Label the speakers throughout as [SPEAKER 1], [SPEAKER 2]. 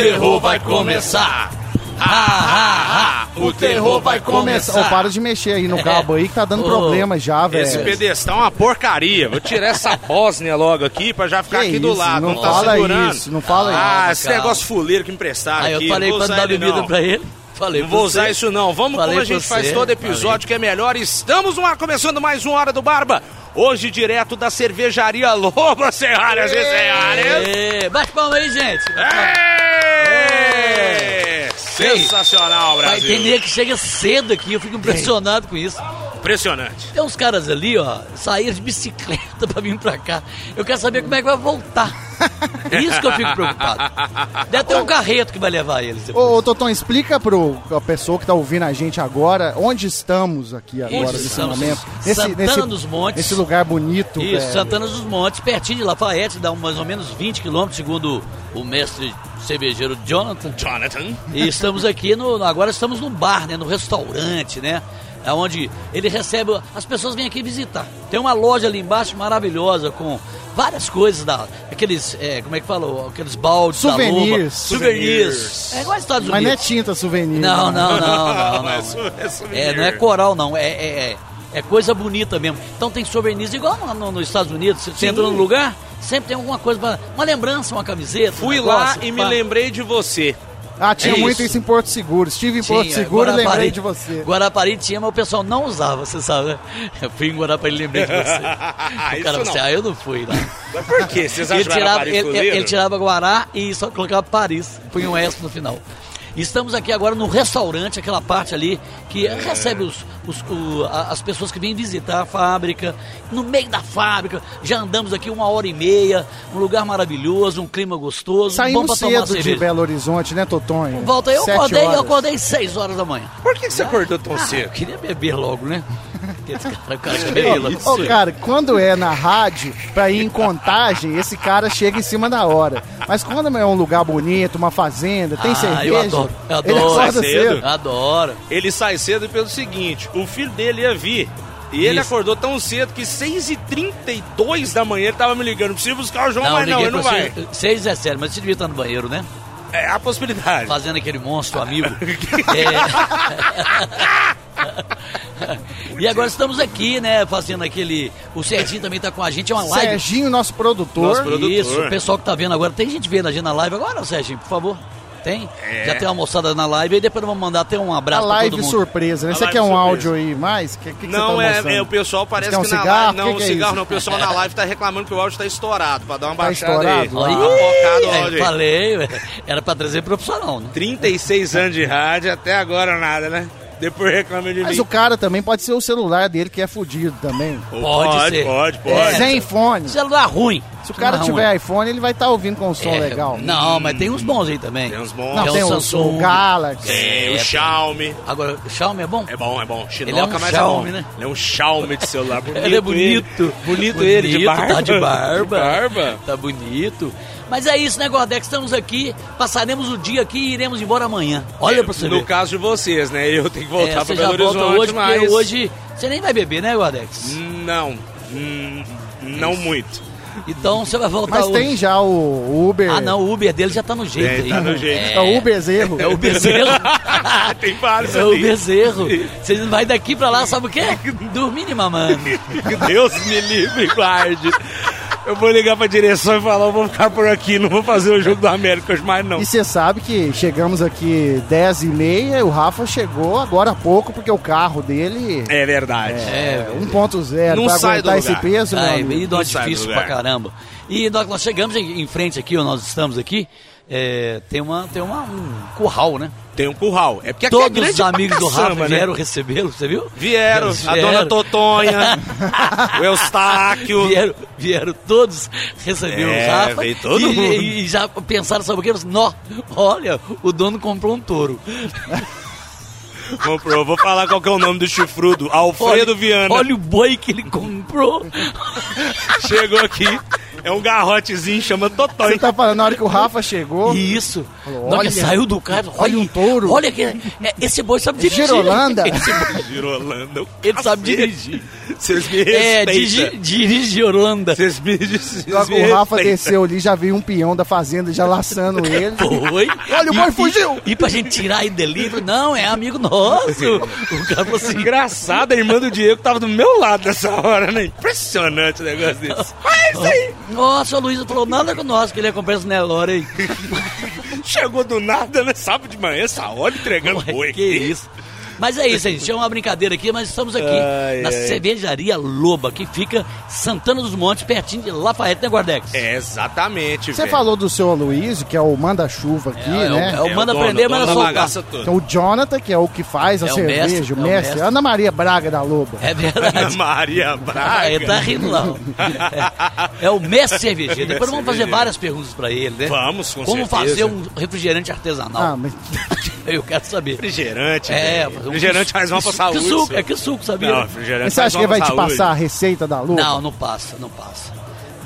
[SPEAKER 1] o terror vai começar. Ha, ha, ha, o terror vai começar.
[SPEAKER 2] Ô, para de mexer aí no cabo aí que tá dando problema já, velho.
[SPEAKER 1] Esse pedestal é uma porcaria. Vou tirar essa Bósnia logo aqui pra já ficar
[SPEAKER 2] Que
[SPEAKER 1] aqui do
[SPEAKER 2] isso,
[SPEAKER 1] lado.
[SPEAKER 2] não
[SPEAKER 1] Não, tá
[SPEAKER 2] fala
[SPEAKER 1] segurando.
[SPEAKER 2] isso, não fala
[SPEAKER 1] Ah,
[SPEAKER 2] isso.
[SPEAKER 1] esse
[SPEAKER 3] calma.
[SPEAKER 1] negócio fuleiro que emprestaram
[SPEAKER 3] Aí eu
[SPEAKER 1] aqui.
[SPEAKER 3] falei pra
[SPEAKER 1] usar
[SPEAKER 3] dar bebida
[SPEAKER 1] não.
[SPEAKER 3] pra ele. Falei
[SPEAKER 1] Não vou
[SPEAKER 3] você.
[SPEAKER 1] usar isso não. Vamos
[SPEAKER 3] Falei
[SPEAKER 1] como a gente faz
[SPEAKER 3] você.
[SPEAKER 1] todo episódio que é melhor. Estamos no ar, começando mais uma Hora do Barba. Hoje direto da cervejaria Loba, senhoras e senhores.
[SPEAKER 3] Bate palma aí, gente.
[SPEAKER 1] É! Sensacional,
[SPEAKER 3] Vai
[SPEAKER 1] Brasil.
[SPEAKER 3] ter nego que chega cedo aqui, eu fico impressionado com isso.
[SPEAKER 1] Impressionante.
[SPEAKER 3] Tem uns caras ali, ó, saíram de bicicleta pra vir pra cá. Eu quero saber como é que vai voltar. Isso que eu fico preocupado. Deve ter um carreto que vai levar eles. depois.
[SPEAKER 2] Ô, ô Toton, explica pro a pessoa que tá ouvindo a gente agora onde estamos aqui agora,
[SPEAKER 3] Onde
[SPEAKER 2] nesse momento.
[SPEAKER 3] Santana dos Montes.
[SPEAKER 2] Nesse lugar bonito,
[SPEAKER 3] Isso,
[SPEAKER 2] velho.
[SPEAKER 3] Santana dos Montes, pertinho de Lafayette, dá mais ou menos 20 quilômetros, segundo o mestre cervejeiro Jonathan.
[SPEAKER 1] Jonathan.
[SPEAKER 3] E estamos aqui no. Agora estamos num bar, né? No restaurante, né? É onde ele recebe. As pessoas vêm aqui visitar. Tem uma loja ali embaixo maravilhosa com várias coisas da. Aqueles. é, como é que falou? Aqueles baldes. da
[SPEAKER 2] Souvenirs.
[SPEAKER 3] luva. Souvenirs. É igual aos Estados
[SPEAKER 2] Mas não é
[SPEAKER 3] Unidos.
[SPEAKER 2] tinta souvenir.
[SPEAKER 3] Não,
[SPEAKER 2] né?
[SPEAKER 3] não, não, não, não.
[SPEAKER 1] É é.
[SPEAKER 3] É, não é coral, não. É, é, é, é coisa bonita mesmo. Então tem souvenirs igual no- no- nos Estados Unidos. Você
[SPEAKER 1] Sim.
[SPEAKER 3] entra num lugar, sempre tem alguma coisa pra. Uma lembrança, uma camiseta. um
[SPEAKER 1] Fui
[SPEAKER 3] negócio,
[SPEAKER 1] lá e me lembrei de você.
[SPEAKER 2] Ah, tinha
[SPEAKER 3] É
[SPEAKER 2] muito
[SPEAKER 3] isso.
[SPEAKER 2] isso em Porto Seguro. Estive em Porto
[SPEAKER 3] Tinha,
[SPEAKER 2] Seguro e lembrei
[SPEAKER 3] Guarapari-
[SPEAKER 2] de você.
[SPEAKER 3] Guarapari tinha, mas o pessoal não usava, você sabe, né? Eu fui em Guarapari e lembrei de você. o cara disse, ah, eu não fui lá.
[SPEAKER 1] Mas por quê? Vocês
[SPEAKER 3] Ele
[SPEAKER 1] acham
[SPEAKER 3] tirava,
[SPEAKER 1] Paris
[SPEAKER 3] ele, ele- ele tirava Guará e só colocava Paris. Põe um S no final. Estamos aqui agora no restaurante, aquela parte ali que recebe os, os- o- a- as pessoas que vêm visitar a fábrica. No meio da fábrica, já andamos aqui uma hora e meia, um lugar maravilhoso, um clima gostoso, bom
[SPEAKER 2] Saímos
[SPEAKER 3] tomar
[SPEAKER 2] cedo de
[SPEAKER 3] cerveja.
[SPEAKER 2] Belo Horizonte, né, Totonho?
[SPEAKER 3] Volta, eu
[SPEAKER 2] Sete
[SPEAKER 3] acordei, eu acordei 6 horas da manhã.
[SPEAKER 1] Por que você acordou tão
[SPEAKER 3] Ah, eu
[SPEAKER 1] cedo?
[SPEAKER 3] queria beber logo, né? Cara, o
[SPEAKER 2] Ô, cara, quando é na rádio, pra ir em contagem, esse cara chega em cima da hora. Mas quando é um lugar bonito, uma fazenda, tem
[SPEAKER 3] Ah,
[SPEAKER 2] cerveja,
[SPEAKER 3] eu adoro, eu
[SPEAKER 2] ele
[SPEAKER 3] adoro.
[SPEAKER 2] acorda
[SPEAKER 1] Sai cedo.
[SPEAKER 2] cedo.
[SPEAKER 3] Adoro.
[SPEAKER 1] Ele sai cedo pelo seguinte, o filho dele ia vir. E ele
[SPEAKER 3] Isso.
[SPEAKER 1] acordou tão cedo que 6h32 da manhã ele tava me ligando. Preciso buscar o João, mas não, ele não vai.
[SPEAKER 3] você. 6 é sério, mas você devia estar no banheiro, né?
[SPEAKER 1] É a possibilidade.
[SPEAKER 3] Fazendo aquele monstro amigo. É. e agora estamos aqui, né? Fazendo aquele. O Serginho também tá com a gente, é uma live.
[SPEAKER 2] Serginho, nosso produtor.
[SPEAKER 1] Nosso produtor.
[SPEAKER 3] Isso, o pessoal que tá vendo agora. Tem gente vendo a gente na live agora, Serginho, por favor? Tem?
[SPEAKER 1] É.
[SPEAKER 3] Já tem uma moçada na live aí depois vamos mandar até um
[SPEAKER 2] A
[SPEAKER 3] abraço pra
[SPEAKER 2] live
[SPEAKER 3] todo mundo.
[SPEAKER 2] surpresa, né?
[SPEAKER 1] A
[SPEAKER 2] Você quer um
[SPEAKER 1] surpresa.
[SPEAKER 2] áudio aí mais? Que, que, que
[SPEAKER 1] não,
[SPEAKER 2] você tá
[SPEAKER 1] é, é, o pessoal parece
[SPEAKER 2] Você quer
[SPEAKER 1] que
[SPEAKER 2] um
[SPEAKER 1] na
[SPEAKER 2] cigarro?
[SPEAKER 1] live. Não,
[SPEAKER 2] Que que é
[SPEAKER 1] cigarro
[SPEAKER 2] isso?
[SPEAKER 1] não. O pessoal na live tá reclamando que o áudio tá estourado. Pra dar uma
[SPEAKER 2] Tá
[SPEAKER 1] baixada
[SPEAKER 2] estourado?
[SPEAKER 1] aí. Tá focado o
[SPEAKER 3] É,
[SPEAKER 1] áudio aí.
[SPEAKER 3] falei, era pra trazer profissional, né?
[SPEAKER 1] 36 anos de rádio, até agora nada, né? Depois reclama de
[SPEAKER 2] Mas
[SPEAKER 1] mim.
[SPEAKER 2] o cara também pode ser o celular dele que é fudido também.
[SPEAKER 3] Pode ser.
[SPEAKER 1] Pode, pode.
[SPEAKER 3] É.
[SPEAKER 2] Sem fone.
[SPEAKER 3] Celular ruim.
[SPEAKER 2] Se o cara
[SPEAKER 3] Celular
[SPEAKER 2] tiver iPhone, ele vai estar ouvindo com um som
[SPEAKER 3] É,
[SPEAKER 2] legal.
[SPEAKER 3] Não, mas tem uns bons aí também.
[SPEAKER 1] Tem uns bons.
[SPEAKER 2] Não,
[SPEAKER 3] Tem
[SPEAKER 2] tem
[SPEAKER 3] o Samsung.
[SPEAKER 2] o Galaxy.
[SPEAKER 1] Tem o
[SPEAKER 3] É,
[SPEAKER 1] Xiaomi.
[SPEAKER 3] Agora, o Xiaomi é bom?
[SPEAKER 1] É bom, é bom. Chinoca,
[SPEAKER 3] Ele é um
[SPEAKER 1] mas
[SPEAKER 3] Xiaomi,
[SPEAKER 1] é bom.
[SPEAKER 3] né?
[SPEAKER 1] Ele é um Xiaomi de celular. Bonito
[SPEAKER 3] Ele é bonito.
[SPEAKER 1] Ele. Bonito, ele, de
[SPEAKER 3] Bonito,
[SPEAKER 1] barba.
[SPEAKER 3] Tá de barba.
[SPEAKER 1] De barba.
[SPEAKER 3] Tá bonito. Mas é isso, né, Gordex? Estamos aqui, passaremos o dia aqui e iremos embora amanhã. Olha pra você
[SPEAKER 1] No
[SPEAKER 3] ver.
[SPEAKER 1] caso de vocês, né? Eu tenho que voltar
[SPEAKER 3] É,
[SPEAKER 1] pra Belo Horizonte,
[SPEAKER 3] hoje,
[SPEAKER 1] mas...
[SPEAKER 3] porque hoje você nem vai beber, né, Gordex?
[SPEAKER 1] Não. Hum, não muito.
[SPEAKER 3] Então você vai voltar
[SPEAKER 2] Mas
[SPEAKER 3] hoje.
[SPEAKER 2] tem já o Uber.
[SPEAKER 3] Ah, não, o Uber dele já tá no jeito aí.
[SPEAKER 1] tá no jeito.
[SPEAKER 2] É o Uber Zerro.
[SPEAKER 3] É o bezerro.
[SPEAKER 1] tem vários
[SPEAKER 3] É o
[SPEAKER 1] ali.
[SPEAKER 3] bezerro. Você não vai daqui pra lá, sabe o quê? Dormindo e mamando.
[SPEAKER 1] Que Deus me livre guarde. Eu vou ligar pra direção e falar, eu vou ficar por aqui, não vou fazer o jogo do América mais não.
[SPEAKER 2] E você sabe que chegamos aqui 10 e meia, o Rafa chegou agora há pouco, porque o carro dele
[SPEAKER 1] É verdade.
[SPEAKER 3] É,
[SPEAKER 2] é 1.0
[SPEAKER 1] Não
[SPEAKER 2] pra
[SPEAKER 1] sai do
[SPEAKER 2] aguentar esse
[SPEAKER 1] lugar.
[SPEAKER 2] peso, meu
[SPEAKER 3] Ai,
[SPEAKER 2] amigo.
[SPEAKER 3] e
[SPEAKER 1] sai do
[SPEAKER 3] difícil pra caramba. E nós, nós chegamos em, em frente aqui, ou nós estamos aqui, é, tem, uma, tem uma, um curral, né?
[SPEAKER 1] Tem um curral. É porque é
[SPEAKER 3] Todos
[SPEAKER 1] grande
[SPEAKER 3] os amigos do Rafa
[SPEAKER 1] né?
[SPEAKER 3] vieram recebê-lo, você viu?
[SPEAKER 1] Vieram,
[SPEAKER 3] Eles
[SPEAKER 1] a
[SPEAKER 3] vieram.
[SPEAKER 1] dona Totonha, o Eustáquio.
[SPEAKER 3] Vieram, vieram todos receber
[SPEAKER 1] É,
[SPEAKER 3] o Rafa
[SPEAKER 1] veio todo
[SPEAKER 3] e,
[SPEAKER 1] mundo.
[SPEAKER 3] e já pensaram, sabe o que? Nó, olha, o dono comprou um touro.
[SPEAKER 1] Comprou. Vou falar qual que é o nome do chifrudo. Alfredo
[SPEAKER 3] olha,
[SPEAKER 1] Viana.
[SPEAKER 3] Olha o boi que ele comprou.
[SPEAKER 1] Chegou aqui. É um garrotezinho, chama Totonho.
[SPEAKER 2] Você tá falando, na hora que o Rafa chegou,
[SPEAKER 3] Isso.
[SPEAKER 2] Falou,
[SPEAKER 3] Na hora
[SPEAKER 2] olha,
[SPEAKER 3] que saiu do carro,
[SPEAKER 2] olha um touro.
[SPEAKER 3] Olha que é, esse boi sabe dirigir.
[SPEAKER 2] Girolanda.
[SPEAKER 3] Esse boi-
[SPEAKER 1] Girolanda.
[SPEAKER 3] ele sabe dirigir.
[SPEAKER 1] Vocês me
[SPEAKER 3] É,
[SPEAKER 1] respeitam.
[SPEAKER 3] dirige, dirige de Orlando.
[SPEAKER 1] Vocês me, vocês
[SPEAKER 2] Logo
[SPEAKER 1] me
[SPEAKER 2] o Rafa desceu ali, já veio um peão da fazenda já laçando ele.
[SPEAKER 3] Foi.
[SPEAKER 2] Olha, o boi fugiu.
[SPEAKER 3] E, pra gente tirar ele dele, não, é amigo nosso. O cara falou assim,
[SPEAKER 1] Engraçado, a irmã do Diego tava do meu lado nessa hora, né? Impressionante o negócio desse. Mas isso aí,
[SPEAKER 3] nossa, o Luiz não falou nada com nós, que ele ia comprar esse Nelore aí.
[SPEAKER 1] chegou do nada, né? Sábado de manhã, essa hora entregando boi.
[SPEAKER 3] Que isso. Mas é isso, gente. É uma brincadeira aqui, mas estamos aqui
[SPEAKER 1] Ai,
[SPEAKER 3] na
[SPEAKER 1] ai.
[SPEAKER 3] cervejaria Loba, que fica Santana dos Montes, pertinho de Lafayette, né, Guardex?
[SPEAKER 1] É, exatamente,
[SPEAKER 2] Você
[SPEAKER 1] velho.
[SPEAKER 2] falou do seu Aloysio, que é o manda-chuva aqui,
[SPEAKER 3] É, é o-
[SPEAKER 2] né?
[SPEAKER 3] é o manda
[SPEAKER 1] dono,
[SPEAKER 3] prender, manda
[SPEAKER 1] da
[SPEAKER 3] soltar.
[SPEAKER 2] Então o Jonathan, que é o que faz a
[SPEAKER 3] É o
[SPEAKER 2] cerveja,
[SPEAKER 3] mestre,
[SPEAKER 2] o
[SPEAKER 3] é o
[SPEAKER 2] mestre.
[SPEAKER 3] mestre.
[SPEAKER 2] Ana Maria Braga da Loba.
[SPEAKER 3] É verdade.
[SPEAKER 1] Maria
[SPEAKER 3] Ah,
[SPEAKER 1] Braga.
[SPEAKER 3] ele tá rindo lá. É, é o mestre cervejeiro. Depois vamos fazer
[SPEAKER 1] cervejeiro.
[SPEAKER 3] várias perguntas pra ele, né?
[SPEAKER 1] Vamos, com
[SPEAKER 3] Como
[SPEAKER 1] certeza.
[SPEAKER 3] fazer um refrigerante artesanal?
[SPEAKER 2] Ah, mas
[SPEAKER 3] Eu quero saber.
[SPEAKER 1] Refrigerante,
[SPEAKER 3] É, fazer um
[SPEAKER 1] refrigerante faz mal pra
[SPEAKER 3] que
[SPEAKER 1] saúde.
[SPEAKER 3] suco, é que suco, sabia?
[SPEAKER 1] Não, refrigerante
[SPEAKER 2] mas você acha que vai te passar a receita da Loba?
[SPEAKER 3] Não, não passa, não passa.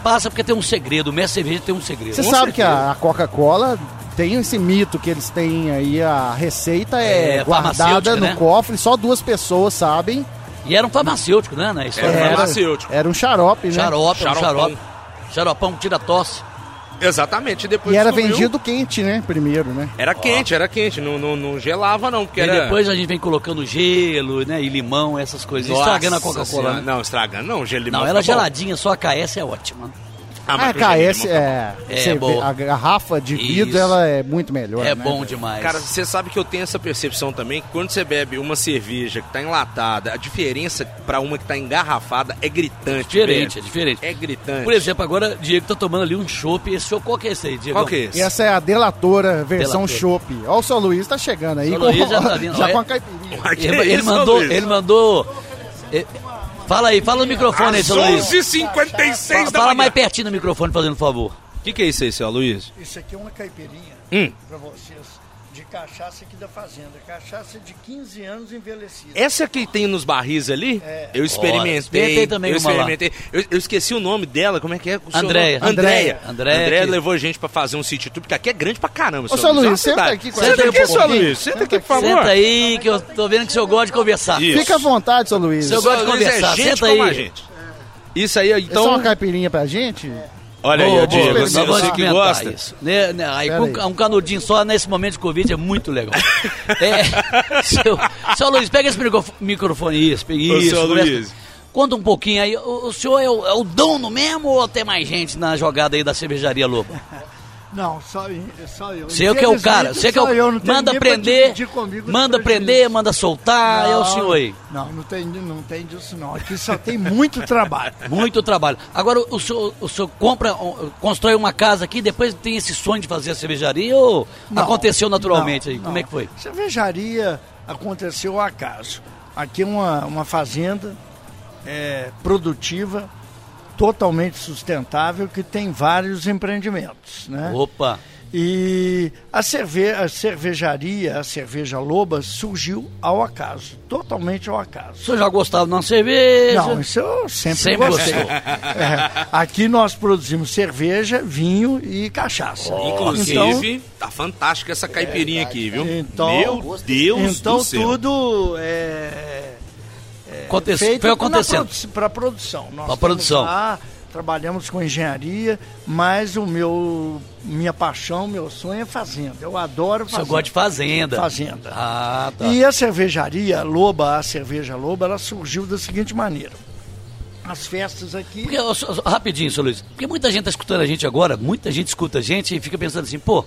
[SPEAKER 3] Passa porque tem um segredo, o mestre cerveja tem um segredo.
[SPEAKER 2] Você
[SPEAKER 1] Com
[SPEAKER 2] sabe que
[SPEAKER 1] certeza.
[SPEAKER 2] a, a Coca-Cola tem esse mito que eles têm aí, a receita é,
[SPEAKER 3] É,
[SPEAKER 2] guardada
[SPEAKER 3] farmacêutica,
[SPEAKER 2] no
[SPEAKER 3] né?
[SPEAKER 2] cofre, só duas pessoas sabem.
[SPEAKER 3] E era um farmacêutico, né? Na história.
[SPEAKER 1] Era
[SPEAKER 2] Era,
[SPEAKER 1] farmacêutico.
[SPEAKER 2] era um xarope, né?
[SPEAKER 3] Xarope, é um xarope. Xaropão que tira tosse.
[SPEAKER 1] Exatamente. Depois
[SPEAKER 2] E era
[SPEAKER 1] descobriu-
[SPEAKER 2] vendido quente, né? Primeiro, né?
[SPEAKER 1] Era quente, era quente. Não, não, não gelava, não. Porque
[SPEAKER 3] E
[SPEAKER 1] era...
[SPEAKER 3] depois a gente vem colocando gelo, né? E limão, essas coisas. Estragando a
[SPEAKER 1] Nossa
[SPEAKER 3] Coca-Cola, né?
[SPEAKER 1] Não, estragando não. Gelo de
[SPEAKER 3] Não,
[SPEAKER 1] limão
[SPEAKER 3] ela
[SPEAKER 1] bom.
[SPEAKER 3] geladinha, só a KS é ótima.
[SPEAKER 1] Ah,
[SPEAKER 2] Ah,
[SPEAKER 1] mas
[SPEAKER 2] a
[SPEAKER 1] o gelo de
[SPEAKER 2] KS
[SPEAKER 1] limão tá
[SPEAKER 2] é,
[SPEAKER 3] É,
[SPEAKER 2] você vê,
[SPEAKER 3] boa.
[SPEAKER 2] a garrafa de vidro
[SPEAKER 3] Isso.
[SPEAKER 2] ela é muito melhor.
[SPEAKER 3] É
[SPEAKER 2] né,
[SPEAKER 3] bom
[SPEAKER 2] velho?
[SPEAKER 3] demais.
[SPEAKER 1] Cara, você sabe que eu tenho essa percepção também que quando você bebe uma cerveja que tá enlatada, a diferença pra uma que tá engarrafada é gritante.
[SPEAKER 3] diferente, é diferente.
[SPEAKER 1] É gritante.
[SPEAKER 3] Por exemplo, agora Diego tá tomando ali um chopp. Esse chopp, qual que é esse aí, Diego?
[SPEAKER 1] Qual que é esse?
[SPEAKER 2] Essa é a delatora versão chopp. Ó, o seu Luiz tá chegando aí com,
[SPEAKER 3] Luiz já tá vindo.
[SPEAKER 2] já com
[SPEAKER 3] é-
[SPEAKER 2] a caipirinha.
[SPEAKER 3] Ele, ele mandou,
[SPEAKER 1] Luiz?
[SPEAKER 3] ele mandou. Fala aí, fala no microfone aí, seu Luiz.
[SPEAKER 1] 11h56 da
[SPEAKER 3] Fala
[SPEAKER 1] manhã.
[SPEAKER 3] mais pertinho no microfone, fazendo favor.
[SPEAKER 1] O que, que é isso aí, seu Luiz?
[SPEAKER 4] Isso aqui é uma caipirinha
[SPEAKER 1] Hum.
[SPEAKER 4] para vocês de cachaça aqui da fazenda. Cachaça de 15 anos envelhecida.
[SPEAKER 1] Essa que tem nos barris ali, eu experimentei.
[SPEAKER 3] experimentei também
[SPEAKER 1] eu
[SPEAKER 3] uma lá.
[SPEAKER 1] experimentei. Eu, eu esqueci o nome dela, como é que é? O
[SPEAKER 3] Andréia.
[SPEAKER 1] Andréia.
[SPEAKER 3] Andréia. Andréia
[SPEAKER 1] Andréia
[SPEAKER 3] que-
[SPEAKER 1] levou a gente pra fazer um sítio tour, porque aqui é grande pra caramba.
[SPEAKER 2] Ô, seu Luiz,
[SPEAKER 1] É uma
[SPEAKER 2] senta aqui com a
[SPEAKER 1] Senta
[SPEAKER 3] gente
[SPEAKER 1] aqui,
[SPEAKER 3] um
[SPEAKER 1] seu. Luiz. Senta aqui, por favor.
[SPEAKER 3] Senta aí, que eu tô vendo que o senhor gosta de conversar.
[SPEAKER 1] Isso.
[SPEAKER 2] Fica à vontade, seu Luiz.
[SPEAKER 3] Seu
[SPEAKER 2] Isso
[SPEAKER 3] gosta de
[SPEAKER 1] Luiz
[SPEAKER 3] conversar,
[SPEAKER 1] é gente
[SPEAKER 3] senta
[SPEAKER 1] como
[SPEAKER 3] aí.
[SPEAKER 1] a gente. Isso aí,
[SPEAKER 2] é
[SPEAKER 1] então.
[SPEAKER 2] uma caipirinha pra gente?
[SPEAKER 1] Olha aí,
[SPEAKER 3] boa,
[SPEAKER 1] você, você que gosta.
[SPEAKER 3] Isso. Né, né, aí, com
[SPEAKER 2] aí.
[SPEAKER 3] um canudinho só nesse momento de Covid é muito legal. é, seu, seu Luiz, pega esse micro- microfone isso, pega
[SPEAKER 1] Ô,
[SPEAKER 3] isso.
[SPEAKER 1] seu
[SPEAKER 3] conversa-
[SPEAKER 1] Luiz.
[SPEAKER 3] Conta um pouquinho aí, o, o senhor é o, é o dono mesmo ou tem mais gente na jogada aí da cervejaria Lobo?
[SPEAKER 4] Não, só, só eu.
[SPEAKER 3] Você que é o cara, você que é o,
[SPEAKER 4] eu, não
[SPEAKER 3] manda prender, manda prender, manda soltar, é o senhor aí.
[SPEAKER 4] Não, não tem, não tem disso não. Aqui só tem muito trabalho.
[SPEAKER 3] Muito trabalho. Agora, o senhor, o senhor compra, constrói uma casa aqui, depois tem esse sonho de fazer a cervejaria ou
[SPEAKER 4] Não,
[SPEAKER 3] aconteceu naturalmente
[SPEAKER 4] não,
[SPEAKER 3] aí? Como
[SPEAKER 4] não.
[SPEAKER 3] é que foi?
[SPEAKER 4] Cervejaria aconteceu ao acaso. Aqui é uma, uma fazenda é, produtiva, totalmente sustentável, que tem vários empreendimentos, né?
[SPEAKER 3] Opa!
[SPEAKER 4] E a, cerve a cervejaria, a cerveja Loba, surgiu ao acaso, totalmente ao
[SPEAKER 3] O
[SPEAKER 4] acaso.
[SPEAKER 3] senhor já gostava de uma cerveja?
[SPEAKER 4] Não, isso eu sempre,
[SPEAKER 3] Sempre
[SPEAKER 4] gostei.
[SPEAKER 3] gostou.
[SPEAKER 4] É, aqui nós produzimos cerveja, vinho e cachaça.
[SPEAKER 1] Inclusive, tá fantástica essa caipirinha aqui, viu?
[SPEAKER 4] Então-
[SPEAKER 1] Meu Deus
[SPEAKER 4] então
[SPEAKER 1] do céu.
[SPEAKER 4] tudo é,
[SPEAKER 3] Aconte-
[SPEAKER 4] feito
[SPEAKER 3] foi acontecendo.
[SPEAKER 4] para produção. Temos
[SPEAKER 3] produção.
[SPEAKER 4] Lá, trabalhamos com engenharia, mas o meu minha paixão, meu sonho é fazenda. Eu adoro fazenda.
[SPEAKER 3] gosta de fazenda.
[SPEAKER 4] Fazenda.
[SPEAKER 3] Ah, tá.
[SPEAKER 4] E a cervejaria Loba, a cerveja Loba, ela surgiu da seguinte maneira. As festas aqui.
[SPEAKER 3] Porque, rapidinho, seu Luiz. Porque muita gente tá escutando a gente agora, muita gente escuta a gente e fica pensando assim, pô,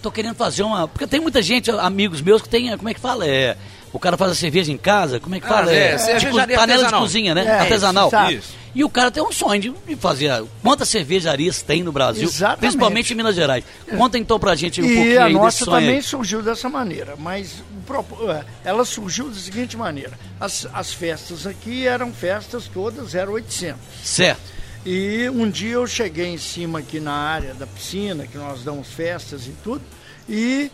[SPEAKER 3] tô querendo fazer uma. Porque tem muita gente, amigos meus, que tem. Como é que fala? É. O cara faz a cerveja em casa, como é que
[SPEAKER 1] Ah,
[SPEAKER 3] fala?
[SPEAKER 1] é,
[SPEAKER 3] de
[SPEAKER 1] cervejaria
[SPEAKER 3] panela de cozinha, né?
[SPEAKER 4] É,
[SPEAKER 3] artesanal.
[SPEAKER 4] sabe.
[SPEAKER 1] Isso.
[SPEAKER 3] E o cara tem um sonho de de fazer. Quantas cervejarias tem no Brasil?
[SPEAKER 4] Exatamente.
[SPEAKER 3] Principalmente em Minas Gerais. Conta então pra gente um
[SPEAKER 4] E
[SPEAKER 3] pouquinho
[SPEAKER 4] a
[SPEAKER 3] aí desse
[SPEAKER 4] nossa também
[SPEAKER 3] aí.
[SPEAKER 4] surgiu dessa maneira, mas é, ela surgiu da seguinte maneira: as, as festas aqui eram festas todas 0800.
[SPEAKER 3] Certo.
[SPEAKER 4] E um dia eu cheguei em cima aqui na área da piscina, que nós damos festas e tudo, e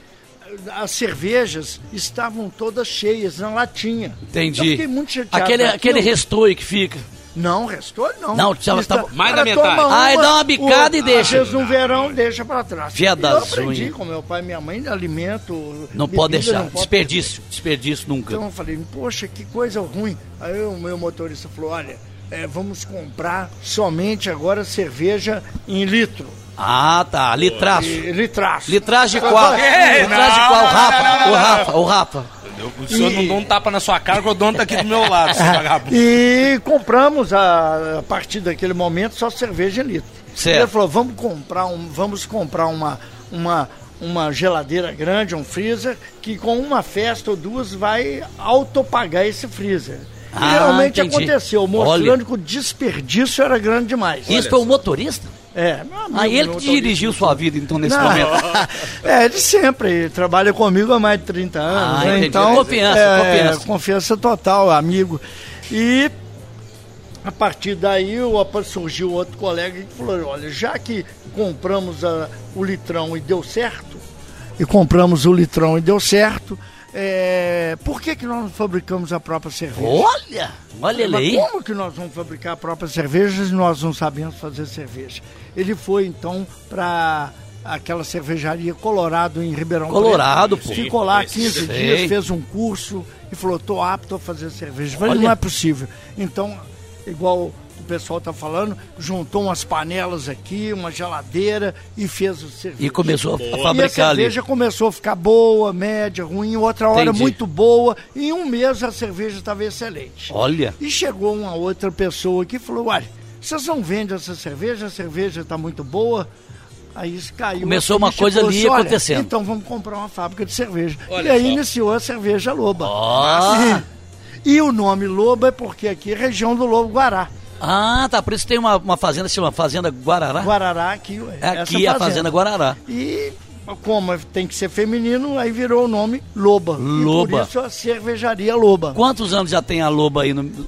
[SPEAKER 4] as cervejas estavam todas cheias na latinha.
[SPEAKER 3] Entendi.
[SPEAKER 4] fiquei muito chateado.
[SPEAKER 3] Aquele, aquele
[SPEAKER 4] aquilo.
[SPEAKER 3] resto aí que fica.
[SPEAKER 4] Não, restou não.
[SPEAKER 3] Não, ela
[SPEAKER 1] Mais da metade.
[SPEAKER 3] Ah, e dá uma bicada e deixa.
[SPEAKER 4] Às vezes no verão deixa pra trás.
[SPEAKER 3] Fia
[SPEAKER 4] eu aprendi
[SPEAKER 3] unhas.
[SPEAKER 4] com meu pai e minha mãe, alimento...
[SPEAKER 3] Não
[SPEAKER 4] bebida,
[SPEAKER 3] pode deixar.
[SPEAKER 4] não pode
[SPEAKER 3] Desperdício. Desperdício nunca.
[SPEAKER 4] Então eu falei, poxa, que coisa ruim. Aí o meu motorista falou, olha, é, vamos comprar somente agora cerveja em litro.
[SPEAKER 3] Ah, tá. Litraço.
[SPEAKER 4] E, litraço.
[SPEAKER 3] Litragem de qual? Litragem de qual? O Rafa. O Rafa. O Rafa.
[SPEAKER 1] O senhor não dá um tapa na sua cara, o dono tá aqui do meu lado, seu vagabundo.
[SPEAKER 4] E compramos a, a partir daquele momento só cerveja em litro.
[SPEAKER 3] Certo.
[SPEAKER 4] Ele falou, vamos comprar, um, vamos comprar uma, uma, uma geladeira grande, um freezer, que com uma festa ou duas vai autopagar esse freezer. E
[SPEAKER 3] Ah,
[SPEAKER 4] realmente
[SPEAKER 3] entendi.
[SPEAKER 4] aconteceu, mostrando
[SPEAKER 3] Olha.
[SPEAKER 4] que o desperdício era grande demais.
[SPEAKER 3] Isso foi o motorista?
[SPEAKER 4] É, meu amigo,
[SPEAKER 3] Ah, ele que dirigiu sua vida, então, nesse
[SPEAKER 4] Não,
[SPEAKER 3] momento.
[SPEAKER 4] é, ele sempre ele trabalha comigo há mais de 30 anos.
[SPEAKER 3] Ah,
[SPEAKER 4] né?
[SPEAKER 3] entendi.
[SPEAKER 4] Então,
[SPEAKER 3] Confiança,
[SPEAKER 4] é,
[SPEAKER 3] confiança.
[SPEAKER 4] Confiança total, amigo. E a partir daí o- surgiu outro colega que falou: olha, já que compramos a- o litrão e deu certo, e compramos o litrão e deu certo, é, por que, que nós não fabricamos a própria cerveja?
[SPEAKER 3] Olha! Olha ele
[SPEAKER 4] Mas
[SPEAKER 3] aí.
[SPEAKER 4] como que nós vamos fabricar a própria cerveja se nós não sabemos fazer cerveja? Ele foi então para aquela cervejaria Colorado em Ribeirão
[SPEAKER 3] Colorado,
[SPEAKER 4] Preto.
[SPEAKER 3] pô.
[SPEAKER 4] Ficou lá
[SPEAKER 1] Sim,
[SPEAKER 4] 15
[SPEAKER 3] sei.
[SPEAKER 4] dias, fez um curso e falou: "Tô apto a fazer cerveja". Falei,
[SPEAKER 3] Olha.
[SPEAKER 4] não é possível. Então, igual pessoal tá falando, juntou umas panelas aqui, uma geladeira e fez o cerveja.
[SPEAKER 3] E começou a
[SPEAKER 4] E a
[SPEAKER 3] fabricar ali.
[SPEAKER 4] cerveja começou a ficar boa, média, ruim, outra hora
[SPEAKER 3] Entendi.
[SPEAKER 4] muito boa. E em um mês a cerveja estava excelente.
[SPEAKER 3] Olha.
[SPEAKER 4] E chegou uma outra pessoa aqui e falou: Olha, vocês não vendem essa cerveja, a cerveja está muito boa. Aí isso caiu.
[SPEAKER 3] Começou
[SPEAKER 4] a
[SPEAKER 3] uma coisa
[SPEAKER 4] falou
[SPEAKER 3] ali
[SPEAKER 4] assim, "Olha,
[SPEAKER 3] acontecendo."
[SPEAKER 4] Então vamos comprar uma fábrica de cerveja.
[SPEAKER 1] Olha
[SPEAKER 4] e aí
[SPEAKER 1] só.
[SPEAKER 4] iniciou a cerveja Loba.
[SPEAKER 3] Ó.
[SPEAKER 4] E o nome Loba é porque aqui é região do Lobo Guará.
[SPEAKER 3] Ah, tá. Por isso tem uma, uma fazenda, chama Fazenda Guarará.
[SPEAKER 4] Guarará aqui. ué,
[SPEAKER 3] É aqui a Fazenda Guarará.
[SPEAKER 4] E como tem que ser feminino, aí virou o nome Loba. E
[SPEAKER 3] Loba.
[SPEAKER 4] por isso a cervejaria Loba.
[SPEAKER 3] Quantos anos já tem a Loba aí no...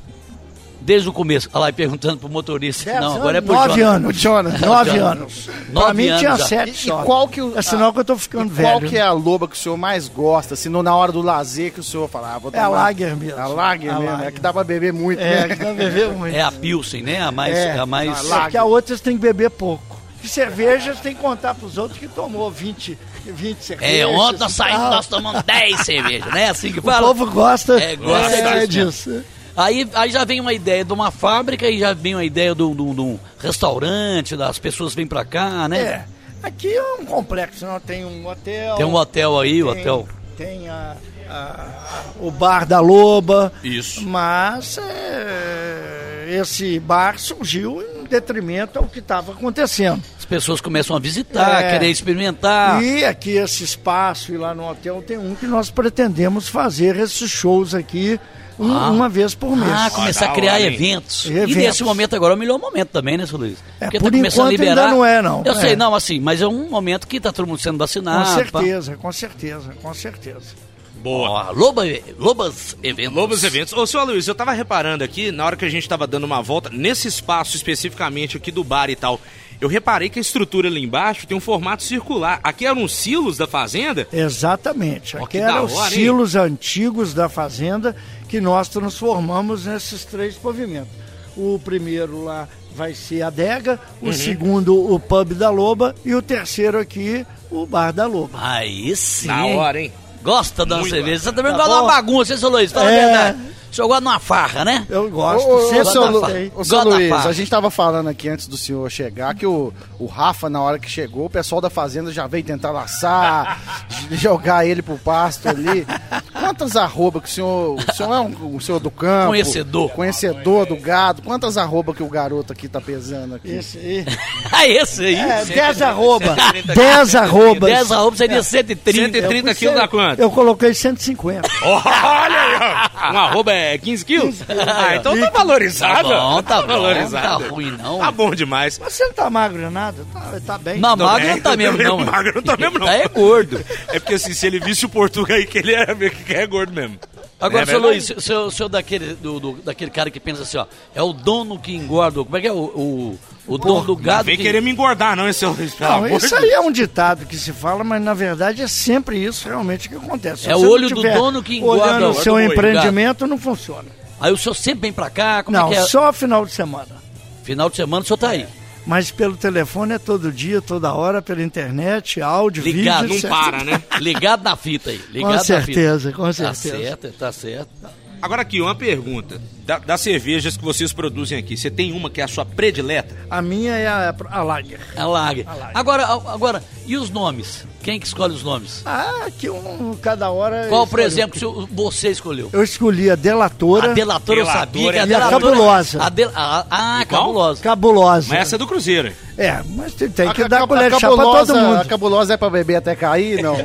[SPEAKER 3] Desde o começo. Olha lá, e perguntando pro motorista.
[SPEAKER 4] Dez
[SPEAKER 3] Não, agora é pro
[SPEAKER 4] nove
[SPEAKER 3] Jonas.
[SPEAKER 4] anos.
[SPEAKER 2] Jonas.
[SPEAKER 4] Nove
[SPEAKER 3] Jonas.
[SPEAKER 4] anos.
[SPEAKER 3] Nove
[SPEAKER 4] pra mim
[SPEAKER 3] anos
[SPEAKER 4] tinha
[SPEAKER 3] já.
[SPEAKER 4] sete
[SPEAKER 2] E, e qual que o,
[SPEAKER 4] É sinal que eu tô ficando
[SPEAKER 2] e qual
[SPEAKER 4] velho.
[SPEAKER 2] que é a loba que o senhor mais gosta? Se não na hora do lazer que o senhor fala, ah, vou
[SPEAKER 4] É a
[SPEAKER 2] tomar-
[SPEAKER 4] Lager mesmo.
[SPEAKER 2] A Lager
[SPEAKER 4] A
[SPEAKER 2] mesmo,
[SPEAKER 4] Lager.
[SPEAKER 2] é que dá pra beber muito,
[SPEAKER 4] É,
[SPEAKER 2] né?
[SPEAKER 4] que tá bebendo muito.
[SPEAKER 3] É a Pilsen, né? A mais...
[SPEAKER 4] É,
[SPEAKER 3] a mais...
[SPEAKER 2] a Lager.
[SPEAKER 4] que a outra você tem que beber pouco. E cervejas tem que contar pros outros que tomou 20, 20 cervejas.
[SPEAKER 3] É, ontem nós saímos, nós tomamos 10 cervejas, né? Assim que
[SPEAKER 4] O
[SPEAKER 3] fala.
[SPEAKER 4] povo gosta,
[SPEAKER 3] É, gosta
[SPEAKER 4] é,
[SPEAKER 3] disso
[SPEAKER 4] disso.
[SPEAKER 3] Aí, aí já vem uma ideia de uma fábrica e já vem uma ideia de um- restaurante, das pessoas vêm pra cá, né?
[SPEAKER 4] É, aqui é um complexo, não? tem um hotel.
[SPEAKER 3] Tem um hotel aí, o
[SPEAKER 4] tem-
[SPEAKER 3] hotel.
[SPEAKER 4] Tem a- a- o bar da Loba.
[SPEAKER 1] Isso.
[SPEAKER 4] Mas é, esse bar surgiu em detrimento ao que estava acontecendo.
[SPEAKER 3] As pessoas começam a visitar,
[SPEAKER 4] É.
[SPEAKER 3] querer experimentar.
[SPEAKER 4] E aqui esse espaço e lá no hotel tem um que nós pretendemos fazer esses shows aqui um-
[SPEAKER 3] Ah.
[SPEAKER 4] uma vez por mês.
[SPEAKER 3] Ah, começar
[SPEAKER 1] da
[SPEAKER 3] a criar
[SPEAKER 1] hein?
[SPEAKER 3] eventos. E
[SPEAKER 4] Eventos.
[SPEAKER 3] nesse momento agora é o melhor momento também, né, seu Luiz?
[SPEAKER 4] É,
[SPEAKER 3] Porque
[SPEAKER 4] por
[SPEAKER 3] tá começando a
[SPEAKER 4] enquanto
[SPEAKER 3] liberar.
[SPEAKER 4] ainda não é, não.
[SPEAKER 3] Eu
[SPEAKER 4] É.
[SPEAKER 3] sei, não, assim, mas é um momento que tá todo mundo sendo
[SPEAKER 4] com
[SPEAKER 3] vacinado. pá.
[SPEAKER 4] certeza, com certeza, com certeza.
[SPEAKER 1] Boa.
[SPEAKER 3] Ó, Loba, Lobas Eventos.
[SPEAKER 1] Lobos Eventos. Ô, senhor Luiz, eu tava reparando aqui, na hora que a gente tava dando uma volta, nesse espaço especificamente aqui do bar e tal, eu reparei que a estrutura ali embaixo tem um formato circular. Aqui eram os silos da fazenda?
[SPEAKER 4] Exatamente. Aqui eram os
[SPEAKER 1] hein?
[SPEAKER 4] silos antigos da fazenda que nós transformamos nesses três pavimentos. O primeiro lá vai ser a adega, o
[SPEAKER 1] Uhum.
[SPEAKER 4] segundo o pub da Loba e o terceiro aqui o bar da Loba.
[SPEAKER 3] Aí sim.
[SPEAKER 1] Na hora, hein?
[SPEAKER 3] Gosta da cerveja. Você também
[SPEAKER 4] Tá
[SPEAKER 3] gosta de uma
[SPEAKER 4] bom.
[SPEAKER 3] bagunça, hein, seu Luiz? Fala
[SPEAKER 4] É.
[SPEAKER 3] a verdade. O senhor gosta de uma farra, né?
[SPEAKER 4] Eu gosto,
[SPEAKER 2] Ô, ô,
[SPEAKER 4] sempre
[SPEAKER 2] ô, seu, Lu- ô, seu Luiz, a gente tava falando aqui antes do senhor chegar que o, o Rafa, na hora que chegou, o pessoal da fazenda já veio tentar laçar, jogar ele pro pasto ali. Quantas arrobas que o senhor. O senhor é um, um senhor do campo.
[SPEAKER 3] Conhecedor.
[SPEAKER 2] Conhecedor do gado. Quantas arrobas que o garoto aqui tá pesando aqui?
[SPEAKER 4] Esse aí.
[SPEAKER 3] Ah, esse aí.
[SPEAKER 4] É, 10 arroba.
[SPEAKER 1] 130
[SPEAKER 4] 10 arrobas.
[SPEAKER 3] 10 arrobas seria 130.
[SPEAKER 1] 130
[SPEAKER 4] Eu
[SPEAKER 1] quilos dá quanto?
[SPEAKER 4] Eu coloquei 150.
[SPEAKER 1] Olha aí. Um arroba é 15 quilos? Ah, então tá valorizado.
[SPEAKER 3] Tá bom, tá bom,
[SPEAKER 1] valorizado.
[SPEAKER 3] não tá ruim, não.
[SPEAKER 1] Tá bom demais.
[SPEAKER 4] Mas você não tá magro nem nada, tá, tá bem.
[SPEAKER 3] Não, magro
[SPEAKER 1] bem,
[SPEAKER 3] não tá mesmo, não.
[SPEAKER 1] Magro não tá mesmo, não.
[SPEAKER 3] Tá é gordo.
[SPEAKER 1] É porque assim, se ele visse o Portugal aí, que ele é, que é gordo mesmo.
[SPEAKER 3] Agora,
[SPEAKER 1] É
[SPEAKER 3] seu? Luiz, o seu, seu daquele, do, do- daquele cara que pensa assim, ó, é o dono que engorda, como é que é o, o, o dono do
[SPEAKER 1] Não
[SPEAKER 3] gado
[SPEAKER 1] vem
[SPEAKER 3] que...
[SPEAKER 1] querer me engordar, não, esse
[SPEAKER 4] Não, isso aí é um ditado que se fala, mas na verdade é sempre isso realmente que acontece. Se
[SPEAKER 3] É o olho do dono que engorda
[SPEAKER 4] Olhando
[SPEAKER 3] o
[SPEAKER 4] seu empreendimento, não funciona.
[SPEAKER 3] Aí o senhor sempre vem pra cá? Como é
[SPEAKER 4] Não,
[SPEAKER 3] que é?
[SPEAKER 4] só final de semana.
[SPEAKER 3] Final de semana o senhor tá aí.
[SPEAKER 4] Mas pelo telefone é todo dia, toda hora, pela internet, áudio,
[SPEAKER 3] Ligado,
[SPEAKER 4] vídeo.
[SPEAKER 1] Não
[SPEAKER 4] certo?
[SPEAKER 1] para, né?
[SPEAKER 3] Ligado na fita aí. Ligado
[SPEAKER 4] Com
[SPEAKER 3] na
[SPEAKER 4] certeza,
[SPEAKER 3] fita.
[SPEAKER 4] com
[SPEAKER 3] Tá
[SPEAKER 4] certeza.
[SPEAKER 3] certo, tá certo.
[SPEAKER 1] Agora aqui, uma pergunta. Da- das cervejas que vocês produzem aqui, você tem uma que é a sua predileta?
[SPEAKER 4] A minha é a, a Lager.
[SPEAKER 3] A Lager.
[SPEAKER 4] Lager.
[SPEAKER 3] Agora, agora, e os nomes? Quem que escolhe os nomes?
[SPEAKER 4] Ah, que um, cada hora.
[SPEAKER 3] Qual, por exemplo, você escolheu?
[SPEAKER 4] Eu escolhi a Delatora.
[SPEAKER 3] A delatora eu
[SPEAKER 1] Delatora
[SPEAKER 3] sabia que a
[SPEAKER 1] é
[SPEAKER 4] E a
[SPEAKER 3] delatora...
[SPEAKER 4] cabulosa.
[SPEAKER 3] A del- a- ah,
[SPEAKER 1] qual?
[SPEAKER 3] cabulosa.
[SPEAKER 4] Cabulosa.
[SPEAKER 1] Mas essa é do Cruzeiro.
[SPEAKER 4] É, mas tem, tem
[SPEAKER 2] A
[SPEAKER 4] que
[SPEAKER 2] ca-
[SPEAKER 4] dar
[SPEAKER 2] a
[SPEAKER 4] colher de chá pra
[SPEAKER 2] cabulosa-
[SPEAKER 4] todo
[SPEAKER 2] A
[SPEAKER 4] mundo.
[SPEAKER 2] cabulosa é pra beber até cair? Não.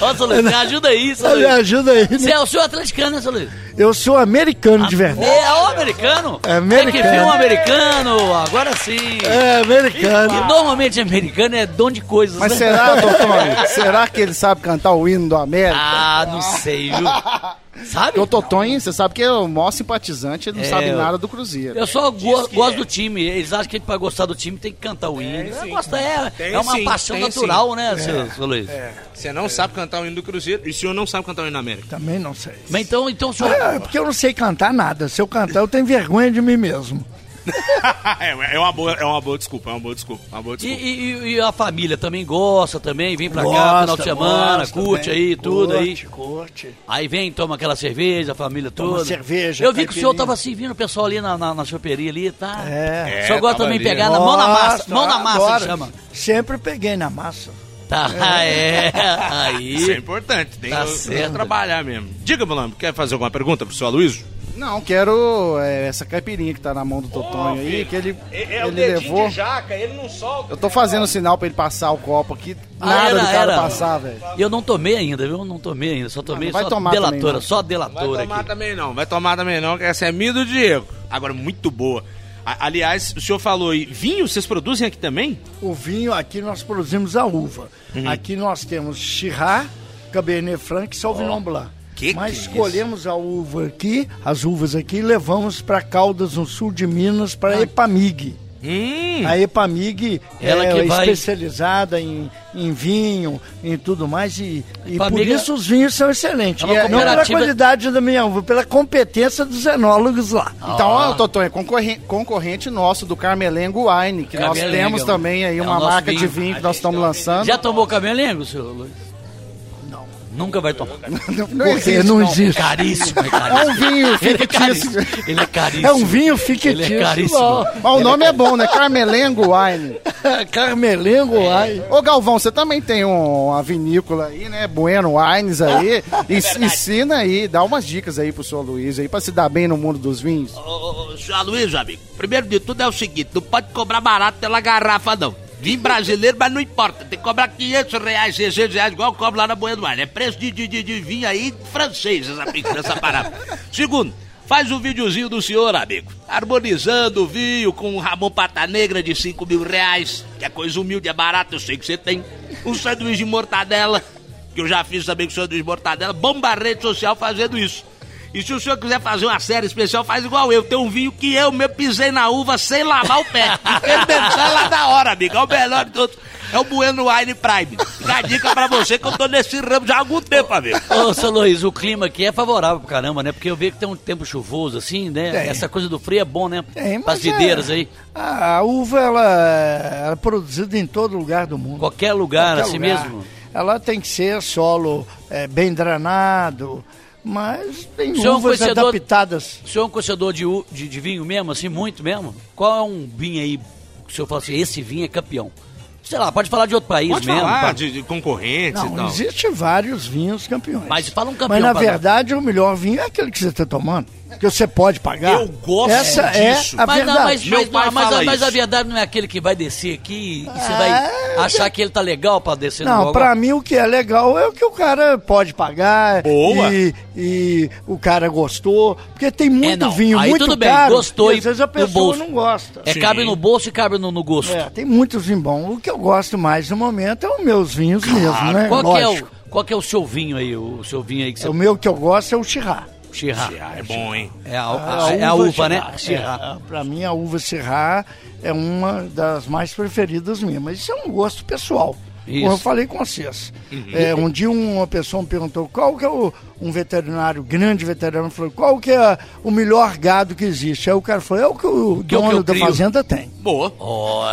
[SPEAKER 3] Ó, seu Luiz, me ajuda aí, seu
[SPEAKER 4] Me ajuda aí.
[SPEAKER 3] Você
[SPEAKER 4] né?
[SPEAKER 3] é o senhor atleticano, né, seu Luiz?
[SPEAKER 4] Eu sou americano de verdade.
[SPEAKER 3] É o americano?
[SPEAKER 4] É
[SPEAKER 3] É que
[SPEAKER 4] americano.
[SPEAKER 3] um americano, agora sim.
[SPEAKER 4] É,
[SPEAKER 3] E
[SPEAKER 4] americano.
[SPEAKER 3] normalmente americano é dono de coisas,
[SPEAKER 2] Mas
[SPEAKER 3] né?
[SPEAKER 2] será, Totonho? será que ele sabe cantar o hino do América?
[SPEAKER 3] Ah, não sei, viu? Sabe?
[SPEAKER 2] Porque o Totonho, você sabe que é o maior simpatizante, ele não
[SPEAKER 3] É,
[SPEAKER 2] sabe nada do Cruzeiro.
[SPEAKER 3] Eu só go gosto
[SPEAKER 1] é.
[SPEAKER 3] do time. Eles acham que pra gostar do time tem que cantar o hino. Eu
[SPEAKER 1] sim.
[SPEAKER 3] gosto, é,
[SPEAKER 1] Tem
[SPEAKER 3] é uma
[SPEAKER 1] sim,
[SPEAKER 3] paixão
[SPEAKER 1] tem
[SPEAKER 3] natural,
[SPEAKER 1] sim.
[SPEAKER 3] né, seu, seu Luiz?
[SPEAKER 1] Você não sabe cantar o hino do Cruzeiro e o senhor não sabe cantar o hino da América.
[SPEAKER 4] Também não sei.
[SPEAKER 3] Mas então, então o senhor.
[SPEAKER 4] É, porque eu não sei cantar nada. Se eu cantar, eu tenho vergonha de mim mesmo.
[SPEAKER 1] é, é uma boa, é uma boa desculpa, é uma boa desculpa, é uma boa
[SPEAKER 3] E,
[SPEAKER 1] desculpa.
[SPEAKER 3] e- e a família também gosta também, vem pra cá
[SPEAKER 4] Gosta,
[SPEAKER 3] final de semana,
[SPEAKER 4] gosta,
[SPEAKER 3] curte
[SPEAKER 4] vem.
[SPEAKER 3] aí, tudo aí.
[SPEAKER 4] Curte, curte.
[SPEAKER 3] Aí vem, toma aquela cerveja, a família
[SPEAKER 4] Toma
[SPEAKER 3] toda.
[SPEAKER 4] cerveja,
[SPEAKER 3] Eu vi que o senhor tava servindo o pessoal ali na, na, na choperia ali, tá?
[SPEAKER 4] É.
[SPEAKER 3] O senhor gosta
[SPEAKER 1] tava
[SPEAKER 3] também de pegar na mão na massa, mão na massa que chama.
[SPEAKER 4] Sempre peguei na massa.
[SPEAKER 3] Tá, é, aí.
[SPEAKER 1] Isso é importante, tem
[SPEAKER 3] Tá
[SPEAKER 1] que
[SPEAKER 3] certo.
[SPEAKER 1] trabalhar mesmo. Diga, Malandro, quer fazer alguma pergunta pro seu Aloysio?
[SPEAKER 2] Não, quero é, essa caipirinha que tá na mão do Totonho aí, que ele,
[SPEAKER 1] É,
[SPEAKER 2] ele levou.
[SPEAKER 1] jaca, ele não solta.
[SPEAKER 2] Eu tô fazendo sinal pra ele passar o copo aqui.
[SPEAKER 3] Ah,
[SPEAKER 2] Nada
[SPEAKER 3] era,
[SPEAKER 2] do cara
[SPEAKER 3] era.
[SPEAKER 2] passar, velho.
[SPEAKER 3] E eu não tomei ainda, viu? Não tomei ainda, só tomei
[SPEAKER 2] Ah, não vai
[SPEAKER 3] só
[SPEAKER 2] tomar também,
[SPEAKER 3] delatora,
[SPEAKER 2] não.
[SPEAKER 3] só
[SPEAKER 1] Vai
[SPEAKER 3] delatora
[SPEAKER 1] tomar
[SPEAKER 3] aqui.
[SPEAKER 1] também não, vai tomar também não, que essa é minha do Diego. Agora, muito boa. A- aliás, o senhor falou aí, vinho vocês produzem aqui também?
[SPEAKER 4] O vinho, aqui nós produzimos a uva.
[SPEAKER 3] Uhum.
[SPEAKER 4] Aqui nós temos Chirá, Cabernet Franc e Sauvignon Blanc.
[SPEAKER 1] Que
[SPEAKER 4] Mas
[SPEAKER 1] que é
[SPEAKER 4] escolhemos a uva aqui, as uvas aqui, e levamos para Caldas, no sul de Minas, para a Epamig.
[SPEAKER 1] Hum,
[SPEAKER 4] A Epamig
[SPEAKER 3] Ela
[SPEAKER 4] é
[SPEAKER 3] que vai-
[SPEAKER 4] especializada em, em vinho, em tudo mais, e, e por
[SPEAKER 3] é-
[SPEAKER 4] isso os vinhos são excelentes.
[SPEAKER 3] É
[SPEAKER 4] E é- não pela
[SPEAKER 3] cooperativa-
[SPEAKER 4] qualidade da minha uva, pela competência dos enólogos lá.
[SPEAKER 2] Então,
[SPEAKER 3] Ah.
[SPEAKER 2] ó, Totonho, é concorrente, concorrente nosso do Carmelengo Wine, que nós
[SPEAKER 3] Camelengo.
[SPEAKER 2] temos também aí
[SPEAKER 3] É
[SPEAKER 2] uma marca de
[SPEAKER 3] vinho.
[SPEAKER 2] vinho que nós estamos lançando.
[SPEAKER 3] Já tomou camelengo, senhor Luiz?
[SPEAKER 4] Não.
[SPEAKER 3] Nunca vai tomar.
[SPEAKER 2] Não,
[SPEAKER 4] Porque
[SPEAKER 2] existe,
[SPEAKER 4] não
[SPEAKER 2] não.
[SPEAKER 4] existe.
[SPEAKER 3] Caríssimo, é
[SPEAKER 2] É
[SPEAKER 3] caríssimo.
[SPEAKER 2] um vinho
[SPEAKER 3] Ele é
[SPEAKER 2] fictício.
[SPEAKER 3] caríssimo. Ele é caríssimo.
[SPEAKER 4] É um vinho
[SPEAKER 3] Ele
[SPEAKER 4] fictício.
[SPEAKER 3] é caríssimo.
[SPEAKER 2] Mas o nome é bom, né? Carmelengo Wine.
[SPEAKER 4] Carmelengo, ai.
[SPEAKER 2] Ô Galvão, você também tem um- uma vinícola aí, né? Bueno Wines aí. Ens- ensina aí, dá umas dicas aí pro senhor Luiz aí, pra se dar bem no mundo dos vinhos.
[SPEAKER 5] Ô, ô, ô, senhor Aloysio, amigo, primeiro de tudo é o seguinte, não pode cobrar barato pela garrafa, não. Vinho brasileiro, mas não importa, tem que cobrar 500 reais, 600 reais, igual eu cobro lá na Bueno Wine. É preço de, de, de, de vinho aí francês, essa, essa parada. Segundo, faz um videozinho do senhor, amigo, harmonizando o vinho com um Ramon Pata Negra de 5 mil reais, que é coisa humilde, é barato, eu sei que você tem. Um sanduíche de mortadela, que eu já fiz também com sanduíche de mortadela, bomba rede social fazendo isso. E se o senhor quiser fazer uma série especial, faz igual eu. Tem um vinho que eu mesmo pisei na uva sem lavar o pé. Fermentar lá na hora, amigo. É o melhor de todos. É o Bueno Wine Prime. Fica a dica pra você que eu tô nesse ramo já há algum tempo, amigo.
[SPEAKER 3] Ô, seu Luiz, o clima aqui é favorável pro caramba, né? Porque eu vejo que tem um tempo chuvoso, assim, né?
[SPEAKER 4] Tem.
[SPEAKER 3] Essa coisa do frio é bom, né? As
[SPEAKER 4] mas
[SPEAKER 3] videiras
[SPEAKER 4] é-
[SPEAKER 3] aí.
[SPEAKER 4] A, a uva, ela, ela é produzida em todo lugar do mundo.
[SPEAKER 3] Qualquer lugar,
[SPEAKER 4] Qualquer
[SPEAKER 3] assim
[SPEAKER 4] lugar.
[SPEAKER 3] mesmo.
[SPEAKER 4] Ela tem que ser solo é, bem drenado, mas tem
[SPEAKER 3] O
[SPEAKER 4] uvas
[SPEAKER 3] conhecedor-
[SPEAKER 4] adaptadas.
[SPEAKER 3] O senhor é um conhecedor de, de, de vinho mesmo, assim, muito mesmo? Qual é um vinho aí que o senhor fala assim, esse vinho é campeão? Sei lá, pode falar de outro país
[SPEAKER 1] pode
[SPEAKER 3] mesmo.
[SPEAKER 1] falar de, de concorrentes e
[SPEAKER 4] Não,
[SPEAKER 1] tal.
[SPEAKER 4] existe vários vinhos campeões.
[SPEAKER 3] Mas fala um campeão
[SPEAKER 4] Mas na verdade o melhor vinho é aquele que você está tomando, que você pode pagar.
[SPEAKER 1] Eu gosto
[SPEAKER 4] Essa
[SPEAKER 1] disso.
[SPEAKER 4] é a
[SPEAKER 3] Mas, não, mas,
[SPEAKER 1] Meu
[SPEAKER 3] mas,
[SPEAKER 1] pai
[SPEAKER 3] não, mas,
[SPEAKER 1] fala
[SPEAKER 3] a, mas a
[SPEAKER 1] isso.
[SPEAKER 3] verdade não é aquele que vai descer aqui e você
[SPEAKER 4] É,
[SPEAKER 3] vai achar que ele tá legal pra descer no
[SPEAKER 4] Não, pra mim o que é legal é o que o cara pode pagar.
[SPEAKER 1] Boa.
[SPEAKER 4] E, e o cara gostou. Porque tem muito
[SPEAKER 3] não,
[SPEAKER 4] vinho
[SPEAKER 3] aí
[SPEAKER 4] muito
[SPEAKER 3] tudo bem,
[SPEAKER 4] caro.
[SPEAKER 3] gostou
[SPEAKER 4] e às vezes a pessoa
[SPEAKER 3] bolso.
[SPEAKER 4] não gosta.
[SPEAKER 3] É
[SPEAKER 1] Sim.
[SPEAKER 3] cabe no bolso e cabe no, no gosto.
[SPEAKER 4] É, tem muitos vinhos bons. O que eu gosto mais no momento é os meus vinhos mesmo, né?
[SPEAKER 3] Qual, que é o, qual que é o seu vinho aí, o seu vinho aí que você...
[SPEAKER 4] O meu que eu gosto é o Chirá.
[SPEAKER 3] Chirá.
[SPEAKER 1] Ah, é bom, hein?
[SPEAKER 3] É a, a- é a uva, né? Chirá.
[SPEAKER 4] É, pra mim, a uva Chirá é uma das mais preferidas minhas. Mas isso é um gosto pessoal.
[SPEAKER 3] Isso.
[SPEAKER 4] Como eu falei com vocês. É, um dia uma pessoa me perguntou qual que é o, um veterinário, grande veterinário, falou qual que é o melhor gado que existe. Aí o cara falou, é o que o
[SPEAKER 3] Que é o que
[SPEAKER 4] dono
[SPEAKER 3] eu
[SPEAKER 4] da
[SPEAKER 3] crio.
[SPEAKER 4] fazenda tem.
[SPEAKER 1] Boa.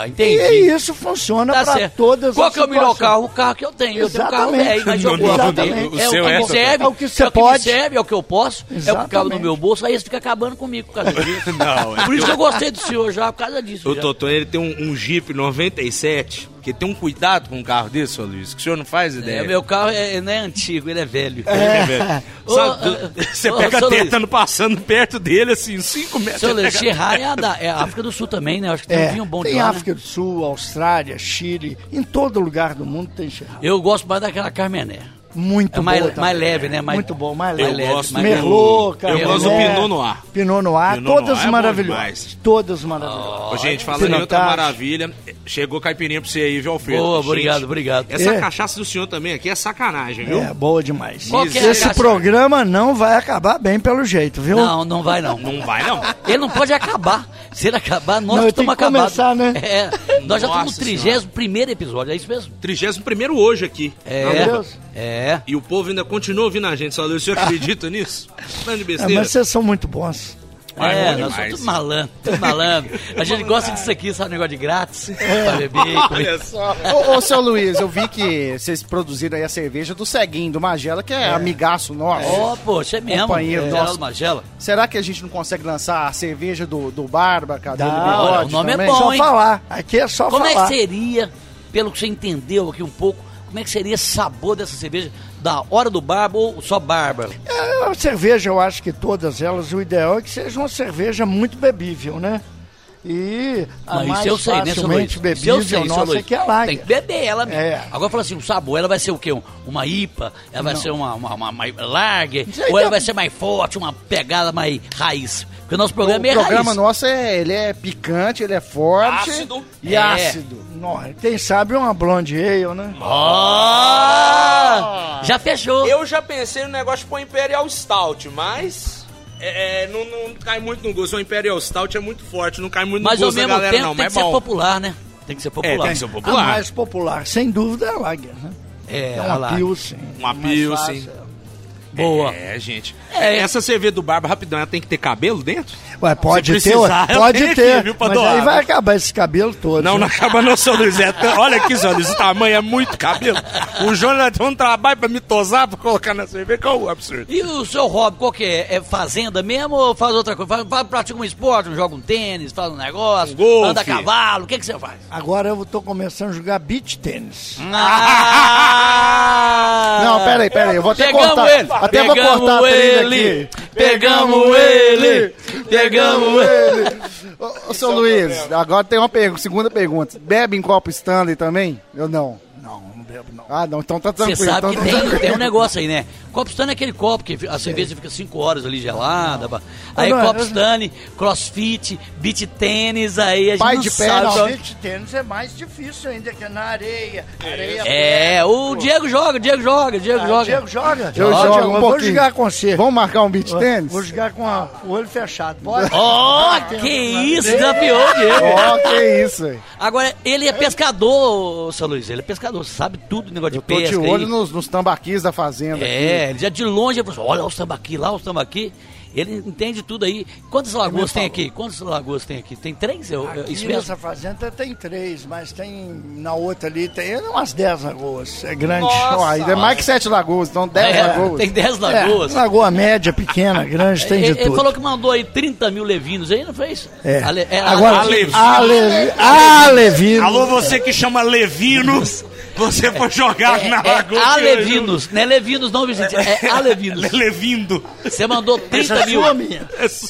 [SPEAKER 4] E
[SPEAKER 3] entendi.
[SPEAKER 4] isso funciona
[SPEAKER 3] Tá
[SPEAKER 4] para todas
[SPEAKER 3] Qual
[SPEAKER 4] as
[SPEAKER 3] que é o melhor carro? O carro que eu tenho. Eu tenho um carro
[SPEAKER 4] Exatamente.
[SPEAKER 3] velho, mas eu gosto
[SPEAKER 1] o
[SPEAKER 3] É o que
[SPEAKER 1] é,
[SPEAKER 3] serve.
[SPEAKER 4] é o que você
[SPEAKER 3] é o
[SPEAKER 4] pode.
[SPEAKER 3] serve, é o que eu posso. É o que cabe no
[SPEAKER 4] Exatamente.
[SPEAKER 3] meu bolso. Aí eles ficam acabando comigo por causa disso.
[SPEAKER 1] Não, é
[SPEAKER 3] Por isso que eu gostei do senhor já, por causa disso.
[SPEAKER 1] O. Totô, ele tem um, um Jeep 97, que tem um cuidado com um carro desse, seu Luiz, que o senhor não faz ideia.
[SPEAKER 3] É, meu carro é, não é antigo, ele é velho.
[SPEAKER 1] É, velho.
[SPEAKER 3] Ô,
[SPEAKER 1] Sabe,
[SPEAKER 3] ô,
[SPEAKER 1] você
[SPEAKER 3] ô,
[SPEAKER 1] pega tentando passando perto dele, assim, 5 metros.
[SPEAKER 3] Seu Luiz, Ferrari é, a da, é a África do Sul também, né? Acho que tem um
[SPEAKER 4] É,
[SPEAKER 3] vinho bom de
[SPEAKER 4] tem
[SPEAKER 3] lá, né?
[SPEAKER 4] África do Sul, Austrália, Chile, em todo lugar do mundo tem Chirra.
[SPEAKER 3] Eu gosto mais daquela Carmené.
[SPEAKER 4] Muito
[SPEAKER 3] É mais,
[SPEAKER 4] boa
[SPEAKER 3] mais leve, né? Mais,
[SPEAKER 4] Muito bom, mais
[SPEAKER 1] Eu
[SPEAKER 4] leve.
[SPEAKER 1] gosto
[SPEAKER 3] mais
[SPEAKER 1] do-
[SPEAKER 4] Merlot,
[SPEAKER 1] Eu
[SPEAKER 4] Cabernet,
[SPEAKER 1] gosto do Pinot Noir.
[SPEAKER 4] Pinot Noir,
[SPEAKER 1] Pinot Noir
[SPEAKER 4] todas
[SPEAKER 1] é bom
[SPEAKER 4] maravilhosas.
[SPEAKER 1] demais.
[SPEAKER 4] Todas maravilhosas.
[SPEAKER 1] Ô, gente, falando em outra maravilha, chegou caipirinha pra você aí, viu, Alfredo?
[SPEAKER 3] Boa,
[SPEAKER 1] Gente,
[SPEAKER 3] obrigado, obrigado.
[SPEAKER 1] Essa
[SPEAKER 4] É.
[SPEAKER 1] cachaça do senhor também aqui é sacanagem, viu?
[SPEAKER 4] É, boa demais.
[SPEAKER 3] É a
[SPEAKER 4] Esse programa não vai acabar bem pelo jeito, viu?
[SPEAKER 3] Não, não vai não.
[SPEAKER 1] Não vai, não.
[SPEAKER 3] Ele não pode acabar. Se ele acabar, nós
[SPEAKER 4] Não, eu
[SPEAKER 3] estamos acabados.
[SPEAKER 4] começar, né?
[SPEAKER 3] É, nós já estamos
[SPEAKER 1] Nossa
[SPEAKER 3] no 31 episódio, é isso mesmo?
[SPEAKER 1] 31 hoje aqui.
[SPEAKER 3] É.
[SPEAKER 4] Meu Deus.
[SPEAKER 3] É.
[SPEAKER 1] E o povo ainda continua ouvindo a gente, só o senhor acredita nisso? Grande
[SPEAKER 4] É,
[SPEAKER 1] besteira.
[SPEAKER 4] mas vocês são muito bons.
[SPEAKER 1] Vai,
[SPEAKER 3] é,
[SPEAKER 1] bom
[SPEAKER 3] nós somos tudo malandro, tudo malandro. A gente gosta disso aqui, sabe, negócio de grátis, pra beber.
[SPEAKER 1] Olha só.
[SPEAKER 2] Ô, ô, seu Luiz, eu vi que vocês produziram aí a cerveja do Ceguinho, do Magela, que é, amigaço nosso.
[SPEAKER 3] Ó, poxa, é mesmo.
[SPEAKER 2] Companheiro
[SPEAKER 3] é,
[SPEAKER 2] nosso.
[SPEAKER 3] Magela.
[SPEAKER 2] Será que a gente não consegue lançar a cerveja do, do Barba,
[SPEAKER 4] Dá,
[SPEAKER 2] e Bigode
[SPEAKER 3] olha, o nome é
[SPEAKER 2] também?
[SPEAKER 3] bom,
[SPEAKER 4] só
[SPEAKER 3] hein?
[SPEAKER 4] falar. Aqui é só
[SPEAKER 3] Como é
[SPEAKER 4] falar.
[SPEAKER 3] que seria, pelo que você entendeu aqui um pouco, como é que seria esse sabor dessa cerveja da hora do barba ou só barba?
[SPEAKER 4] É, a cerveja, eu acho que todas elas, o ideal é que seja uma cerveja muito bebível, né? E a
[SPEAKER 3] Não,
[SPEAKER 4] mais
[SPEAKER 3] isso eu sei, né,
[SPEAKER 4] facilmente
[SPEAKER 3] Isso eu sei,
[SPEAKER 4] nossa é que é a Lager.
[SPEAKER 3] Tem que beber ela mesmo.
[SPEAKER 4] É.
[SPEAKER 3] Agora fala assim, o sabor, ela vai ser o quê? Um- Uma IPA? Ela vai ser uma, uma, uma, lager?
[SPEAKER 4] Aí
[SPEAKER 3] Ou ela
[SPEAKER 4] tá-
[SPEAKER 3] vai ser mais forte, uma pegada mais raiz? Porque o nosso
[SPEAKER 2] O
[SPEAKER 3] programa é
[SPEAKER 2] programa
[SPEAKER 3] raiz.
[SPEAKER 2] nosso é, ele é picante, ele é forte
[SPEAKER 1] Ácido.
[SPEAKER 2] e
[SPEAKER 3] É.
[SPEAKER 2] ácido.
[SPEAKER 4] Nossa, quem sabe uma blonde ale, né?
[SPEAKER 3] Ó! Já fechou.
[SPEAKER 1] Eu já pensei no negócio de pôr Imperial Stout, mas. É, é, não, não cai muito no gosto. O Imperial Stout é muito forte, não cai muito
[SPEAKER 3] Mas
[SPEAKER 1] no
[SPEAKER 3] ao
[SPEAKER 1] gosto da
[SPEAKER 3] mesmo
[SPEAKER 1] galera,
[SPEAKER 3] tempo
[SPEAKER 1] não.
[SPEAKER 3] tem
[SPEAKER 1] Mas
[SPEAKER 3] que
[SPEAKER 1] é
[SPEAKER 3] ser
[SPEAKER 1] bom.
[SPEAKER 3] popular, né? Tem que ser
[SPEAKER 1] É,
[SPEAKER 3] popular.
[SPEAKER 1] tem que ser
[SPEAKER 4] A
[SPEAKER 1] popular.
[SPEAKER 4] mais popular, sem dúvida, é a Lager, né?
[SPEAKER 3] É,
[SPEAKER 4] É uma Pilsen.
[SPEAKER 1] Uma Pilsen.
[SPEAKER 3] Boa.
[SPEAKER 1] É, gente.
[SPEAKER 3] É.
[SPEAKER 1] Essa cerveja do Barba, rapidão, ela tem que ter cabelo dentro?
[SPEAKER 4] Ué, pode
[SPEAKER 1] Se
[SPEAKER 4] ter, ué, pode ter.
[SPEAKER 1] aqui, viu,
[SPEAKER 4] mas
[SPEAKER 1] doar.
[SPEAKER 4] aí vai acabar esse cabelo todo.
[SPEAKER 1] Não,
[SPEAKER 4] né?
[SPEAKER 1] não acaba não, seu Luiz. É tão- olha aqui, seu Luiz, o tamanho é muito cabelo. O Jonas tem um trabalho pra me tosar, pra colocar na cerveja, que é um absurdo.
[SPEAKER 3] E o seu hobby, qual que é? É fazenda mesmo ou faz outra coisa? Faz, faz, pratica um esporte, joga um tênis, faz um negócio,
[SPEAKER 1] Um golfe.
[SPEAKER 3] anda a cavalo, o que, que você faz?
[SPEAKER 4] Agora eu tô começando a jogar beach tênis.
[SPEAKER 3] Ah!
[SPEAKER 2] Não, pera aí, pera aí, eu vou até cortar-
[SPEAKER 3] ele,
[SPEAKER 2] até vou
[SPEAKER 3] pegamos
[SPEAKER 2] cortar a
[SPEAKER 3] ele,
[SPEAKER 2] aqui.
[SPEAKER 3] Pegamos ele, pegamos ele.
[SPEAKER 2] Ô, ô, seu Luiz, agora tem uma pergunta, segunda pergunta. Bebe em copo Stanley também? Eu não.
[SPEAKER 4] Não, não não.
[SPEAKER 2] Ah, não, então tá
[SPEAKER 3] Você
[SPEAKER 2] tranquilo.
[SPEAKER 3] sabe que
[SPEAKER 2] então tá
[SPEAKER 3] tem,
[SPEAKER 2] tranquilo.
[SPEAKER 3] tem um negócio aí, né? Copo Stanley é aquele copo que a cerveja fica 5 horas ali gelada. pá. Aí
[SPEAKER 4] Não, eu-
[SPEAKER 3] Stanley, crossfit, beat tênis, aí a gente
[SPEAKER 2] Pai
[SPEAKER 3] não
[SPEAKER 2] de pé,
[SPEAKER 3] sabe
[SPEAKER 2] não.
[SPEAKER 4] Beach tênis é mais difícil ainda, que é na areia. areia
[SPEAKER 3] É, o Diego joga, o Diego joga, o Diego
[SPEAKER 4] Ah,
[SPEAKER 3] joga.
[SPEAKER 4] Diego joga?
[SPEAKER 2] Eu
[SPEAKER 4] Ó,
[SPEAKER 2] jogo um
[SPEAKER 4] eu vou
[SPEAKER 2] pouquinho.
[SPEAKER 4] jogar com você.
[SPEAKER 2] Vamos marcar um beat tênis?
[SPEAKER 4] Vou jogar com a- o olho fechado. Pode?
[SPEAKER 3] Ó, que isso, desafiou o Diego.
[SPEAKER 2] Ó, que isso.
[SPEAKER 3] Agora, ele é pescador, seu Luiz, ele é pescador, sabe tudo, negócio de
[SPEAKER 2] Eu tô de
[SPEAKER 3] pesca
[SPEAKER 2] olho
[SPEAKER 3] aí.
[SPEAKER 2] nos, nos tambaquis da fazenda.
[SPEAKER 3] É, ele já de longe, ele falou assim, olha os tambaqui lá, os tambaqui. Ele entende tudo aí. Quantas lagoas tem aqui? Quantas lagoas tem aqui? Tem três? Eu, eu-
[SPEAKER 4] Aqui
[SPEAKER 3] isso mesmo?
[SPEAKER 4] nessa fazenda tem três, mas tem na outra ali tem umas dez lagoas. É grande.
[SPEAKER 2] Ó, ainda é mais que sete lagoas, então dez
[SPEAKER 3] É,
[SPEAKER 2] lagoas.
[SPEAKER 3] Tem dez
[SPEAKER 4] É,
[SPEAKER 3] lagoas.
[SPEAKER 4] lagoa média, pequena, grande, tem de
[SPEAKER 3] ele, ele
[SPEAKER 4] tudo.
[SPEAKER 3] falou que mandou aí 30 mil levinos aí, não fez?
[SPEAKER 4] É.
[SPEAKER 3] Ale- é,
[SPEAKER 4] Agora,
[SPEAKER 3] ale-
[SPEAKER 4] Ale- Alevino.
[SPEAKER 1] Alô, você que chama Levinos, você foi jogar na
[SPEAKER 3] é,
[SPEAKER 1] lagoa.
[SPEAKER 3] é alevinos, não é levinos não, Vicente, é alevinos.
[SPEAKER 1] Levindo.
[SPEAKER 3] Você mandou 30
[SPEAKER 4] Essa é
[SPEAKER 3] mil.
[SPEAKER 4] sua, minha.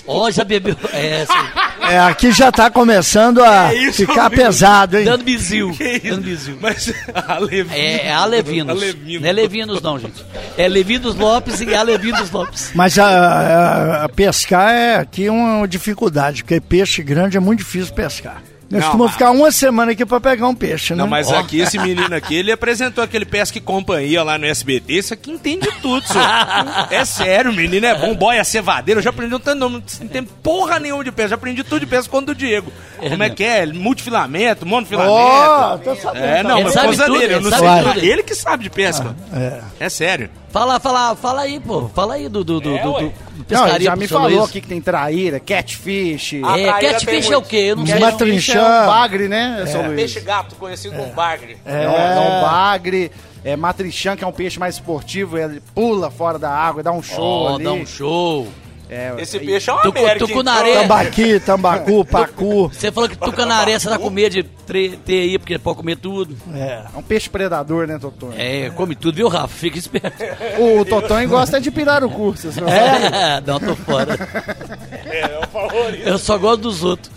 [SPEAKER 3] Ó, já bebeu. É, sim.
[SPEAKER 4] É, aqui já tá começando a
[SPEAKER 1] É isso,
[SPEAKER 4] ficar
[SPEAKER 1] amigo.
[SPEAKER 4] pesado, hein?
[SPEAKER 3] Dando bizil.
[SPEAKER 1] Que
[SPEAKER 3] Dando bizil.
[SPEAKER 1] Mas Alevinos.
[SPEAKER 3] É, é Alevinos. Não é Levinos, não, gente. É Levinos Lopes e Alevinos Lopes.
[SPEAKER 4] Mas a, a- a pescar é aqui uma dificuldade, porque peixe grande é muito difícil pescar. Nós
[SPEAKER 1] Não,
[SPEAKER 4] costumamos
[SPEAKER 1] mas-
[SPEAKER 4] ficar uma semana aqui pra pegar um peixe, né?
[SPEAKER 1] Não, mas aqui esse menino aqui, ele apresentou aquele Pesca e Companhia lá no SBT. Isso aqui entende tudo, senhor. É sério, o menino é bom, boia cevadeiro. Eu já aprendi um tanto nome. Não tem porra nenhuma de pesca. Já aprendi tudo de pesca quando do Diego. Como é que é? Multifilamento, monofilamento.
[SPEAKER 4] Ó, tô sabendo.
[SPEAKER 1] É, não,
[SPEAKER 3] Ele
[SPEAKER 1] mas coisa
[SPEAKER 3] tudo,
[SPEAKER 1] dele. Eu
[SPEAKER 3] ele
[SPEAKER 1] não
[SPEAKER 3] sabe
[SPEAKER 1] sei.
[SPEAKER 3] tudo.
[SPEAKER 1] Ele que sabe de pesca.
[SPEAKER 4] É.
[SPEAKER 1] É sério.
[SPEAKER 3] Fala, fala, fala aí, pô. Fala aí do, do, do,
[SPEAKER 1] É,
[SPEAKER 3] do, do
[SPEAKER 2] Não,
[SPEAKER 3] pescaria
[SPEAKER 2] ele já me falou
[SPEAKER 3] Luiz.
[SPEAKER 2] aqui que tem traíra, catfish.
[SPEAKER 3] É,
[SPEAKER 1] traíra
[SPEAKER 3] catfish
[SPEAKER 1] tem
[SPEAKER 3] é o quê? Eu não sei. Não.
[SPEAKER 2] Catfish é um bagre, né, São Luís?
[SPEAKER 1] Peixe gato, conhecido como bagre.
[SPEAKER 2] É, um, é um bagre. É matrichã, que é um peixe mais esportivo, ele pula fora da água, dá um show
[SPEAKER 3] Ó,
[SPEAKER 2] ali.
[SPEAKER 3] dá um show.
[SPEAKER 2] É,
[SPEAKER 1] Esse
[SPEAKER 2] e-
[SPEAKER 1] peixe é uma
[SPEAKER 3] Tucu-
[SPEAKER 1] América,
[SPEAKER 3] tucunaré.
[SPEAKER 1] então.
[SPEAKER 4] Tambaqui, tambacu, pacu.
[SPEAKER 3] Você falou que tucanaré você tá com medo de tre- ter aí, porque pode comer tudo.
[SPEAKER 4] É.
[SPEAKER 2] É um peixe predador, né, Totonho?
[SPEAKER 3] É, come tudo, viu, Rafa? Fica esperto.
[SPEAKER 2] O Totonho gosta de pirarucu, vocês não sabem.
[SPEAKER 3] É, não, tô fora.
[SPEAKER 1] É o favorito.
[SPEAKER 3] Eu só gosto dos outros.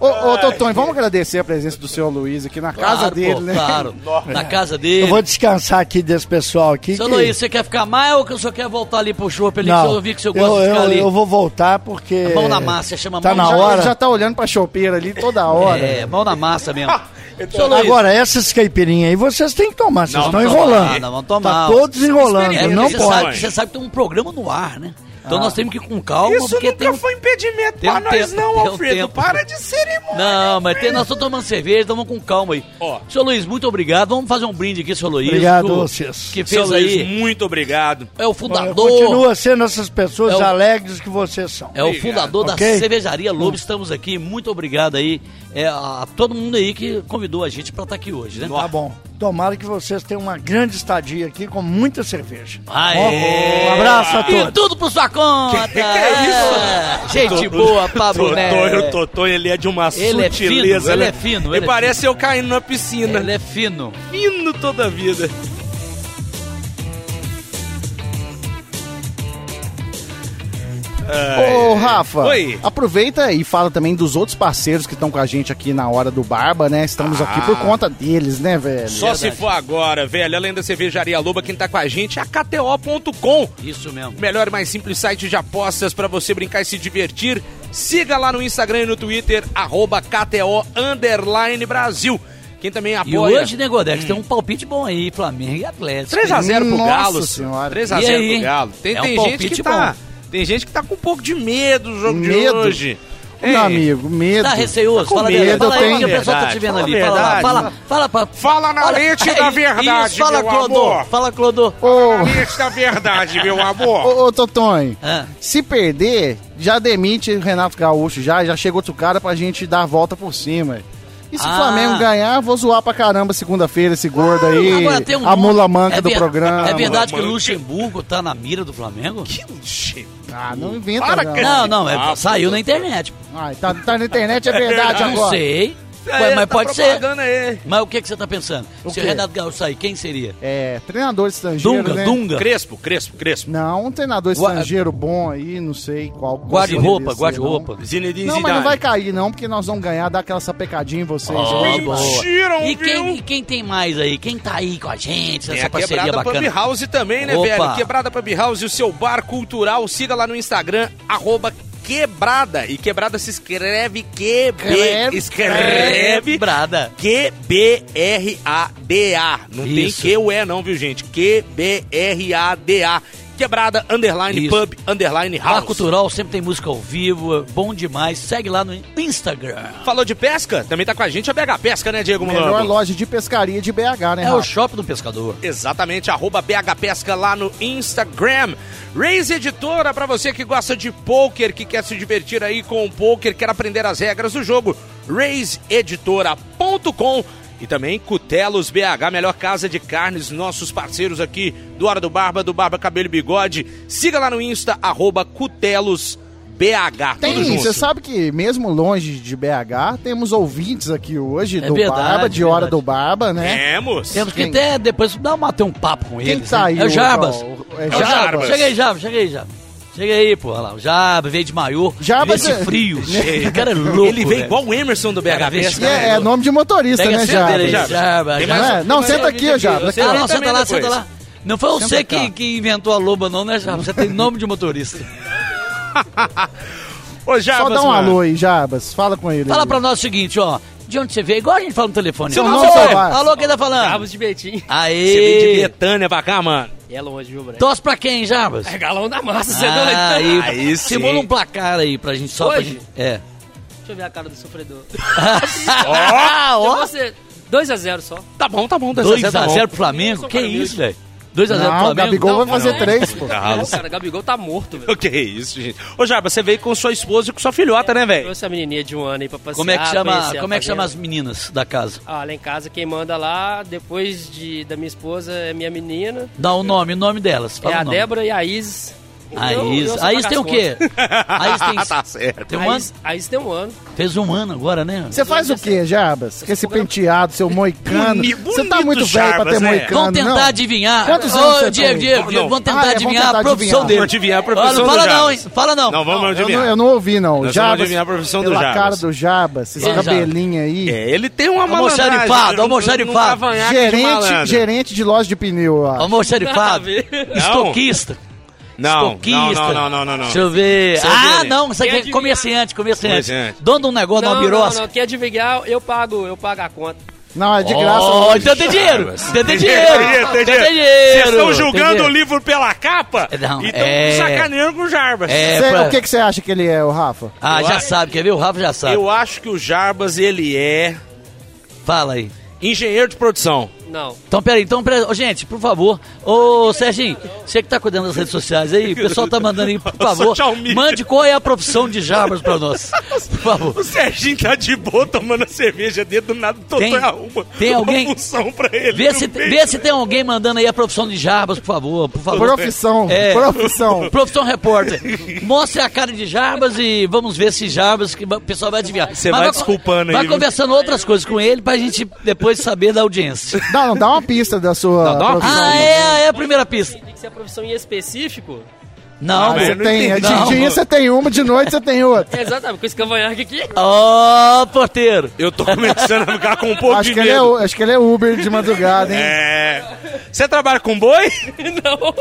[SPEAKER 2] Ô, ô Totonho, vamos agradecer a presença do senhor Luiz aqui na casa
[SPEAKER 3] Claro,
[SPEAKER 2] dele,
[SPEAKER 3] pô,
[SPEAKER 2] né?
[SPEAKER 3] Claro, na casa
[SPEAKER 4] Eu
[SPEAKER 3] dele.
[SPEAKER 4] vou descansar aqui desse pessoal aqui.
[SPEAKER 3] Seu
[SPEAKER 4] que-
[SPEAKER 3] Luiz, você quer ficar mais ou que o senhor quer voltar ali pro show? Ali,
[SPEAKER 4] Não,
[SPEAKER 3] que eu vi que o senhor gosta
[SPEAKER 4] eu,
[SPEAKER 3] de ficar
[SPEAKER 4] eu,
[SPEAKER 3] ali.
[SPEAKER 4] eu vou voltar porque...
[SPEAKER 3] Mão na massa, chama
[SPEAKER 4] Tá
[SPEAKER 3] mão
[SPEAKER 4] na
[SPEAKER 3] na
[SPEAKER 2] Já-
[SPEAKER 4] hora.
[SPEAKER 2] Já tá olhando pra chopeira ali toda hora.
[SPEAKER 3] É, mão na massa mesmo.
[SPEAKER 1] Então,
[SPEAKER 4] Agora, essas caipirinhas aí vocês têm que tomar, vocês
[SPEAKER 1] Não,
[SPEAKER 4] estão enrolando.
[SPEAKER 3] não, não, vamos tomar.
[SPEAKER 4] Tá todos enrolando,
[SPEAKER 3] é,
[SPEAKER 4] não
[SPEAKER 3] você,
[SPEAKER 4] pode.
[SPEAKER 3] sabe, você sabe que tem um programa no ar, né? Então nós temos que ir com calma,
[SPEAKER 1] Isso
[SPEAKER 3] porque
[SPEAKER 1] nunca
[SPEAKER 3] tem um...
[SPEAKER 1] foi impedimento
[SPEAKER 3] tem
[SPEAKER 1] pra
[SPEAKER 3] um
[SPEAKER 1] nós
[SPEAKER 3] tempo,
[SPEAKER 1] não,
[SPEAKER 3] um
[SPEAKER 1] Alfredo.
[SPEAKER 3] tempo.
[SPEAKER 1] Para de cerimônia.
[SPEAKER 3] Não, mas tem, nós estamos tomando cerveja, então vamos com calma aí.
[SPEAKER 1] Ó.
[SPEAKER 3] Seu Luiz, muito obrigado. Vamos fazer um brinde aqui, seu Luiz.
[SPEAKER 4] Obrigado,
[SPEAKER 3] que o-
[SPEAKER 4] vocês.
[SPEAKER 3] Que
[SPEAKER 1] Seu
[SPEAKER 3] fez
[SPEAKER 1] Luiz,
[SPEAKER 3] aí.
[SPEAKER 1] muito obrigado.
[SPEAKER 3] É o
[SPEAKER 4] Olha,
[SPEAKER 3] fundador.
[SPEAKER 4] Continua sendo essas pessoas
[SPEAKER 3] É o-
[SPEAKER 4] alegres que vocês são.
[SPEAKER 3] É o
[SPEAKER 1] Obrigado.
[SPEAKER 3] fundador da
[SPEAKER 4] Ok.
[SPEAKER 3] cervejaria Lobo. Estamos aqui. Muito obrigado aí é, a, a todo mundo aí que convidou a gente para estar aqui hoje, né?
[SPEAKER 4] Tá bom. Tomara que vocês tenham uma grande estadia aqui com muita cerveja.
[SPEAKER 3] Aê!
[SPEAKER 4] Um abraço a
[SPEAKER 3] E
[SPEAKER 4] todos.
[SPEAKER 3] tudo por sua conta!
[SPEAKER 1] Que que é
[SPEAKER 3] isso? Gente boa, Pablo Neto.
[SPEAKER 1] Totonho, ele é de uma
[SPEAKER 3] Ele é
[SPEAKER 1] sutileza.
[SPEAKER 3] fino, ele
[SPEAKER 1] né?
[SPEAKER 3] é fino,
[SPEAKER 1] Ele,
[SPEAKER 3] ele é
[SPEAKER 1] parece eu caindo na piscina.
[SPEAKER 3] Ele é fino.
[SPEAKER 1] fino toda a vida.
[SPEAKER 2] Ô, Rafa,
[SPEAKER 1] Oi.
[SPEAKER 2] aproveita e fala também dos outros parceiros que estão com a gente aqui na hora do Barba, né? Estamos aqui por conta deles, né, velho?
[SPEAKER 1] Só se for agora, velho. Além da cervejaria Loba, quem tá com a gente é a KTO.com.
[SPEAKER 3] Isso mesmo.
[SPEAKER 1] Melhor e mais simples site de apostas para você brincar e se divertir. Siga lá no Instagram e no Twitter, arroba KTO Underline Brasil. Quem também
[SPEAKER 3] E
[SPEAKER 1] apoia.
[SPEAKER 3] hoje, né, Godex, tem um palpite bom aí, Flamengo e Atlético.
[SPEAKER 1] 3x0 pro
[SPEAKER 2] Nossa
[SPEAKER 1] Galo.
[SPEAKER 2] Senhora.
[SPEAKER 1] 3x0
[SPEAKER 3] E aí?
[SPEAKER 1] pro Galo. Tem,
[SPEAKER 3] É um
[SPEAKER 1] tem gente
[SPEAKER 3] palpite
[SPEAKER 1] que tá.
[SPEAKER 3] bom.
[SPEAKER 1] Tem gente que tá com um pouco de medo do jogo de
[SPEAKER 2] Medo?
[SPEAKER 1] hoje.
[SPEAKER 2] Meu amigo, medo.
[SPEAKER 3] Tá receoso?
[SPEAKER 2] com
[SPEAKER 3] fala,
[SPEAKER 2] medo,
[SPEAKER 3] verdade. fala
[SPEAKER 2] eu
[SPEAKER 3] aí,
[SPEAKER 2] tenho.
[SPEAKER 3] que o pessoal tá te
[SPEAKER 1] Verdade,
[SPEAKER 3] vendo
[SPEAKER 1] fala
[SPEAKER 3] ali. Fala lá,
[SPEAKER 1] verdade.
[SPEAKER 3] fala, fala pra...
[SPEAKER 1] Fala na leite da verdade,
[SPEAKER 3] Isso, fala,
[SPEAKER 1] meu
[SPEAKER 3] Clodô.
[SPEAKER 1] amor.
[SPEAKER 3] Fala, Clodô.
[SPEAKER 2] Ô,
[SPEAKER 1] Na leite da verdade, meu amor.
[SPEAKER 2] ô, ô, Totonho,
[SPEAKER 3] Ah.
[SPEAKER 2] se perder, já demite o Renato Gaúcho, já, já chega outro cara pra gente dar a volta por cima. E se
[SPEAKER 3] Ah.
[SPEAKER 2] o Flamengo ganhar, vou zoar pra caramba segunda-feira esse gordo aí,
[SPEAKER 3] Agora tem um
[SPEAKER 2] a mula manca
[SPEAKER 3] É
[SPEAKER 2] do programa.
[SPEAKER 3] É verdade que o. Luxemburgo tá na mira do Flamengo?
[SPEAKER 2] Ah, não inventa
[SPEAKER 1] Para,
[SPEAKER 2] não.
[SPEAKER 1] cara.
[SPEAKER 3] Não, não, é-
[SPEAKER 1] Ah,
[SPEAKER 3] saiu na internet.
[SPEAKER 2] Ah, tá, tá na internet, é verdade
[SPEAKER 3] Não
[SPEAKER 2] agora.
[SPEAKER 3] sei.
[SPEAKER 1] É,
[SPEAKER 3] Ué, mas
[SPEAKER 1] tá
[SPEAKER 3] pode ser.
[SPEAKER 1] aí.
[SPEAKER 3] Mas o que, que você tá pensando?
[SPEAKER 2] O
[SPEAKER 3] Se o? Renato Gaúcho sair, quem seria?
[SPEAKER 2] É, treinador estrangeiro,
[SPEAKER 3] Dunga,
[SPEAKER 2] né?
[SPEAKER 3] Dunga.
[SPEAKER 1] Crespo, Crespo, Crespo.
[SPEAKER 2] Não, um treinador
[SPEAKER 3] Gua-
[SPEAKER 2] estrangeiro bom aí, não sei qual.
[SPEAKER 3] Guarde-roupa, guarde-roupa.
[SPEAKER 1] Zinedine
[SPEAKER 2] Não, mas não vai cair não, porque nós vamos ganhar, dar aquela sapecadinha em vocês.
[SPEAKER 3] Boa.
[SPEAKER 1] Mentiram,
[SPEAKER 3] E
[SPEAKER 1] viu?
[SPEAKER 3] quem, e quem tem mais aí? Quem tá aí com a gente
[SPEAKER 1] Tem
[SPEAKER 3] nessa
[SPEAKER 1] a
[SPEAKER 3] parceria
[SPEAKER 1] Quebrada Pub? House também, né,
[SPEAKER 3] Opa.
[SPEAKER 1] velho? Quebrada Pub House, o seu bar cultural. Siga lá no Instagram, arroba Quebrada. E Quebrada se escreve QB.
[SPEAKER 2] Creve.
[SPEAKER 1] Escreve
[SPEAKER 3] Quebrada.
[SPEAKER 1] Q-B-R-A-D-A. Não
[SPEAKER 3] Isso.
[SPEAKER 1] tem Q-U-E não, viu, gente? Q-B-R-A-D-A. Quebrada, underline,
[SPEAKER 3] Isso.
[SPEAKER 1] pub, underline,
[SPEAKER 3] Bar
[SPEAKER 1] house.
[SPEAKER 3] Cultural sempre tem música ao vivo, é bom demais. Segue lá no Instagram.
[SPEAKER 1] Falou de pesca? Também tá com a gente a BH Pesca, né, Diego
[SPEAKER 2] Melhor
[SPEAKER 1] Mulambo?
[SPEAKER 2] loja de pescaria de BH, né,
[SPEAKER 3] É o
[SPEAKER 2] Rafa?
[SPEAKER 3] shopping do pescador.
[SPEAKER 1] Exatamente, arroba BH Pesca lá no Instagram. Raise Editora, pra você que gosta de poker, que quer se divertir aí com o poker, quer aprender as regras do jogo, raiseeditora.com e também Cutelos BH, melhor casa de carnes, nossos parceiros aqui do Hora do Barba, do Barba Cabelo e Bigode. Siga lá no Insta, arroba Cutelos BH. tudo
[SPEAKER 2] Tem,
[SPEAKER 1] junto.
[SPEAKER 2] você sabe que mesmo longe de BH, temos ouvintes aqui hoje
[SPEAKER 3] É
[SPEAKER 2] do
[SPEAKER 3] verdade,
[SPEAKER 2] Barba, de Hora
[SPEAKER 3] verdade.
[SPEAKER 2] do Barba, né?
[SPEAKER 1] Temos.
[SPEAKER 3] Temos que
[SPEAKER 2] Quem-
[SPEAKER 3] até depois dar uma, ter um papo com
[SPEAKER 2] Quem
[SPEAKER 3] eles.
[SPEAKER 2] tá
[SPEAKER 3] né?
[SPEAKER 2] aí?
[SPEAKER 3] É o Jarbas.
[SPEAKER 2] o- É
[SPEAKER 1] É o
[SPEAKER 2] Jarbas.
[SPEAKER 1] Jarbas.
[SPEAKER 3] Chega aí, Jarbas, chega aí, Jarbas. Chega aí, pô. Olha lá, o Jarbas veio de maiô.
[SPEAKER 2] Jarbas
[SPEAKER 3] veio
[SPEAKER 2] é-
[SPEAKER 3] esse frio. O cara é louco.
[SPEAKER 1] Ele veio igual o Emerson do BH
[SPEAKER 3] Pega a vez-
[SPEAKER 1] Pesca.
[SPEAKER 2] É, é nome de motorista,
[SPEAKER 3] Pega
[SPEAKER 2] né,
[SPEAKER 3] a cadeira aí,
[SPEAKER 2] Jarbas?
[SPEAKER 3] Jarbas.
[SPEAKER 1] Tem
[SPEAKER 3] Jarbas.
[SPEAKER 1] mais-
[SPEAKER 2] É, não, senta aqui, ó,
[SPEAKER 3] Ah, não, senta lá, senta lá. Não foi você que, que inventou a loba, não, né, Jarbas? Você tem nome de motorista.
[SPEAKER 1] Ô, Jarbas,
[SPEAKER 2] Só dá um
[SPEAKER 1] mano.
[SPEAKER 2] alô aí, Jabas. Fala com ele.
[SPEAKER 3] Fala
[SPEAKER 2] aí.
[SPEAKER 3] pra nós o seguinte, ó. De onde você veio? Igual a gente fala no telefone.
[SPEAKER 2] Seu
[SPEAKER 3] Alô,
[SPEAKER 2] nome, bar.
[SPEAKER 3] Alô, quem tá falando?
[SPEAKER 6] Jarbas de Betim.
[SPEAKER 1] Você veio de
[SPEAKER 3] Aê!
[SPEAKER 1] Betânia pra cá, mano.
[SPEAKER 6] É longe, viu, Breno?
[SPEAKER 3] Tosse pra quem, Jarbas?
[SPEAKER 6] É galão da massa, você é
[SPEAKER 3] Ah,
[SPEAKER 6] doido?
[SPEAKER 3] aí,
[SPEAKER 1] Aí sim.
[SPEAKER 3] simula um placar aí pra gente só pra
[SPEAKER 6] Hoje?
[SPEAKER 3] gente. É.
[SPEAKER 6] Deixa eu ver a cara do sofredor.
[SPEAKER 3] Ó.
[SPEAKER 6] você... 2x0 só.
[SPEAKER 1] Tá bom, tá bom. 2x0 tá bom.
[SPEAKER 3] 2x0 pro Flamengo? Que isso, velho? 2x0 pro
[SPEAKER 2] Não, o
[SPEAKER 3] Flamengo?
[SPEAKER 2] Gabigol vai
[SPEAKER 6] Não,
[SPEAKER 2] fazer
[SPEAKER 6] não.
[SPEAKER 2] três, pô.
[SPEAKER 6] Não, cara, Gabigol tá morto, velho.
[SPEAKER 1] Que é isso, gente? Ô, Jarbas, você veio com sua esposa e com sua filhota, né, velho?
[SPEAKER 6] Trouxe a menininha de um ano aí pra passear.
[SPEAKER 3] Como é que chama, como é que chama as meninas da casa?
[SPEAKER 6] Ah, lá em casa quem manda lá, depois de, da minha esposa, é minha menina.
[SPEAKER 3] Dá o nome, o nome delas. Fala
[SPEAKER 6] é a. Débora e a Isis.
[SPEAKER 3] A
[SPEAKER 6] Eu- eu
[SPEAKER 3] Is.
[SPEAKER 6] sou
[SPEAKER 3] A Is tem o quê? A Is tem,
[SPEAKER 1] tá certo.
[SPEAKER 3] tem um ano?
[SPEAKER 6] A tem um ano.
[SPEAKER 3] Fez um ano agora, né?
[SPEAKER 2] Você faz o quê, Jabas? Com esse penteado, seu moicano. Você tá muito velho pra ter
[SPEAKER 1] né?
[SPEAKER 2] moicano,
[SPEAKER 3] Vamos tentar adivinhar.
[SPEAKER 2] Quantos anos você
[SPEAKER 3] Diego,
[SPEAKER 2] tem?
[SPEAKER 3] Diego. Diego, vamos tentar
[SPEAKER 2] Ah, é,
[SPEAKER 3] adivinhar a profissão dele.
[SPEAKER 1] Vamos adivinhar a profissão
[SPEAKER 3] não fala não, hein? Fala não.
[SPEAKER 1] Não, vamos
[SPEAKER 2] Eu
[SPEAKER 1] adivinhar.
[SPEAKER 2] não, eu não ouvi, não. Jabas,
[SPEAKER 1] adivinhar a profissão do Jabas.
[SPEAKER 2] cara do Jabas, esse cabelinho aí.
[SPEAKER 1] É, ele tem uma
[SPEAKER 3] Almoxarifado,
[SPEAKER 1] malandragem.
[SPEAKER 3] almoxarifado.
[SPEAKER 1] de
[SPEAKER 2] Gerente, de loja de pneu, ó.
[SPEAKER 3] Almoxarifado. Estoquista.
[SPEAKER 1] Não, não, não, não, não, não.
[SPEAKER 3] Deixa eu ver.
[SPEAKER 1] Eu
[SPEAKER 3] ah,
[SPEAKER 1] ver.
[SPEAKER 3] não, isso aqui é comerciante, comerciante. Dono de um negócio, de
[SPEAKER 6] Não,
[SPEAKER 3] uma
[SPEAKER 6] não,
[SPEAKER 3] birosca.
[SPEAKER 6] não, quer adivinhar, eu pago, eu pago a conta.
[SPEAKER 2] Não, é de graça.
[SPEAKER 3] Oh,
[SPEAKER 2] não.
[SPEAKER 3] então tem dinheiro. Então tem dinheiro.
[SPEAKER 1] tem dinheiro.
[SPEAKER 3] tem dinheiro.
[SPEAKER 1] Vocês estão julgando o livro pela capa
[SPEAKER 3] Não,
[SPEAKER 1] e estão
[SPEAKER 3] é.
[SPEAKER 1] sacaneando com o Jarbas.
[SPEAKER 3] É,
[SPEAKER 2] Cê-
[SPEAKER 3] pra-
[SPEAKER 2] O que, que você acha que ele é, o Rafa?
[SPEAKER 3] Ah,
[SPEAKER 1] Eu
[SPEAKER 3] já
[SPEAKER 1] acho-
[SPEAKER 3] sabe, quer ver? O Rafa já sabe.
[SPEAKER 1] Eu acho que o Jarbas, ele é
[SPEAKER 3] Fala aí.
[SPEAKER 1] engenheiro de produção.
[SPEAKER 6] Não.
[SPEAKER 3] Então, peraí, então, peraí. Ô, gente, por favor. Ô, Serginho, você que tá cuidando das redes sociais aí, o pessoal tá mandando aí, por favor, mande qual é a profissão de Jarbas pra nós. Por favor.
[SPEAKER 1] O Serginho tá de boa tomando a cerveja dele, do nada o
[SPEAKER 3] Tem-
[SPEAKER 1] Totó arruma
[SPEAKER 3] tem alguém-
[SPEAKER 1] uma função pra ele.
[SPEAKER 3] Vê se,
[SPEAKER 1] meio.
[SPEAKER 3] vê se tem alguém mandando aí a profissão de Jarbas, por favor, por favor.
[SPEAKER 2] Profissão,
[SPEAKER 3] É.
[SPEAKER 2] profissão.
[SPEAKER 3] Profissão repórter. Mostre a cara de Jarbas e vamos ver se Jarbas, que o pessoal vai adivinhar.
[SPEAKER 1] Você vai
[SPEAKER 3] co-
[SPEAKER 1] desculpando aí,
[SPEAKER 3] Vai conversando outras coisas com ele pra gente depois saber da audiência.
[SPEAKER 2] Dá, não, dá uma pista da sua
[SPEAKER 1] Não, dá uma
[SPEAKER 2] profissão.
[SPEAKER 3] Ah, é, é a primeira pista.
[SPEAKER 6] Tem que ser a profissão em específico.
[SPEAKER 3] Não,
[SPEAKER 2] Ah, você
[SPEAKER 1] não
[SPEAKER 2] tem,
[SPEAKER 1] entendi.
[SPEAKER 2] de dia você tem uma, de noite você tem outra.
[SPEAKER 6] É, exatamente, com esse cavanhaque aqui.
[SPEAKER 3] Ó, porteiro.
[SPEAKER 1] Eu tô começando a ficar com um pouco
[SPEAKER 2] Acho
[SPEAKER 1] de
[SPEAKER 2] que, ele é,
[SPEAKER 1] medo.
[SPEAKER 2] u- acho que ele é Uber de madrugada, hein?
[SPEAKER 1] É. Você trabalha com boi?
[SPEAKER 6] Não.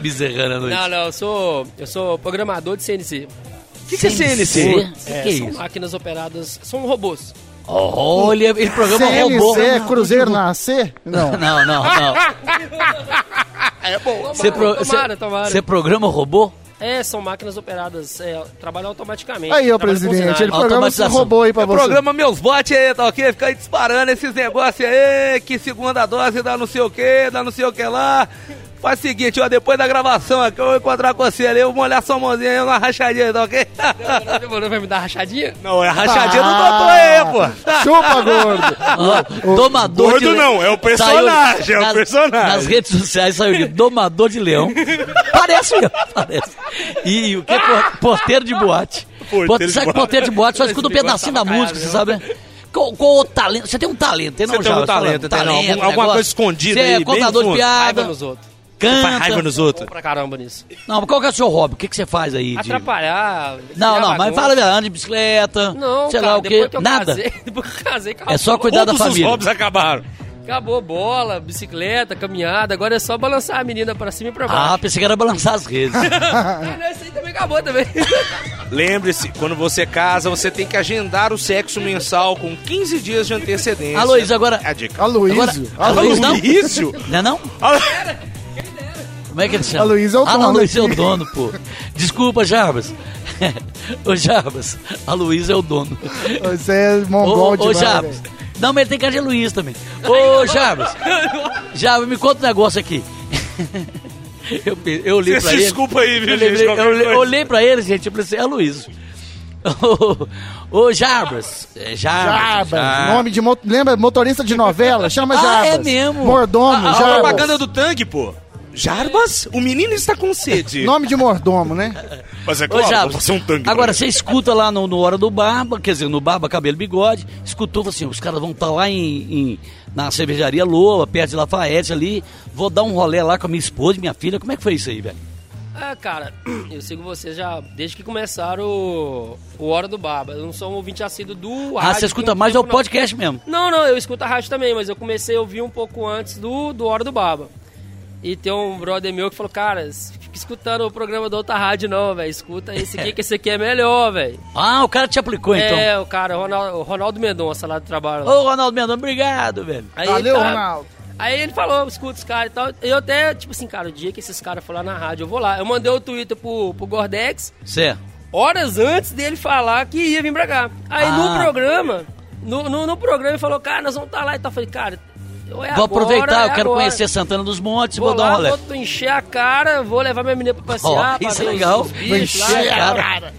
[SPEAKER 1] Bezerrando
[SPEAKER 3] à noite.
[SPEAKER 6] Não, não, eu sou, eu sou programador de CNC.
[SPEAKER 1] O que, que é CNC?
[SPEAKER 3] O que, que é
[SPEAKER 6] são
[SPEAKER 3] isso?
[SPEAKER 6] máquinas operadas, são robôs.
[SPEAKER 3] Olha, ele programa robô.
[SPEAKER 2] CNC, Cruzeiro na C? Não.
[SPEAKER 3] Não, não, não.
[SPEAKER 1] É bom.
[SPEAKER 3] Você pro-
[SPEAKER 6] tomara,
[SPEAKER 3] você-
[SPEAKER 6] tomara.
[SPEAKER 3] você programa robô?
[SPEAKER 6] É, são máquinas operadas, é, trabalham automaticamente.
[SPEAKER 2] Aí, ô
[SPEAKER 6] com
[SPEAKER 2] presidente, ele programa esse robô aí pra
[SPEAKER 1] Eu
[SPEAKER 2] você.
[SPEAKER 1] programa meus bots aí, tá ok? Fica aí disparando esses negócios aí, que segunda dose dá não sei o que, dá não sei o que lá. Faz o seguinte, ó, depois da gravação aqui, eu vou encontrar com você ali, eu vou molhar sua mãozinha aí, uma rachadinha, tá ok?
[SPEAKER 6] Demorou, vai me dar rachadinha?
[SPEAKER 1] Não, é a rachadinha do
[SPEAKER 2] Ah.
[SPEAKER 1] doutor aí, pô.
[SPEAKER 2] Chupa, gordo.
[SPEAKER 3] Ó, domador
[SPEAKER 1] gordo
[SPEAKER 3] de
[SPEAKER 1] não, é o personagem, é o personagem.
[SPEAKER 3] Nas redes sociais saiu de domador de leão. parece mesmo, parece. E o que? Por- Porteiro de boate.
[SPEAKER 1] Porteiro
[SPEAKER 3] Porte-
[SPEAKER 1] de
[SPEAKER 3] sabe que
[SPEAKER 1] boate.
[SPEAKER 3] porteiro de boate só escuta um pedacinho da
[SPEAKER 6] negócio
[SPEAKER 3] música,
[SPEAKER 6] tá
[SPEAKER 3] você sabe, né? Qual, qual o talento? Você tem um talento, tem não,
[SPEAKER 1] Você tem um talento, tem não? Algum- alguma
[SPEAKER 3] negócio.
[SPEAKER 1] coisa escondida
[SPEAKER 3] Você
[SPEAKER 1] aí,
[SPEAKER 3] é
[SPEAKER 1] bem
[SPEAKER 3] contador de
[SPEAKER 1] fundo.
[SPEAKER 6] Raiva
[SPEAKER 3] piada,
[SPEAKER 6] nos outros.
[SPEAKER 3] Canta.
[SPEAKER 1] Faz raiva nos outros.
[SPEAKER 6] Pra caramba nisso.
[SPEAKER 3] Não, mas qual que é o seu hobby? O que, que você faz aí? de-
[SPEAKER 6] Atrapalhar.
[SPEAKER 3] Não, não, mas fala, anda de bicicleta,
[SPEAKER 6] Não,
[SPEAKER 3] sei
[SPEAKER 6] cara,
[SPEAKER 3] lá o quê.
[SPEAKER 6] que eu
[SPEAKER 3] Nada.
[SPEAKER 6] Casei, depois que eu casei, acabou.
[SPEAKER 3] É só cuidar da
[SPEAKER 1] Todos os
[SPEAKER 3] família.
[SPEAKER 1] hobbies acabaram.
[SPEAKER 6] Acabou bola, bicicleta, caminhada. Agora é só balançar a menina pra cima e pra baixo.
[SPEAKER 3] Ah, pensei que era balançar as redes.
[SPEAKER 6] Ah, não, esse aí também acabou também.
[SPEAKER 1] Lembre-se, quando você casa, você tem que agendar o sexo mensal com 15 dias de antecedência.
[SPEAKER 3] Luiz, agora.
[SPEAKER 1] É a dica.
[SPEAKER 2] Aloysio.
[SPEAKER 3] Agora-
[SPEAKER 2] Aloysio.
[SPEAKER 3] Não?
[SPEAKER 1] Aloysio?
[SPEAKER 3] Não é não?
[SPEAKER 1] Alo-
[SPEAKER 3] Como é que ele chama?
[SPEAKER 2] Aloysio é o
[SPEAKER 3] Ah, não,
[SPEAKER 2] dono
[SPEAKER 3] Luiz é o dono, pô. Desculpa, Jarbas. Ô, Jarbas, a Luiz é o dono.
[SPEAKER 2] Você é
[SPEAKER 3] Ô,
[SPEAKER 2] mongol
[SPEAKER 3] ô
[SPEAKER 2] demais,
[SPEAKER 3] Jarbas.
[SPEAKER 2] velho.
[SPEAKER 3] Não, mas ele tem cara de Luiz também. Ô, Jarbas. Jarbas, me conta um negócio aqui. Eu, eu olhei
[SPEAKER 1] Você
[SPEAKER 3] pra
[SPEAKER 1] se
[SPEAKER 3] ele.
[SPEAKER 1] desculpa aí, viu,
[SPEAKER 3] Eu,
[SPEAKER 1] gente?
[SPEAKER 3] lembrei- eu olhei- pra ele, gente, eu pensei, é Luiz. Ô, ô, Jarbas. É, Jarbas.
[SPEAKER 2] Jarbas, nome de lembra motorista de novela, chama
[SPEAKER 3] Ah,
[SPEAKER 2] Jarbas.
[SPEAKER 3] é mesmo?
[SPEAKER 2] Mordomo,
[SPEAKER 1] A, a
[SPEAKER 2] Jarbas.
[SPEAKER 1] propaganda do tanque, pô. Jarbas? O menino está com sede.
[SPEAKER 2] Nome de mordomo, né?
[SPEAKER 1] Mas é
[SPEAKER 3] Ô,
[SPEAKER 1] claro,
[SPEAKER 3] Jarbas,
[SPEAKER 1] vou fazer um tanque.
[SPEAKER 3] Agora, você escuta lá no, no Hora do Barba, quer dizer, no Barba Cabelo Bigode, escutou assim, os caras vão estar lá em, em- na cervejaria Loa, perto de Lafayette ali, vou dar um rolê lá com a minha esposa e minha filha. Como é que foi isso aí, velho?
[SPEAKER 6] Ah, cara, eu sigo vocês já desde que começaram o, o Hora do Barba. Eu não sou um ouvinte assíduo do
[SPEAKER 3] Ah,
[SPEAKER 6] rádio.
[SPEAKER 3] você escuta mais é o podcast mesmo.
[SPEAKER 6] Não, não, eu escuto a rádio também, mas eu comecei a ouvir um pouco antes do, do Hora do Baba. E tem um brother meu que falou, cara, fica escutando o programa da outra rádio não, velho. Escuta esse aqui, que esse aqui é melhor, velho.
[SPEAKER 3] Ah, o cara te aplicou então.
[SPEAKER 6] É, o cara, o Ronaldo, o Ronaldo Mendonça lá do trabalho.
[SPEAKER 3] Ô, Ronaldo Mendonça, obrigado, velho.
[SPEAKER 6] Aí
[SPEAKER 2] Valeu,
[SPEAKER 6] tá-
[SPEAKER 2] Ronaldo.
[SPEAKER 6] Aí ele falou, escuta os caras e tal. Eu até, tipo assim, cara, o dia que esses caras foram lá na rádio, eu vou lá. Eu mandei o Twitter pro, pro Gordex,
[SPEAKER 3] Certo.
[SPEAKER 6] horas antes dele falar que ia vir pra cá. Aí
[SPEAKER 3] Ah.
[SPEAKER 6] no programa, no, no, no programa ele falou, cara, nós vamos estar lá e tal. Eu falei, cara, é
[SPEAKER 3] Vou
[SPEAKER 6] agora,
[SPEAKER 3] aproveitar,
[SPEAKER 6] é
[SPEAKER 3] eu quero
[SPEAKER 6] agora.
[SPEAKER 3] conhecer Santana dos Montes, vou,
[SPEAKER 6] Vou
[SPEAKER 3] dar um rolê.
[SPEAKER 6] vou encher a cara, vou levar minha menina pra passear, pra
[SPEAKER 3] isso é legal. Vou encher a cara.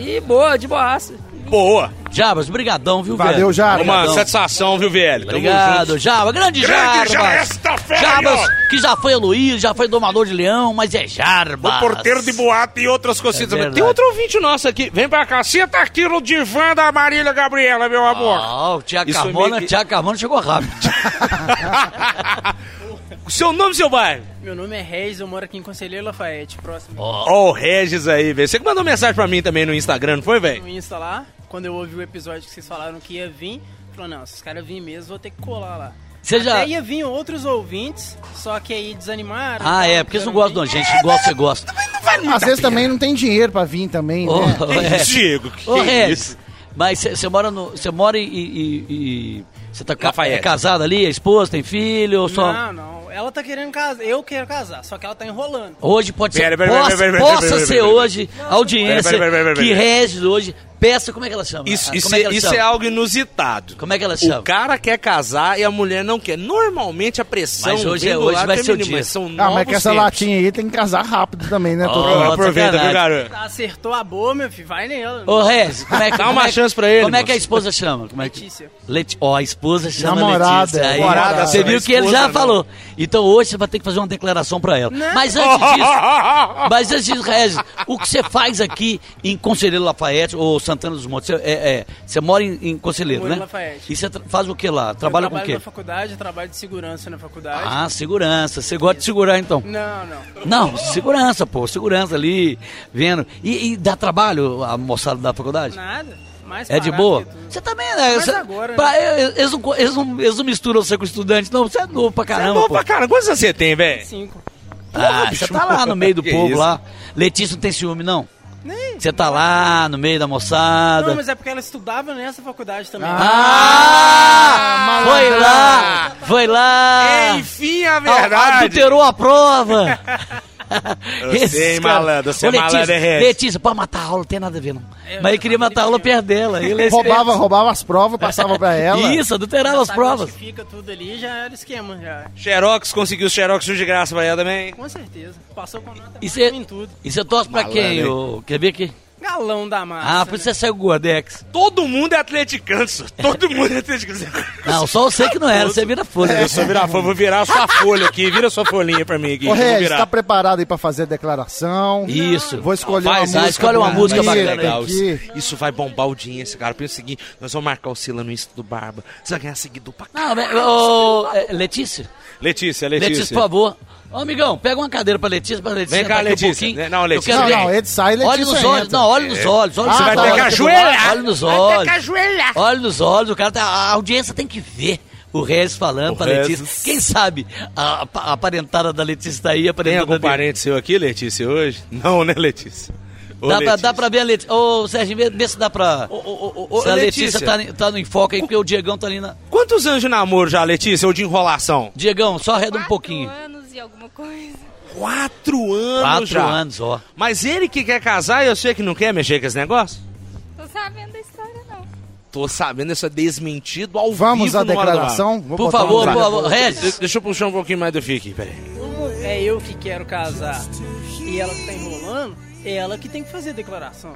[SPEAKER 6] E boa, de boaça.
[SPEAKER 1] Boa.
[SPEAKER 3] Jabas, brigadão, viu, velho?
[SPEAKER 2] Valeu, Jabas.
[SPEAKER 1] Uma satisfação, viu, velho?
[SPEAKER 3] Obrigado. Jabas. Grande,
[SPEAKER 1] Grande
[SPEAKER 3] Jarbas.
[SPEAKER 1] Ja- esta fera,
[SPEAKER 3] Jarbas,
[SPEAKER 1] ó.
[SPEAKER 3] que já foi Luiz, já foi domador de leão, mas é Jarbas.
[SPEAKER 1] O porteiro de boate e outras coisinhas.
[SPEAKER 3] É.
[SPEAKER 1] Tem outro ouvinte nosso aqui. Vem pra cá. Senta aqui no divã da Marília Gabriela, meu amor.
[SPEAKER 3] Ah, o Tiago Carmona,
[SPEAKER 1] que-
[SPEAKER 3] Tiago Carmona chegou rápido.
[SPEAKER 1] O seu nome, seu bairro?
[SPEAKER 7] Meu nome é Reis, eu moro aqui em Conselheiro Lafayette, próximo
[SPEAKER 1] Ó, o Regis aí, velho. Você que mandou mensagem pra mim também no Instagram, não foi, velho?
[SPEAKER 7] no Insta lá. Quando eu ouvi o episódio que vocês falaram que ia vir, falou, não, se os caras virem mesmo, vou ter que colar lá.
[SPEAKER 3] Você já-
[SPEAKER 7] Até ia vir outros ouvintes, só que aí desanimaram.
[SPEAKER 3] Ah,
[SPEAKER 7] tal,
[SPEAKER 3] é, porque eles não gostam da gente, igual você gosta.
[SPEAKER 2] Às vezes também não tem dinheiro pra vir também,
[SPEAKER 3] Ô,
[SPEAKER 2] né?
[SPEAKER 3] é.
[SPEAKER 1] Diego, que,
[SPEAKER 3] Ô,
[SPEAKER 1] que
[SPEAKER 3] Regis,
[SPEAKER 1] isso?
[SPEAKER 3] mas você mora no. Você mora e. Você tá ca-
[SPEAKER 1] Lafayette.
[SPEAKER 3] é casado ali, é esposa, tem filho ou só.
[SPEAKER 7] Não, não. Ela tá querendo casar. Eu quero casar, só que ela tá enrolando.
[SPEAKER 3] Hoje pode ser.
[SPEAKER 1] Pera, pera, pera,
[SPEAKER 3] possa
[SPEAKER 1] pera, pera,
[SPEAKER 3] possa
[SPEAKER 1] pera, pera,
[SPEAKER 3] ser
[SPEAKER 1] pera,
[SPEAKER 3] hoje a audiência
[SPEAKER 1] Pera, pera, pera, pera,
[SPEAKER 3] que. Regis hoje. Peça, como é que ela chama?
[SPEAKER 1] Isso, isso,
[SPEAKER 3] é, que ela
[SPEAKER 1] isso
[SPEAKER 3] chama?
[SPEAKER 1] é algo inusitado.
[SPEAKER 3] Como é que ela chama?
[SPEAKER 1] O cara quer casar e a mulher não quer. Normalmente a pressão.
[SPEAKER 3] Mas hoje é- hoje vai ser o dia.
[SPEAKER 1] mas São
[SPEAKER 2] Ah, mas
[SPEAKER 1] novos
[SPEAKER 2] com essa
[SPEAKER 1] tempos.
[SPEAKER 2] latinha aí tem que casar rápido também, né, Totó?
[SPEAKER 1] Aproveita, viu, garoto?
[SPEAKER 7] Tá, Acertou a boa, meu filho, vai nela.
[SPEAKER 3] Ô, Regis, como é que.
[SPEAKER 1] Dá uma
[SPEAKER 3] é que-
[SPEAKER 1] chance pra ele,
[SPEAKER 3] Como é que a esposa chama? Como é que...
[SPEAKER 7] Letícia.
[SPEAKER 3] Leti... Ó, a esposa chama
[SPEAKER 2] Namorada,
[SPEAKER 3] Letícia. Aí,
[SPEAKER 2] namorada,
[SPEAKER 3] você
[SPEAKER 1] é
[SPEAKER 3] viu que ele já
[SPEAKER 1] esposa, não.
[SPEAKER 3] falou. Então hoje você vai ter que fazer uma declaração pra ela. Mas antes disso, mas antes disso, Regis, o que você faz aqui em Conselheiro Lafayette ou Santana dos Montes? Você, é, é, você mora em, em Conselheiro,
[SPEAKER 7] Moro
[SPEAKER 3] né?
[SPEAKER 7] Lafayette.
[SPEAKER 3] E você tra- faz o que lá? Trabalha
[SPEAKER 7] eu
[SPEAKER 3] com o
[SPEAKER 7] trabalho
[SPEAKER 3] quê?
[SPEAKER 7] na faculdade, trabalho de segurança na faculdade.
[SPEAKER 3] Ah, segurança. Você gosta de segurar então?
[SPEAKER 7] Não, não.
[SPEAKER 3] Não, segurança, pô. Segurança ali, vendo. E, e dá trabalho a moçada da faculdade?
[SPEAKER 7] Nada. Mais
[SPEAKER 3] É de boa? Você também, né?
[SPEAKER 7] Mas
[SPEAKER 3] Você-
[SPEAKER 7] agora, né?
[SPEAKER 3] pra- eles, não, eles, não, eles não misturam você com estudante, não. Você é novo pra
[SPEAKER 1] Você é
[SPEAKER 3] caramba,
[SPEAKER 1] novo
[SPEAKER 3] pô.
[SPEAKER 1] pra cara. Quantos anos você tem, velho?
[SPEAKER 7] Cinco.
[SPEAKER 3] Ah, você tá lá no meio do povo
[SPEAKER 1] isso?
[SPEAKER 3] lá. Letícia não tem ciúme, não?
[SPEAKER 7] Nem.
[SPEAKER 3] Você tá lá no meio da moçada.
[SPEAKER 7] Não, mas é porque ela estudava nessa faculdade também.
[SPEAKER 3] Ah! foi lá! Foi lá!
[SPEAKER 1] Enfim, a
[SPEAKER 3] Ah,
[SPEAKER 1] verdade.
[SPEAKER 3] Adulterou a prova!
[SPEAKER 1] Eu sei, malandro, você é malandro, é.
[SPEAKER 3] Letícia, pode matar a aula, não tem nada a ver, não. Mas ele queria matar a aula perto dela. Ele é
[SPEAKER 2] Roubava, roubava as provas, passava pra ela.
[SPEAKER 3] Isso, adulterava as provas.
[SPEAKER 7] Fica tudo ali, já era esquema, já.
[SPEAKER 1] Xerox, conseguiu Xerox de graça pra ela também.
[SPEAKER 7] Com certeza. Passou com nota
[SPEAKER 3] E você
[SPEAKER 7] em tudo.
[SPEAKER 3] e você torce pra quem? ô? Quer ver aqui?
[SPEAKER 7] Galão da massa.
[SPEAKER 3] Ah, por isso você saiu com o Gordex.
[SPEAKER 1] Todo mundo é atleticano. Todo mundo é atleticano.
[SPEAKER 3] Não, só você que não era, você vira folha.
[SPEAKER 1] Eu sou virar folha, vou virar a sua folha aqui. Vira a sua folhinha pra mim aqui.
[SPEAKER 2] Ô,
[SPEAKER 1] virar.
[SPEAKER 2] tá preparado aí pra fazer a declaração?
[SPEAKER 3] Isso.
[SPEAKER 2] Vou escolher
[SPEAKER 1] Faz,
[SPEAKER 2] uma
[SPEAKER 1] ah,
[SPEAKER 2] música.
[SPEAKER 3] escolhe uma música bacana
[SPEAKER 1] legal.
[SPEAKER 2] aqui.
[SPEAKER 1] Isso, isso vai bombar audiência, cara. Pensa o seguinte: nós vamos marcar o Sila no Insta do Barba. Você vai ganhar seguidor pra cá.
[SPEAKER 3] Não, mas, ô, é, Letícia,
[SPEAKER 1] Letícia,
[SPEAKER 3] Letícia,
[SPEAKER 1] Letícia.
[SPEAKER 3] por favor. Ô, amigão, pega uma cadeira pra Letícia, pra Letícia
[SPEAKER 1] Vem cá,
[SPEAKER 3] a
[SPEAKER 1] Letícia.
[SPEAKER 3] pouquinho.
[SPEAKER 1] Né, não, Letícia.
[SPEAKER 2] Não, não, ele sai Letícia
[SPEAKER 3] Olha nos olhos,
[SPEAKER 2] entra.
[SPEAKER 3] não, olha nos olhos. Olha
[SPEAKER 2] Ah,
[SPEAKER 1] Você vai
[SPEAKER 2] tá,
[SPEAKER 1] ter que ajoelhar.
[SPEAKER 3] Olha nos
[SPEAKER 1] Vai ter
[SPEAKER 3] olhos.
[SPEAKER 1] que ajoelhar.
[SPEAKER 3] Olha nos olhos, o cara tá, a audiência tem que ver o Regis falando
[SPEAKER 1] O
[SPEAKER 3] pra
[SPEAKER 1] Regis.
[SPEAKER 3] Letícia. Quem sabe a, a, a parentada da Letícia tá aí, a
[SPEAKER 1] Tem algum parente seu aqui, Letícia, hoje? Não, né, Letícia? Ô,
[SPEAKER 3] Dá pra, dá pra ver a Letícia. Ô, Sérgio, vê, vê se dá pra.
[SPEAKER 1] Ô, ô, ô, ô,
[SPEAKER 3] se a Letícia,
[SPEAKER 1] Letícia.
[SPEAKER 3] tá, tá no enfoque aí, porque o Diegão tá ali na.
[SPEAKER 1] Quantos anos de namoro já, Letícia? Ou de enrolação?
[SPEAKER 3] Diegão, só arreda um pouquinho.
[SPEAKER 8] anos e alguma coisa.
[SPEAKER 1] Quatro anos
[SPEAKER 3] Quatro
[SPEAKER 1] já.
[SPEAKER 3] anos, ó.
[SPEAKER 1] Mas ele que quer casar e eu sei que não quer mexer com esse negócio?
[SPEAKER 8] Tô sabendo da história, não.
[SPEAKER 1] Tô sabendo isso é desmentido ao
[SPEAKER 2] Vamos
[SPEAKER 1] vivo
[SPEAKER 2] à
[SPEAKER 1] do Bar.
[SPEAKER 2] declaração? Vou
[SPEAKER 3] Por favor,
[SPEAKER 2] um-
[SPEAKER 3] por favor. Regis.
[SPEAKER 1] Deixa eu puxar um pouquinho mais do FIC, peraí.
[SPEAKER 7] Como é eu que quero casar e ela que tá enrolando, ela que tem que fazer a declaração.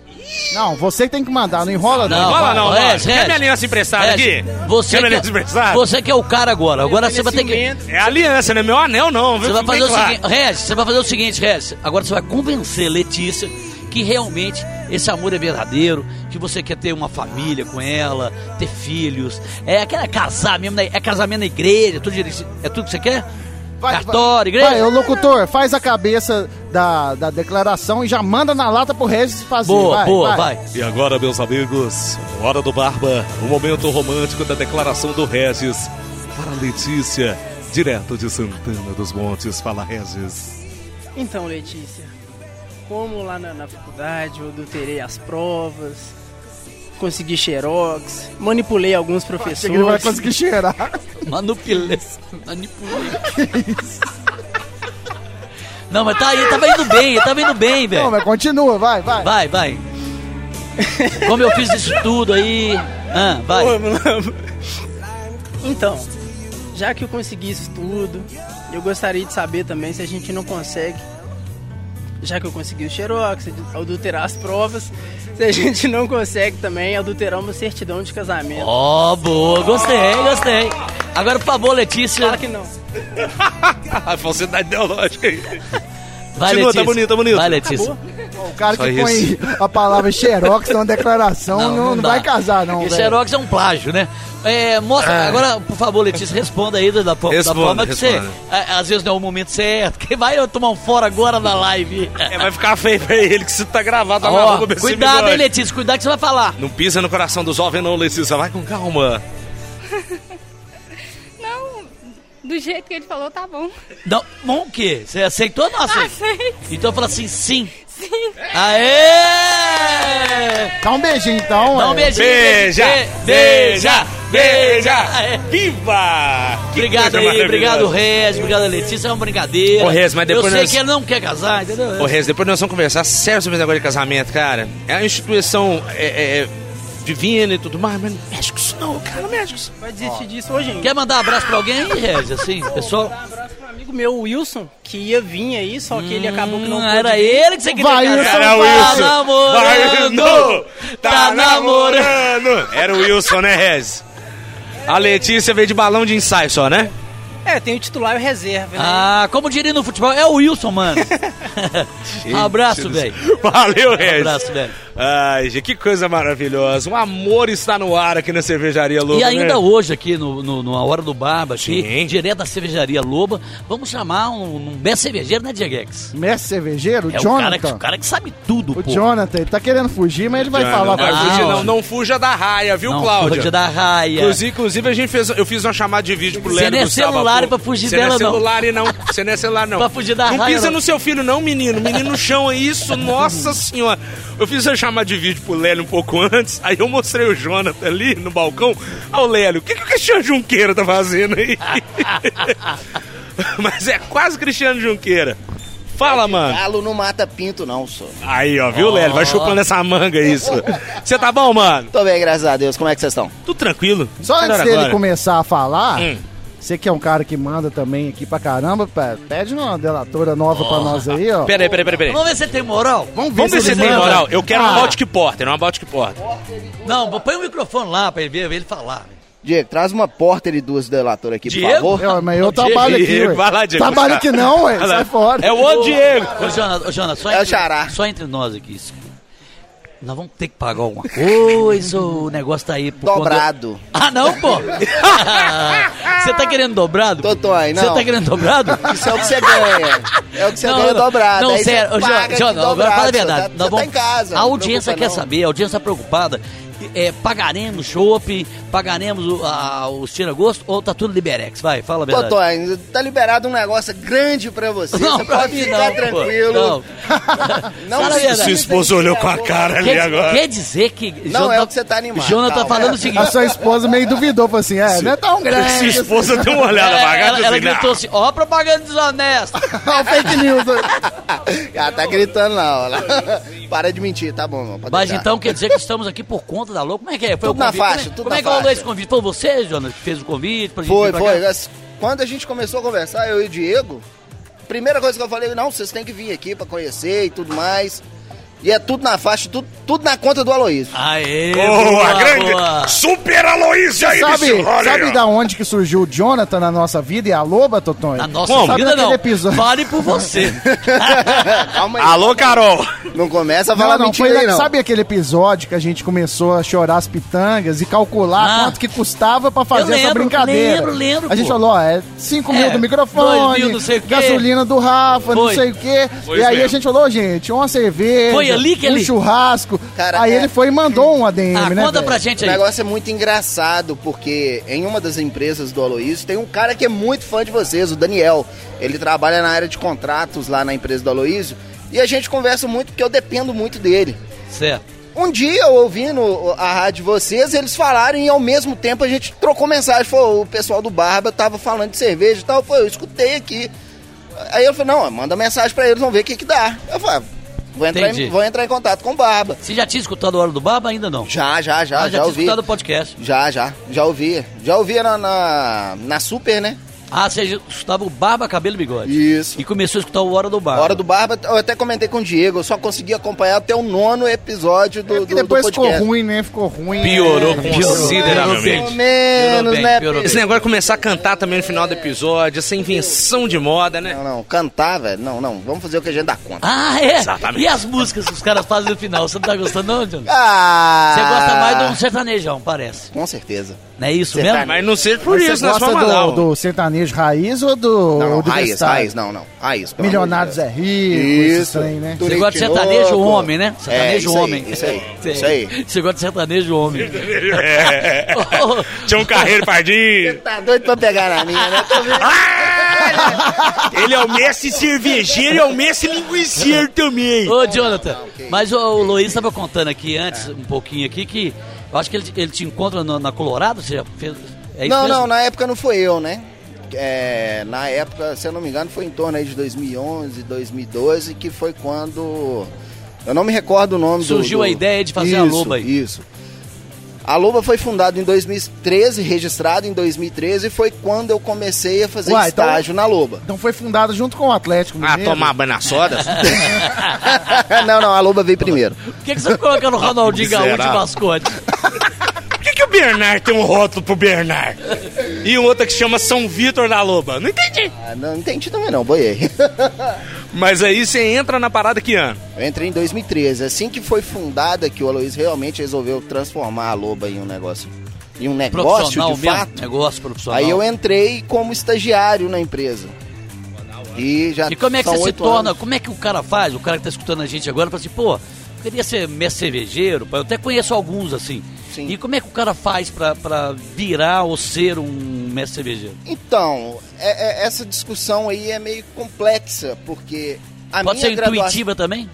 [SPEAKER 2] Não, você que tem que mandar, não enrola não.
[SPEAKER 3] Não, vai.
[SPEAKER 1] não,
[SPEAKER 3] Regis,
[SPEAKER 1] Regis, Quer minha aliança emprestada aqui?
[SPEAKER 3] Você
[SPEAKER 1] Quer minha
[SPEAKER 3] que,
[SPEAKER 1] aliança emprestada?
[SPEAKER 3] você que é o cara agora. Agora você vai ter que.
[SPEAKER 1] É aliança, não é meu anel não, viu?
[SPEAKER 3] Você vai fazer o seguinte, Regis, você vai fazer o seguinte, Regis. Agora você vai convencer Letícia que realmente esse amor é verdadeiro, que você quer ter uma família com ela, ter filhos. É aquela casar mesmo, na- é casamento na igreja, tudo. É tudo que você quer?
[SPEAKER 2] Vai,
[SPEAKER 3] Cartório,
[SPEAKER 2] vai.
[SPEAKER 3] igreja?
[SPEAKER 2] Vai, ô locutor, faz a cabeça da, da declaração e já manda na lata pro Regis fazer.
[SPEAKER 3] boa,
[SPEAKER 2] vai,
[SPEAKER 3] boa, vai.
[SPEAKER 9] E agora, meus amigos, hora do Barba, o momento romântico da declaração do Regis para Letícia direto de Santana dos Montes. Fala, Regis.
[SPEAKER 7] Então, Letícia, como lá na, na faculdade eu adulterei as provas, consegui xerox, manipulei alguns
[SPEAKER 2] Achei
[SPEAKER 7] professores.
[SPEAKER 2] que ele vai conseguir cheirar.
[SPEAKER 3] Manipulei. Manipulei. Não, mas tá aí, tava indo bem, tava indo bem,
[SPEAKER 2] Não,
[SPEAKER 3] velho.
[SPEAKER 2] mas continua, vai, vai.
[SPEAKER 3] Vai, vai. Como eu fiz isso tudo aí. Ah, vai.
[SPEAKER 7] Mano. Então, já que eu consegui isso tudo, eu gostaria de saber também se a gente não consegue, já que eu consegui o xerox, adulterar as provas, se a gente não consegue também adulterar uma certidão de casamento.
[SPEAKER 3] Ó, boa, gostei, gostei. Agora, por favor, Letícia.
[SPEAKER 7] Claro que não.
[SPEAKER 1] A falsidade ideológica aí.
[SPEAKER 3] Vai,
[SPEAKER 1] Continua, tá
[SPEAKER 3] Letícia.
[SPEAKER 1] bonito, tá bonito.
[SPEAKER 3] Vai, Letícia.
[SPEAKER 2] O cara
[SPEAKER 1] Só
[SPEAKER 2] que
[SPEAKER 1] isso.
[SPEAKER 2] põe a palavra xerox numa declaração não, não
[SPEAKER 3] dá.
[SPEAKER 2] vai casar, não,
[SPEAKER 3] Porque. Xerox é um plágio, né? É, mostra, agora, por favor, Letícia, responda aí da, da, da forma que você.
[SPEAKER 1] responda.
[SPEAKER 3] a- Às vezes não é o momento certo. Quem vai tomar um fora agora na live?
[SPEAKER 1] É, vai ficar feio pra ele que isso tá gravado na
[SPEAKER 3] cuidado, hein. Letícia, cuidado que você vai falar.
[SPEAKER 1] Não pisa no coração do jovem não, Letícia. Vai com calma.
[SPEAKER 8] Não, do jeito que ele falou, tá bom.
[SPEAKER 3] Não, bom o quê? Você aceitou ou não aceitou?
[SPEAKER 8] Aceito.
[SPEAKER 3] Então fala assim, sim. Aê!
[SPEAKER 2] Dá um beijinho então.
[SPEAKER 3] Dá um
[SPEAKER 2] é.
[SPEAKER 3] beijinho.
[SPEAKER 1] Beija,
[SPEAKER 3] Be-
[SPEAKER 1] beija, beija.
[SPEAKER 3] Aê.
[SPEAKER 1] Viva! Que
[SPEAKER 3] Obrigado aí, obrigado, Rez, obrigado, Letícia. É uma brincadeira.
[SPEAKER 1] Ô, Rez, mas depois
[SPEAKER 3] Eu sei
[SPEAKER 1] nós-
[SPEAKER 3] que ele não quer casar, entendeu?
[SPEAKER 1] Ô, Rez, depois nós vamos conversar sério sobre esse negócio de casamento, cara. É uma instituição é, é, é, divina e tudo mais, mas não mexe com isso não, cara, não mexe com isso.
[SPEAKER 7] Vai desistir disso hoje ainda.
[SPEAKER 3] Quer mandar um abraço pra alguém aí, Rez? Assim, pessoal.
[SPEAKER 7] Dar um abraço amigo meu, o Wilson, que ia vir aí, só que ele acabou que não
[SPEAKER 3] Hum,
[SPEAKER 7] pôde
[SPEAKER 3] era
[SPEAKER 7] vir.
[SPEAKER 3] ele que você queria
[SPEAKER 2] Vai,
[SPEAKER 3] casar.
[SPEAKER 2] Wilson,
[SPEAKER 1] Era o. Wilson.
[SPEAKER 3] Tá namorando.
[SPEAKER 1] Vai,
[SPEAKER 3] Tá
[SPEAKER 1] Tá
[SPEAKER 3] namorando.
[SPEAKER 1] Era o Wilson, né, Rez? A Letícia veio de balão de ensaio só, né?
[SPEAKER 7] É, tem o titular e o reserva, né?
[SPEAKER 3] Ah, como diria no futebol, é o Wilson, mano. abraço, velho.
[SPEAKER 1] Valeu, Rez.
[SPEAKER 3] abraço, velho.
[SPEAKER 1] Ai, gente, que coisa maravilhosa. Um amor está no ar aqui na Cervejaria Lobo,
[SPEAKER 3] E ainda
[SPEAKER 1] né?
[SPEAKER 3] hoje, aqui no, no, no A Hora do Barba, aqui,
[SPEAKER 1] Sim.
[SPEAKER 3] direto da cervejaria Loba, vamos chamar um, um best cervejeiro, né, Dieguex?
[SPEAKER 2] Mestre cervejeiro, o
[SPEAKER 3] É o cara,
[SPEAKER 2] Jonathan.
[SPEAKER 3] que, o cara que sabe tudo,
[SPEAKER 2] O
[SPEAKER 3] pô.
[SPEAKER 2] Jonathan, ele tá querendo fugir, mas ele vai
[SPEAKER 1] Não,
[SPEAKER 2] falar
[SPEAKER 1] não,
[SPEAKER 2] pra gente.
[SPEAKER 1] não, não fuja da raia, viu,
[SPEAKER 3] Não,
[SPEAKER 1] Cláudia?
[SPEAKER 3] Cláudia da raia.
[SPEAKER 1] Inclusive, inclusive, a gente fez, eu fiz uma chamada de vídeo pro
[SPEAKER 3] Você
[SPEAKER 1] Lélio
[SPEAKER 3] não é celular pra fugir
[SPEAKER 1] Você
[SPEAKER 3] dela,
[SPEAKER 1] não.
[SPEAKER 3] não.
[SPEAKER 1] é celular e não. Você não é celular, não.
[SPEAKER 3] Pra fugir da
[SPEAKER 1] não
[SPEAKER 3] raia,
[SPEAKER 1] pisa
[SPEAKER 3] não.
[SPEAKER 1] no seu filho, não, menino. Menino no chão, é isso. Nossa senhora. Eu fiz a chamada de vídeo pro Lélio um pouco antes, aí eu mostrei o Jonathan ali no balcão. Ó, o Lélio, o que, que o Cristiano Junqueira tá fazendo aí? Mas é quase Cristiano Junqueira. Fala, mano.
[SPEAKER 10] Galo não mata pinto, não, só.
[SPEAKER 1] Aí, ó, viu, Lélio? Vai chupando essa manga, isso. Você tá bom, mano?
[SPEAKER 10] Tô bem, graças a Deus. Como é que vocês estão?
[SPEAKER 1] Tudo tranquilo.
[SPEAKER 2] Só antes dele
[SPEAKER 1] agora.
[SPEAKER 2] começar a falar,
[SPEAKER 1] Hum.
[SPEAKER 2] Você que é um cara que manda também aqui pra caramba, pe- pede uma delatora nova pra nós aí, ó.
[SPEAKER 1] Peraí, peraí, peraí, peraí.
[SPEAKER 3] Vamos ver se tem moral?
[SPEAKER 2] Vamos ver,
[SPEAKER 1] Vamos ver se tem
[SPEAKER 2] manda.
[SPEAKER 1] moral. Eu quero
[SPEAKER 2] Ah,
[SPEAKER 1] uma Baltic Porter, uma Baltic Porter.
[SPEAKER 3] Não, põe o microfone lá pra ele ver, ele falar.
[SPEAKER 10] Diego, traz uma porter e duas delatoras aqui,
[SPEAKER 3] Diego?
[SPEAKER 10] por favor.
[SPEAKER 2] Eu, mas eu trabalho aqui,
[SPEAKER 1] Diego,
[SPEAKER 2] ué.
[SPEAKER 1] vai lá, Diego.
[SPEAKER 2] Trabalho aqui não, ué. Sai fora.
[SPEAKER 1] É o outro Diego.
[SPEAKER 3] Ô, Jonas, ô, Jonas, só,
[SPEAKER 10] É o
[SPEAKER 3] entre,
[SPEAKER 10] xará.
[SPEAKER 3] só entre nós aqui. Nós vamos ter que pagar alguma coisa o negócio tá aí conta-
[SPEAKER 10] Dobrado.
[SPEAKER 3] Ah, não, pô! Você tá querendo dobrado?
[SPEAKER 10] Tô, tô aí,
[SPEAKER 3] Você
[SPEAKER 10] não.
[SPEAKER 3] tá querendo dobrado?
[SPEAKER 10] Isso é o que você ganha. É o que você
[SPEAKER 3] Não,
[SPEAKER 10] ganha
[SPEAKER 3] não.
[SPEAKER 10] dobrado.
[SPEAKER 3] Não,
[SPEAKER 10] Aí
[SPEAKER 3] sério,
[SPEAKER 10] você dobrado,
[SPEAKER 3] fala a verdade.
[SPEAKER 10] Tá, você tá
[SPEAKER 3] vamos-
[SPEAKER 10] em casa.
[SPEAKER 3] A audiência
[SPEAKER 10] preocupa,
[SPEAKER 3] quer
[SPEAKER 10] não.
[SPEAKER 3] saber, a audiência tá preocupada. É, pagaremos chopp, pagaremos o, a, os tira-gosto ou tá tudo liberex? Vai, fala a verdade.
[SPEAKER 10] tô aí. Tá liberado um negócio grande pra você.
[SPEAKER 3] Não,
[SPEAKER 10] você
[SPEAKER 3] pra
[SPEAKER 10] pode
[SPEAKER 3] mim
[SPEAKER 10] ficar
[SPEAKER 3] não, pô.
[SPEAKER 10] tranquilo.
[SPEAKER 3] Não.
[SPEAKER 10] Não
[SPEAKER 3] Fala a
[SPEAKER 10] precisa
[SPEAKER 3] verdade.
[SPEAKER 1] Sua esposa olhou com a cara ali
[SPEAKER 3] Quer,
[SPEAKER 1] agora.
[SPEAKER 3] quer dizer que.
[SPEAKER 10] Não, é o que você tá animado,
[SPEAKER 3] Jonathan tá falando o
[SPEAKER 2] A
[SPEAKER 3] seguinte.
[SPEAKER 2] sua esposa meio duvidou, falou assim, é, não é tão
[SPEAKER 1] Sua
[SPEAKER 2] grande.
[SPEAKER 1] esposa deu uma olhada
[SPEAKER 3] É,
[SPEAKER 1] pra
[SPEAKER 3] ela, ela
[SPEAKER 1] assim,
[SPEAKER 3] gritou assim: ó, propaganda desonesta.
[SPEAKER 2] O fake news.
[SPEAKER 10] Ela tá gritando lá, ó. Ela- Para de mentir, tá bom, irmão,
[SPEAKER 3] Mas
[SPEAKER 10] deixar.
[SPEAKER 3] então quer dizer que estamos aqui por conta da louca? Como é que é? Foi
[SPEAKER 10] Tudo
[SPEAKER 3] o
[SPEAKER 10] na faixa,
[SPEAKER 3] Como é-
[SPEAKER 10] tudo
[SPEAKER 3] Como é
[SPEAKER 10] na
[SPEAKER 3] que rolou
[SPEAKER 10] faixa.
[SPEAKER 3] esse convite? Foi você, Jonas, que fez o convite pra gente
[SPEAKER 10] Foi, foi.
[SPEAKER 3] cá?
[SPEAKER 10] Quando a gente começou a conversar, eu e o Diego, primeira coisa que eu falei, não, vocês têm que vir aqui pra conhecer e tudo mais. E é tudo na faixa, tudo, tudo na conta do Aloysio.
[SPEAKER 3] Aê,
[SPEAKER 1] Boa,
[SPEAKER 3] boa,
[SPEAKER 1] grande
[SPEAKER 3] boa.
[SPEAKER 1] Super Aloysio aí,
[SPEAKER 2] Sabe,
[SPEAKER 1] bicho. Olha
[SPEAKER 2] sabe
[SPEAKER 1] aí,
[SPEAKER 2] da onde que surgiu o Jonathan na nossa vida e a loba, Totonho?
[SPEAKER 3] Na nossa
[SPEAKER 1] Como?
[SPEAKER 3] vida
[SPEAKER 2] Sabe
[SPEAKER 3] não.
[SPEAKER 2] episódio?
[SPEAKER 3] Vale por você.
[SPEAKER 10] Calma aí.
[SPEAKER 1] Alô, Carol.
[SPEAKER 10] Não começa a
[SPEAKER 2] Não,
[SPEAKER 10] falar
[SPEAKER 2] não,
[SPEAKER 10] mentira
[SPEAKER 2] foi
[SPEAKER 10] aí, não.
[SPEAKER 2] Sabe aquele episódio que a gente começou a chorar as pitangas e calcular
[SPEAKER 3] Ah.
[SPEAKER 2] quanto que custava pra fazer
[SPEAKER 3] Eu
[SPEAKER 2] essa
[SPEAKER 3] lembro,
[SPEAKER 2] brincadeira?
[SPEAKER 3] lembro, lembro,
[SPEAKER 2] A gente
[SPEAKER 3] pô.
[SPEAKER 2] falou, ó, é 5 mil
[SPEAKER 3] É,
[SPEAKER 2] do microfone,
[SPEAKER 3] mil, não sei o quê.
[SPEAKER 2] gasolina do Rafa, não
[SPEAKER 3] Foi.
[SPEAKER 2] sei o quê.
[SPEAKER 1] Foi
[SPEAKER 2] e aí
[SPEAKER 1] mesmo.
[SPEAKER 2] a gente falou, gente, uma cerveja,
[SPEAKER 3] Foi ali, que
[SPEAKER 2] um
[SPEAKER 3] ali.
[SPEAKER 2] churrasco.
[SPEAKER 10] Cara,
[SPEAKER 2] aí
[SPEAKER 10] é-
[SPEAKER 2] ele foi e mandou um ADM,
[SPEAKER 3] Ah,
[SPEAKER 2] né?
[SPEAKER 3] conta pra gente
[SPEAKER 10] O
[SPEAKER 3] aí.
[SPEAKER 10] negócio é muito engraçado, porque em uma das empresas do Aloysio tem um cara que é muito fã de vocês, o Daniel. Ele trabalha na área de contratos lá na empresa do Aloysio. E a gente conversa muito porque eu dependo muito dele.
[SPEAKER 3] Certo.
[SPEAKER 10] Um dia, eu ouvindo a rádio de vocês, eles falaram e ao mesmo tempo a gente trocou mensagem. Falou, o pessoal do Barba tava falando de cerveja e tal. Foi, eu escutei aqui. Aí eu falei, não, manda mensagem pra eles, vamos ver o que que dá. Eu falei, ah, vou entrar, em, vou entrar em contato com o Barba.
[SPEAKER 3] Você já tinha escutado a Hora do Barba? Ainda não.
[SPEAKER 10] Já, já, já,
[SPEAKER 3] Ah,
[SPEAKER 10] já,
[SPEAKER 3] já tinha
[SPEAKER 10] ouvi.
[SPEAKER 3] escutado o podcast.
[SPEAKER 10] Já, já, já ouvi. Já ouvia na, na, na Super, né?
[SPEAKER 3] Ah, você escutava o Barba, Cabelo e Bigode.
[SPEAKER 10] Isso.
[SPEAKER 3] E começou a escutar o Hora do Barba.
[SPEAKER 10] Hora do Barba, eu até comentei com o Diego, eu só consegui acompanhar até o nono episódio do,
[SPEAKER 2] É
[SPEAKER 10] do,
[SPEAKER 2] depois ficou ruim, né? Ficou ruim.
[SPEAKER 1] Piorou
[SPEAKER 2] né?
[SPEAKER 1] consideravelmente.
[SPEAKER 10] Pelo menos,
[SPEAKER 3] bem,
[SPEAKER 10] né?
[SPEAKER 3] piorou
[SPEAKER 1] Esse negócio de começar a cantar também no final do episódio, essa invenção de moda, né?
[SPEAKER 10] Não, não, cantar, velho, não, não, vamos fazer o que a gente dá conta.
[SPEAKER 3] Ah, é?
[SPEAKER 1] Exatamente.
[SPEAKER 3] E as músicas que os caras fazem no final? Você não tá gostando, não, John?
[SPEAKER 10] Ah!
[SPEAKER 3] Você gosta mais de um sertanejão, parece.
[SPEAKER 10] Com certeza.
[SPEAKER 3] Não é isso
[SPEAKER 10] Sertanejo.
[SPEAKER 3] mesmo?
[SPEAKER 1] Mas não seja por
[SPEAKER 2] Mas
[SPEAKER 1] isso,
[SPEAKER 2] você
[SPEAKER 1] na
[SPEAKER 2] gosta
[SPEAKER 1] sua
[SPEAKER 2] do, do sertanejo raiz ou do
[SPEAKER 10] Não, não, raiz,
[SPEAKER 2] universitário?
[SPEAKER 10] raiz, não, não. Raiz,
[SPEAKER 2] Milionários é rico, esses trem, né?
[SPEAKER 3] Você gosta de sertanejo homem, né?
[SPEAKER 10] É,
[SPEAKER 3] Sertanejo
[SPEAKER 10] isso aí,
[SPEAKER 3] homem.
[SPEAKER 10] isso aí, isso aí.
[SPEAKER 3] Você gosta de sertanejo homem.
[SPEAKER 1] É. Tinha um carreiro pardinho.
[SPEAKER 10] Tá doido pra pegar na minha, né? Tô vendo.
[SPEAKER 1] Ele é o Messi cervejeiro e é o Messi linguiceiro também.
[SPEAKER 3] Ô, Jonathan,
[SPEAKER 10] ok.
[SPEAKER 3] mas o, o Luiz estava contando aqui antes, um pouquinho aqui, que eu acho que ele, ele te encontra no- na Colorado, você fez... É
[SPEAKER 10] Não,
[SPEAKER 3] mesmo?
[SPEAKER 10] não, na época não foi eu, né? É, na época, se eu não me engano, foi em torno aí de 2011, 2012, que foi quando... Eu não me recordo o nome do-
[SPEAKER 3] Surgiu
[SPEAKER 10] do...
[SPEAKER 3] a ideia de fazer a
[SPEAKER 10] Isso,
[SPEAKER 3] Loba aí.
[SPEAKER 10] Isso. A Loba foi fundada em 2013, registrada em 2013, e foi quando eu comecei a fazer
[SPEAKER 2] Uai, então-
[SPEAKER 10] estágio na Loba.
[SPEAKER 2] Então foi fundado junto com o Atlético
[SPEAKER 1] Ah,
[SPEAKER 2] Mineiro.
[SPEAKER 1] tomar banho na soda?
[SPEAKER 10] não, não, a Loba veio primeiro.
[SPEAKER 3] Por que, que você coloca no Ronaldinho Gaúcho mascote?
[SPEAKER 1] Por que, o Bernard tem um rótulo pro Bernard? E um outro que chama São Vitor da Loba? Não entendi.
[SPEAKER 10] Ah, não entendi também não, boiei.
[SPEAKER 1] Mas aí você entra na parada que ano?
[SPEAKER 10] Eu entrei em 2013. Assim que foi fundada, que o Aloysio realmente resolveu transformar a Loba em um negócio. Em um negócio,
[SPEAKER 3] Profissional
[SPEAKER 10] de
[SPEAKER 3] mesmo?
[SPEAKER 10] fato.
[SPEAKER 3] Negócio profissional.
[SPEAKER 10] Aí eu entrei como estagiário na empresa. E já
[SPEAKER 3] E como é que você se torna,
[SPEAKER 10] anos.
[SPEAKER 3] como é que o cara faz, o cara que tá escutando a gente agora, fala assim, pô, eu queria ser mestre cervejeiro, eu até conheço alguns assim.
[SPEAKER 10] Sim.
[SPEAKER 3] E como é que o cara faz pra, pra virar ou ser um mestre cervejeiro?
[SPEAKER 10] Então, é- é- essa discussão aí é meio complexa, porque a
[SPEAKER 3] Pode
[SPEAKER 10] minha
[SPEAKER 3] ser
[SPEAKER 10] graduação...
[SPEAKER 3] intuitiva também?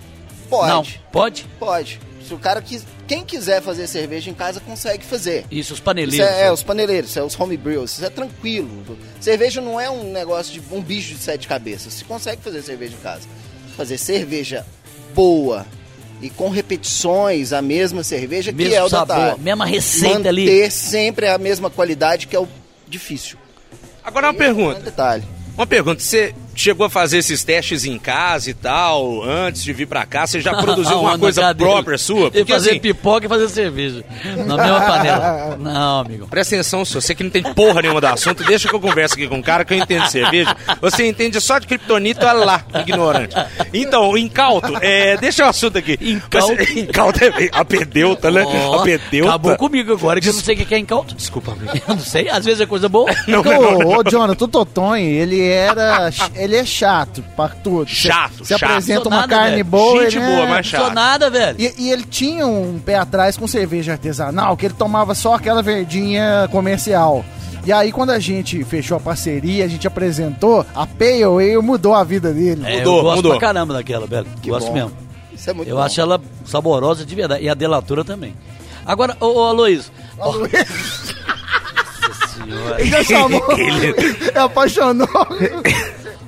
[SPEAKER 10] Pode.
[SPEAKER 3] Não, pode?
[SPEAKER 10] Pode. Se o cara quis... Quem quiser fazer cerveja em casa consegue fazer.
[SPEAKER 3] Isso, os
[SPEAKER 10] Isso
[SPEAKER 3] paneleiros.
[SPEAKER 10] é, é, os paneleiros, isso é os homebrews, isso é tranquilo. Cerveja não é um negócio de um bicho de sete cabeças. Você consegue fazer cerveja em casa. Fazer cerveja boa e com repetições, a mesma cerveja,
[SPEAKER 3] Mesmo
[SPEAKER 10] que é o
[SPEAKER 3] sabor,
[SPEAKER 10] detalhe.
[SPEAKER 3] mesma receita
[SPEAKER 10] Manter
[SPEAKER 3] ali.
[SPEAKER 10] sempre a mesma qualidade, que é o difícil.
[SPEAKER 1] Agora uma
[SPEAKER 10] É um
[SPEAKER 1] pergunta.
[SPEAKER 10] detalhe.
[SPEAKER 1] Uma pergunta. Você chegou a fazer esses testes em casa e tal, antes de vir pra cá? Você já produziu alguma coisa própria sua?
[SPEAKER 3] E
[SPEAKER 1] Porque
[SPEAKER 3] fazer
[SPEAKER 1] assim,
[SPEAKER 3] pipoca e fazer cerveja. Na mesma panela. Não, amigo.
[SPEAKER 1] Presta atenção, senhor. Você que não tem porra nenhuma do assunto, deixa que eu converse aqui com um cara que eu entendo de cerveja. Você entende só de kryptonita, olha lá, ignorante. Então, o incauto, é, deixa o assunto aqui.
[SPEAKER 3] Incauto.
[SPEAKER 1] Mas, incauto é a pedeuta, né? Pedeuta.
[SPEAKER 3] acabou comigo agora, que eu não sei o que é incauto.
[SPEAKER 1] Desculpa, amigo.
[SPEAKER 3] Eu não sei, às vezes é coisa boa.
[SPEAKER 1] Não,
[SPEAKER 2] Porque
[SPEAKER 1] não, não.
[SPEAKER 2] o, o Jonathan, o Totonho, ele era. ele é chato pra tudo.
[SPEAKER 1] Chato, chato.
[SPEAKER 2] apresenta uma
[SPEAKER 3] nada,
[SPEAKER 2] carne
[SPEAKER 3] velho.
[SPEAKER 2] boa.
[SPEAKER 1] Gente
[SPEAKER 2] ele
[SPEAKER 1] boa,
[SPEAKER 2] é-
[SPEAKER 1] mas
[SPEAKER 3] sou
[SPEAKER 1] chato.
[SPEAKER 3] nada, velho.
[SPEAKER 2] E, e ele tinha um pé atrás com cerveja artesanal, que ele tomava só aquela verdinha comercial. E aí, quando a gente fechou a parceria, a gente apresentou, a Pale Ale mudou a vida dele.
[SPEAKER 3] É,
[SPEAKER 1] Mudou,
[SPEAKER 3] eu gosto
[SPEAKER 1] mudou.
[SPEAKER 3] pra caramba daquela, velho. gosto
[SPEAKER 10] bom.
[SPEAKER 3] mesmo.
[SPEAKER 10] Isso é muito
[SPEAKER 3] Eu
[SPEAKER 10] bom.
[SPEAKER 3] acho ela saborosa de verdade. E a delatura também. Agora, ô, ô Aloysio. ó, Nossa senhora.
[SPEAKER 2] Ele já chamou.
[SPEAKER 1] Ele-
[SPEAKER 2] apaixonou.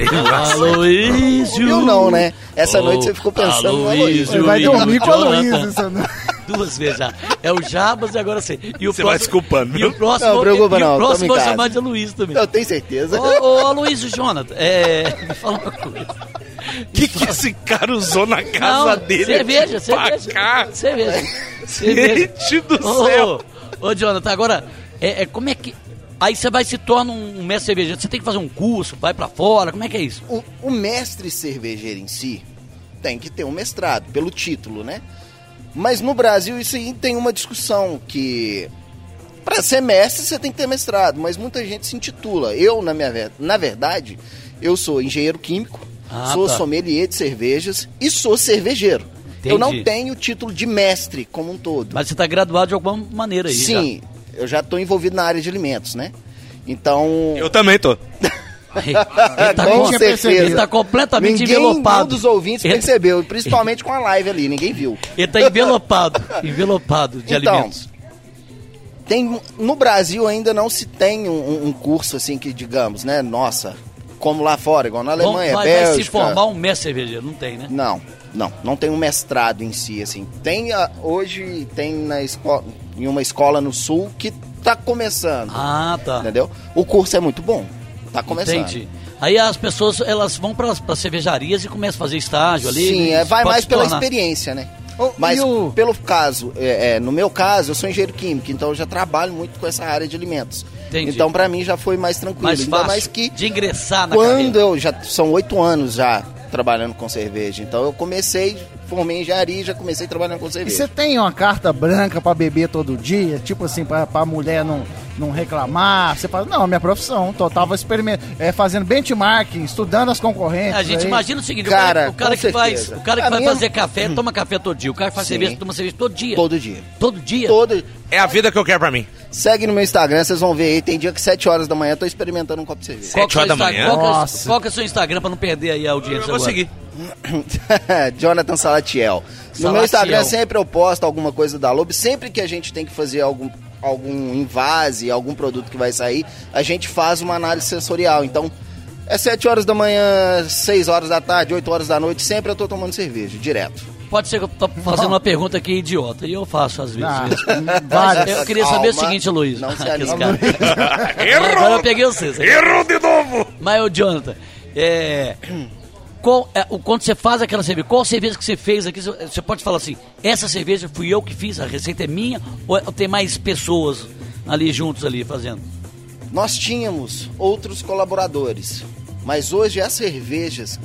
[SPEAKER 3] Aloysio.
[SPEAKER 10] Viu não, né? Essa
[SPEAKER 3] Ô,
[SPEAKER 10] noite você ficou pensando no
[SPEAKER 3] Aloysio.
[SPEAKER 10] Aloysio.
[SPEAKER 2] Ele vai
[SPEAKER 3] e
[SPEAKER 2] dormir com a
[SPEAKER 3] Jonathan.
[SPEAKER 2] Luísa. isso não-
[SPEAKER 3] Duas vezes já. É o Jabas e agora sei. E o
[SPEAKER 1] Você vai desculpando,
[SPEAKER 3] E o próximo,
[SPEAKER 10] Não, preocupa
[SPEAKER 3] e
[SPEAKER 10] não,
[SPEAKER 3] o próximo vai chamar de Luiz também.
[SPEAKER 10] Eu tenho certeza.
[SPEAKER 3] Ô, ô Aloysio Jonathan, é. Me fala uma coisa.
[SPEAKER 1] O que, que esse cara usou na casa
[SPEAKER 3] Não,
[SPEAKER 1] dele?
[SPEAKER 3] cerveja, cerveja.
[SPEAKER 1] cá?
[SPEAKER 3] Cerveja. Cerveja.
[SPEAKER 1] Gente do céu.
[SPEAKER 3] Ô, ô, Jonathan, agora, é, é, como é que. Aí você vai se torna um mestre cervejeiro. Você tem que fazer um curso, vai pra fora, como é que é isso?
[SPEAKER 10] O, o mestre cervejeiro em si tem que ter um mestrado, pelo título, né? Mas no Brasil isso aí tem uma discussão que para ser mestre você tem que ter mestrado, mas muita gente se intitula. Eu, na minha na verdade, eu sou engenheiro químico,
[SPEAKER 3] Ah,
[SPEAKER 10] sou
[SPEAKER 3] tá.
[SPEAKER 10] sommelier de cervejas e sou cervejeiro. Eu não
[SPEAKER 3] Entendi.
[SPEAKER 10] tenho título de mestre como um todo.
[SPEAKER 3] Mas você está graduado de alguma maneira aí.
[SPEAKER 10] Sim, eu já estou envolvido na área de alimentos, né? Então.
[SPEAKER 1] Eu também tô.
[SPEAKER 3] Ele tá,
[SPEAKER 10] Com
[SPEAKER 3] com-
[SPEAKER 10] certeza.
[SPEAKER 3] ele tá completamente
[SPEAKER 10] Ninguém
[SPEAKER 3] envelopado.
[SPEAKER 10] um dos ouvintes
[SPEAKER 3] Ele-
[SPEAKER 10] percebeu, principalmente com a live ali, ninguém viu.
[SPEAKER 3] Ele tá envelopado, envelopado de
[SPEAKER 10] Então,
[SPEAKER 3] alimentos.
[SPEAKER 10] Tem, no Brasil ainda não se tem um, um curso assim que, digamos, né? Nossa, como lá fora, igual na Alemanha,
[SPEAKER 3] vai, vai
[SPEAKER 10] Bélgica.
[SPEAKER 3] se formar um mestre cervejeiro, não tem, né?
[SPEAKER 10] Não, não, não tem um mestrado em si, assim. Tem ah, hoje tem na escola, em uma escola no sul que tá começando,
[SPEAKER 3] Ah, tá.
[SPEAKER 10] entendeu? O curso é muito bom, tá começando.
[SPEAKER 3] Entendi. Aí as pessoas, elas vão para as cervejarias e começam a fazer estágio ali.
[SPEAKER 10] Sim,
[SPEAKER 3] e
[SPEAKER 10] é, vai mais pela experiência, né? Mas
[SPEAKER 2] o-
[SPEAKER 10] pelo caso, é, é, no meu caso, eu sou engenheiro químico, então eu já trabalho muito com essa área de alimentos.
[SPEAKER 3] Entendi.
[SPEAKER 10] Então pra mim já foi mais tranquilo.
[SPEAKER 3] Mais
[SPEAKER 10] Ainda
[SPEAKER 3] fácil
[SPEAKER 10] mais que
[SPEAKER 3] de ingressar na
[SPEAKER 10] quando
[SPEAKER 3] carreira.
[SPEAKER 10] eu já são oito anos já trabalhando com cerveja, então eu comecei, formei em engenharia e já comecei trabalhando com
[SPEAKER 2] E
[SPEAKER 10] cerveja.
[SPEAKER 2] você tem uma carta branca pra beber todo dia? Tipo assim, pra, pra mulher não, não reclamar? Você fala, não, minha profissão, tô, tava é, fazendo benchmarking, estudando as concorrentes.
[SPEAKER 3] A gente
[SPEAKER 2] aí.
[SPEAKER 3] imagina o seguinte,
[SPEAKER 10] Cara,
[SPEAKER 3] o cara, o cara que faz,
[SPEAKER 10] certeza.
[SPEAKER 3] o cara que
[SPEAKER 10] A
[SPEAKER 3] vai
[SPEAKER 10] minha-
[SPEAKER 3] fazer café, toma café todo dia. O cara que faz
[SPEAKER 10] Sim.
[SPEAKER 3] cerveja, toma cerveja todo dia.
[SPEAKER 10] Todo dia.
[SPEAKER 3] Todo dia.
[SPEAKER 10] Todo.
[SPEAKER 1] É a vida que eu quero pra mim.
[SPEAKER 10] Segue no meu Instagram, vocês vão ver aí. Tem dia que 7 horas da manhã eu tô experimentando um copo de cerveja.
[SPEAKER 3] Qual que é o
[SPEAKER 1] Sete horas da manhã?
[SPEAKER 3] Qual, que é, o-
[SPEAKER 2] Nossa.
[SPEAKER 3] qual que é o seu Instagram pra não perder aí a audiência
[SPEAKER 1] Eu vou
[SPEAKER 3] agora?
[SPEAKER 1] seguir.
[SPEAKER 10] Jonathan Salatiel. No
[SPEAKER 3] Salatiel.
[SPEAKER 10] meu Instagram sempre eu posto alguma coisa da Lobo. Sempre que a gente tem que fazer algum, algum invase, algum produto que vai sair, a gente faz uma análise sensorial. Então, é 7 horas da manhã, 6 horas da tarde, 8 horas da noite, sempre eu tô tomando cerveja, direto.
[SPEAKER 3] Pode ser que eu tô fazendo uma pergunta aqui idiota, e eu faço às vezes.
[SPEAKER 2] Ah.
[SPEAKER 3] Mas
[SPEAKER 2] várias.
[SPEAKER 3] eu queria saber o seguinte, Luiz.
[SPEAKER 10] não se anime.
[SPEAKER 3] caras. Agora eu peguei vocês.
[SPEAKER 1] Errou de novo!
[SPEAKER 3] Mas, ô Jonathan, é, qual, é, quando você faz aquela cerveja, qual cerveja que você fez aqui, você- pode falar assim, essa cerveja fui eu que fiz, a receita é minha, ou, é- ou tem mais pessoas ali juntos ali fazendo?
[SPEAKER 10] Nós tínhamos outros colaboradores, mas hoje as cervejas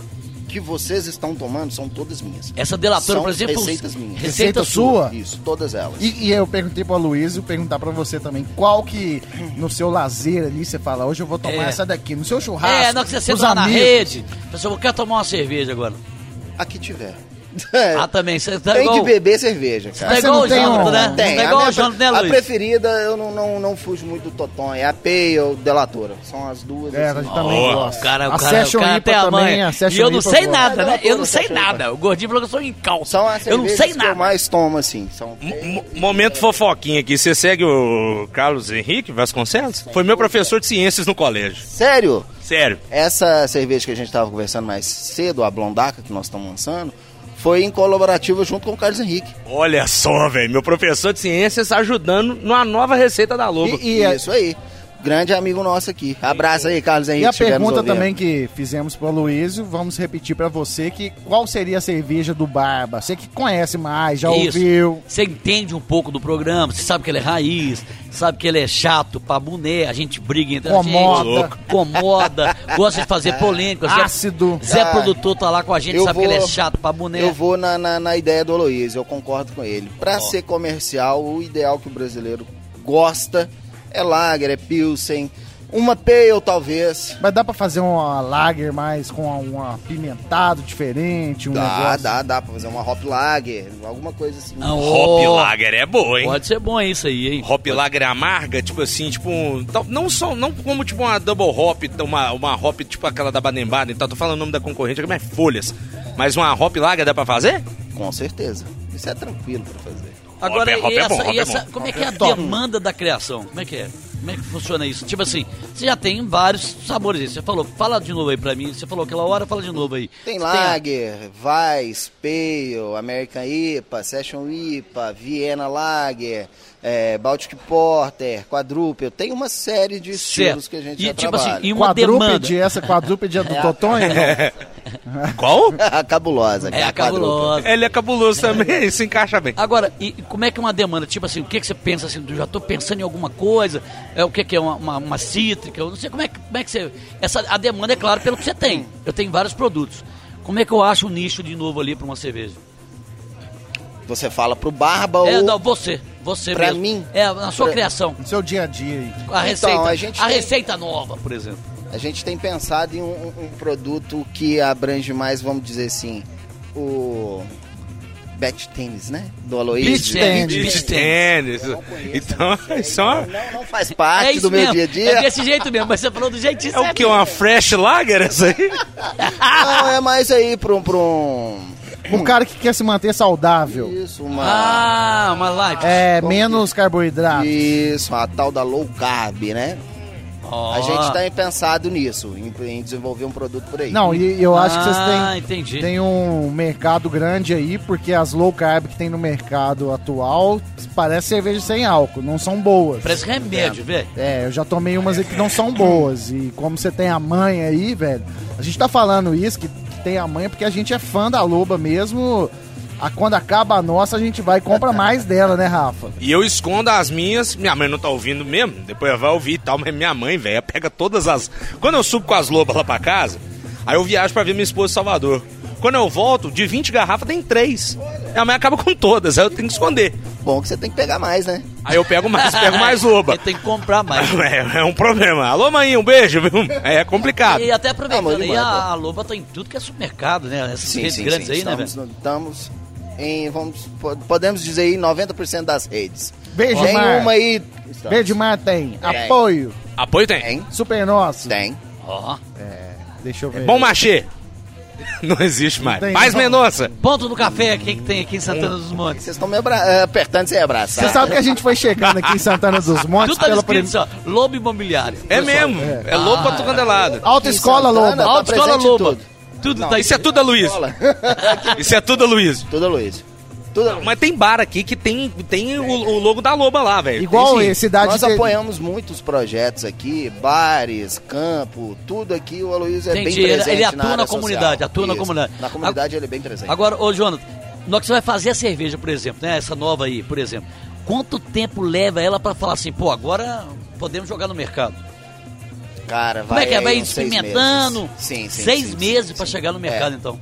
[SPEAKER 10] que vocês estão tomando são todas minhas.
[SPEAKER 3] Essa delatora,
[SPEAKER 10] São
[SPEAKER 3] por exemplo,
[SPEAKER 10] receitas minhas.
[SPEAKER 3] receita,
[SPEAKER 2] Receita
[SPEAKER 3] sua.
[SPEAKER 2] sua?
[SPEAKER 10] Isso, todas elas.
[SPEAKER 2] E, e eu perguntei pro Luiz e perguntar pra você também, qual que no seu lazer ali você fala, hoje eu vou tomar
[SPEAKER 3] É.
[SPEAKER 2] essa daqui, no seu churrasco,
[SPEAKER 3] É, não que você senta lá na
[SPEAKER 2] amigos.
[SPEAKER 3] rede, pessoal, eu quero tomar uma cerveja agora.
[SPEAKER 10] Aqui tiver.
[SPEAKER 3] Ah, também, você tá
[SPEAKER 10] É. Tem
[SPEAKER 3] igual...
[SPEAKER 10] que beber cerveja,
[SPEAKER 3] Você
[SPEAKER 10] cara.
[SPEAKER 3] tá
[SPEAKER 2] você
[SPEAKER 3] igual o
[SPEAKER 2] tem
[SPEAKER 3] Jonathan,
[SPEAKER 2] um-
[SPEAKER 3] né?
[SPEAKER 10] Tem,
[SPEAKER 3] tá
[SPEAKER 10] a,
[SPEAKER 3] igual
[SPEAKER 10] minha,
[SPEAKER 3] o Jonathan, né,
[SPEAKER 10] a
[SPEAKER 3] Luiz?
[SPEAKER 10] preferida eu não, não, não fujo muito do Toton, é a Pale ou Delatora. São as duas.
[SPEAKER 2] É, a
[SPEAKER 10] assim.
[SPEAKER 2] gente também
[SPEAKER 1] Ó,
[SPEAKER 2] gosta.
[SPEAKER 3] O cara, o
[SPEAKER 2] a
[SPEAKER 3] cara, o
[SPEAKER 2] Session
[SPEAKER 3] cara
[SPEAKER 2] IPA
[SPEAKER 3] tem a
[SPEAKER 2] também,
[SPEAKER 3] mãe.
[SPEAKER 2] a
[SPEAKER 3] E eu não
[SPEAKER 2] IPA
[SPEAKER 3] sei nada, né? Eu não sei nada. O gordinho falou que eu sou incauto.
[SPEAKER 10] São as
[SPEAKER 3] Eu não sei
[SPEAKER 10] que eu
[SPEAKER 3] nada.
[SPEAKER 10] mais tomo, assim. São
[SPEAKER 1] momento fofoquinha aqui. Você segue o Carlos Henrique Vasconcelos? Foi meu professor de ciências no colégio.
[SPEAKER 10] Sério?
[SPEAKER 1] Sério.
[SPEAKER 10] Essa cerveja que a gente estava conversando mais cedo, a Blondaca, que nós estamos lançando, foi em colaborativa junto com o Carlos Henrique.
[SPEAKER 1] Olha só, velho. Meu professor de ciências ajudando numa nova receita da Lobo.
[SPEAKER 2] E, e a-
[SPEAKER 10] Isso aí. Grande amigo nosso aqui. Abraço aí, Carlos Henrique.
[SPEAKER 2] E a pergunta também que fizemos pro Luísio, vamos repetir pra você que qual seria a cerveja do Barba? Você que conhece mais, já
[SPEAKER 3] Isso.
[SPEAKER 2] ouviu.
[SPEAKER 3] Você entende um pouco do programa, você sabe que ele é raiz, sabe que ele é chato pra boné, a gente briga entre
[SPEAKER 2] Incomoda.
[SPEAKER 3] a gente, incomoda, gosta de fazer polêmica. Zé-
[SPEAKER 2] Ácido.
[SPEAKER 3] Zé
[SPEAKER 10] Ah,
[SPEAKER 3] Produtor tá lá com a gente, sabe que ele é
[SPEAKER 10] vou-
[SPEAKER 3] chato pra boné.
[SPEAKER 10] Eu vou na, na, na ideia do Aloysio, eu concordo com ele. Pra ser comercial, o ideal que o brasileiro gosta é lager, é pilsen, uma pale talvez.
[SPEAKER 2] Mas dá pra fazer uma lager mais com um apimentado diferente, um
[SPEAKER 10] Dá,
[SPEAKER 2] negócio.
[SPEAKER 10] dá, dá pra fazer uma hop lager, alguma coisa assim.
[SPEAKER 3] Não,
[SPEAKER 1] Hop Lager é boa, hein?
[SPEAKER 3] Pode ser bom isso aí, hein?
[SPEAKER 1] Hop Lager amarga, tipo assim, tipo um, não só não como tipo uma double hop, uma uma hop tipo aquela da Baden-Baden, então tô falando o nome da concorrente, que é mais folhas. Mas uma Hop Lager dá pra fazer?
[SPEAKER 10] Com certeza. Isso é tranquilo pra fazer.
[SPEAKER 3] Agora,
[SPEAKER 1] Hop é-
[SPEAKER 3] e
[SPEAKER 1] é
[SPEAKER 3] essa,
[SPEAKER 1] bom,
[SPEAKER 3] e
[SPEAKER 1] é
[SPEAKER 3] essa- como é que é a demanda da criação? Como é que é? Como é que funciona isso? Tipo assim, você já tem vários sabores aí. Você falou, fala de novo aí pra mim. Você falou aquela hora, fala de novo aí.
[SPEAKER 10] Tem
[SPEAKER 3] Você a-
[SPEAKER 10] Lager, Weiss, Pale, American IPA, Session IPA, Viena Lager, é, Baltic Porter, Quadruple. Tem uma série de estilos
[SPEAKER 3] Certo.
[SPEAKER 10] que a gente
[SPEAKER 3] E,
[SPEAKER 10] já
[SPEAKER 3] tipo
[SPEAKER 10] trabalha.
[SPEAKER 3] assim, e uma demanda.
[SPEAKER 2] Quadrúpede, essa quadrúpede é do Totonho?
[SPEAKER 1] Qual?
[SPEAKER 10] a cabulosa.
[SPEAKER 3] É a
[SPEAKER 10] Quadruple.
[SPEAKER 3] cabulosa.
[SPEAKER 1] Ele é cabuloso também, se encaixa bem.
[SPEAKER 3] Agora, e como é que é uma demanda? Tipo assim, o que, que você pensa assim? Eu já tô pensando em alguma coisa. É o que, que é uma, uma, uma cítrica? Eu não sei como é, que- como é que você. Essa, a demanda é claro pelo que você tem. Eu tenho vários produtos. Como é que eu acho um nicho de novo ali pra uma cerveja?
[SPEAKER 10] Você fala pro Barba
[SPEAKER 3] É,
[SPEAKER 10] ou...
[SPEAKER 3] não, você. Você
[SPEAKER 10] Pra
[SPEAKER 3] mesmo.
[SPEAKER 10] mim?
[SPEAKER 3] É, na sua
[SPEAKER 10] Pra-
[SPEAKER 3] criação.
[SPEAKER 2] No seu dia a dia aí.
[SPEAKER 3] A receita,
[SPEAKER 10] a
[SPEAKER 3] a,
[SPEAKER 10] gente tem-
[SPEAKER 3] receita nova, por exemplo.
[SPEAKER 10] A gente tem pensado em um, um produto que abrange mais, vamos dizer assim, o Bet Tênis, né? Do Aloysio.
[SPEAKER 3] Beach tênis.
[SPEAKER 1] Então, só.
[SPEAKER 10] Não, não faz parte
[SPEAKER 3] É
[SPEAKER 10] do meu
[SPEAKER 3] mesmo.
[SPEAKER 10] dia a dia.
[SPEAKER 3] É desse jeito mesmo, mas você falou do jeitinho
[SPEAKER 1] É o que? Uma fresh lager essa aí?
[SPEAKER 10] Não, é mais aí pra um... Pra um...
[SPEAKER 2] O cara que quer se manter saudável.
[SPEAKER 10] Isso, uma...
[SPEAKER 3] Ah, uma live.
[SPEAKER 2] É, menos carboidrato.
[SPEAKER 10] Isso, a tal da low carb, né?
[SPEAKER 3] Ó.
[SPEAKER 10] A gente tem pensado nisso, em, em desenvolver um produto por aí.
[SPEAKER 2] Não, e eu acho que vocês
[SPEAKER 3] Ah,
[SPEAKER 2] têm,
[SPEAKER 3] entendi.
[SPEAKER 2] têm um mercado grande aí, porque as low carb que tem no mercado atual parece cerveja sem álcool, não são boas.
[SPEAKER 3] Parece remédio, velho.
[SPEAKER 2] É, eu já tomei umas aí que não são boas. E como você tem a mãe aí, velho, a gente tá falando isso, que tem a mãe, porque a gente é fã da loba mesmo. A, quando acaba a nossa, a gente vai e compra mais dela, né, Rafa?
[SPEAKER 1] E eu escondo as minhas. Minha mãe não tá ouvindo mesmo. Depois vai ouvir e tal. Mas minha mãe, velho, pega todas as. Quando eu subo com as lobas lá pra casa, aí eu viajo pra ver minha esposa em Salvador. Quando eu volto, de 20 garrafas tem 3. Minha mãe acaba com todas, aí eu tenho que esconder.
[SPEAKER 10] Bom que você tem que pegar mais, né?
[SPEAKER 1] Aí eu pego mais, pego mais loba.
[SPEAKER 3] Tem que comprar mais.
[SPEAKER 1] É, é um problema. Alô, mãe, um beijo, viu? É complicado.
[SPEAKER 3] E até aproveitando
[SPEAKER 10] Ah,
[SPEAKER 3] aí, a, a Loba tá em tudo que é supermercado, né? Essas redes grandes aí, né,
[SPEAKER 10] estamos,
[SPEAKER 3] velho?
[SPEAKER 10] Estamos em, vamos, po- podemos dizer aí, 90% das redes.
[SPEAKER 2] Beijo,
[SPEAKER 10] Tem
[SPEAKER 2] Mar.
[SPEAKER 10] uma aí...
[SPEAKER 2] Verde Mar tem.
[SPEAKER 10] Tem.
[SPEAKER 2] Apoio.
[SPEAKER 1] Apoio tem.
[SPEAKER 10] Tem,
[SPEAKER 2] Super Nosso.
[SPEAKER 10] tem.
[SPEAKER 3] Ó.
[SPEAKER 2] Deixa eu ver.
[SPEAKER 1] Bom machê. Não existe mais.
[SPEAKER 2] tem.
[SPEAKER 1] Mais Mendonça.
[SPEAKER 3] Ponto do café aqui que tem aqui em Santana dos Montes.
[SPEAKER 10] Vocês estão me abra- eh, apertando sem abraçar.
[SPEAKER 2] Você sabe que a gente foi chegando aqui em Santana dos Montes
[SPEAKER 3] Tudo tá
[SPEAKER 2] pela
[SPEAKER 3] escrito
[SPEAKER 2] prim...
[SPEAKER 3] assim, ó, Lobo Imobiliário.
[SPEAKER 1] É mesmo. É, louco pra tu canto é lado.
[SPEAKER 2] Autoescola Loba.
[SPEAKER 10] tá
[SPEAKER 3] Autoescola Loba.
[SPEAKER 10] Tudo. Não,
[SPEAKER 3] tá
[SPEAKER 1] Isso é tudo a Luiz. Isso é tudo a Luiz.
[SPEAKER 10] Tudo, Luiz. Tudo.
[SPEAKER 1] Mas tem bar aqui que tem, tem o, o logo da loba lá, velho.
[SPEAKER 2] Igual
[SPEAKER 1] Tem
[SPEAKER 2] cidade
[SPEAKER 10] Nós
[SPEAKER 2] de-
[SPEAKER 10] apoiamos muitos projetos aqui, bares, campo, tudo aqui. O Aloysio é
[SPEAKER 3] Entendi,
[SPEAKER 10] bem
[SPEAKER 3] ele-
[SPEAKER 10] presente
[SPEAKER 3] ele
[SPEAKER 10] na
[SPEAKER 3] atua na
[SPEAKER 10] área
[SPEAKER 3] comunidade,
[SPEAKER 10] social.
[SPEAKER 3] atua na
[SPEAKER 10] Isso.
[SPEAKER 3] comunidade.
[SPEAKER 10] Na comunidade ele é bem presente.
[SPEAKER 3] Agora, ô Jonathan, na hora que você vai fazer a cerveja, por exemplo, né? Essa nova aí, por exemplo, quanto tempo leva ela pra falar assim, pô, agora podemos jogar no mercado?
[SPEAKER 10] Cara, vai
[SPEAKER 3] Como é que é? Vai experimentando?
[SPEAKER 10] meses. Sim, sim.
[SPEAKER 3] Seis
[SPEAKER 10] sim,
[SPEAKER 3] meses
[SPEAKER 10] sim.
[SPEAKER 3] chegar no mercado, então.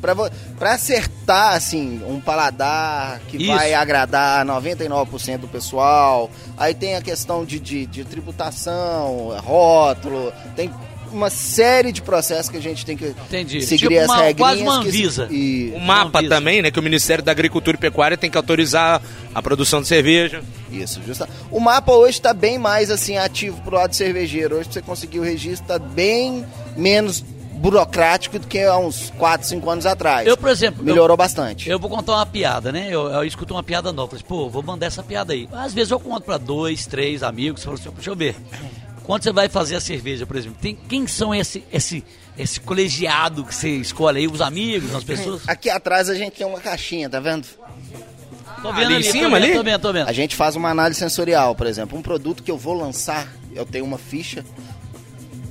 [SPEAKER 10] Pra, vo- pra acertar, assim, um paladar que
[SPEAKER 3] Isso.
[SPEAKER 10] vai agradar 99% do pessoal. Aí tem a questão de, de, de tributação, rótulo, tem uma série de processos que a gente tem que
[SPEAKER 3] Entendi.
[SPEAKER 10] seguir
[SPEAKER 3] Tipo
[SPEAKER 10] as
[SPEAKER 3] uma-
[SPEAKER 10] regrinhas.
[SPEAKER 3] quase uma
[SPEAKER 10] que-
[SPEAKER 3] Anvisa.
[SPEAKER 10] E,
[SPEAKER 1] O mapa
[SPEAKER 3] Anvisa.
[SPEAKER 1] também, né? Que o Ministério da Agricultura e Pecuária tem que autorizar a produção de cerveja.
[SPEAKER 10] Isso, justa. O mapa hoje está bem mais assim ativo pro lado cervejeiro. Hoje pra você conseguir o registro está bem menos burocrático do que há uns 4, 5 anos atrás.
[SPEAKER 3] Eu, por exemplo,
[SPEAKER 10] Melhorou bastante.
[SPEAKER 3] Eu vou contar uma piada, né? Eu, eu escuto uma piada nova. Falei, pô, vou mandar essa piada aí. Às vezes eu conto pra dois, três amigos. Falo assim, deixa eu ver. Quando você vai fazer a cerveja, por exemplo, tem, quem são esse, esse, esse colegiado que você escolhe aí? Os amigos, as pessoas?
[SPEAKER 10] Aqui atrás a gente tem uma caixinha, tá vendo?
[SPEAKER 3] Tô vendo
[SPEAKER 1] Ali em
[SPEAKER 3] ali,
[SPEAKER 1] cima,
[SPEAKER 3] tô vendo,
[SPEAKER 1] ali?
[SPEAKER 3] tô vendo, tô vendo.
[SPEAKER 10] A gente faz uma análise sensorial, por exemplo. Um produto que eu vou lançar, eu tenho uma ficha.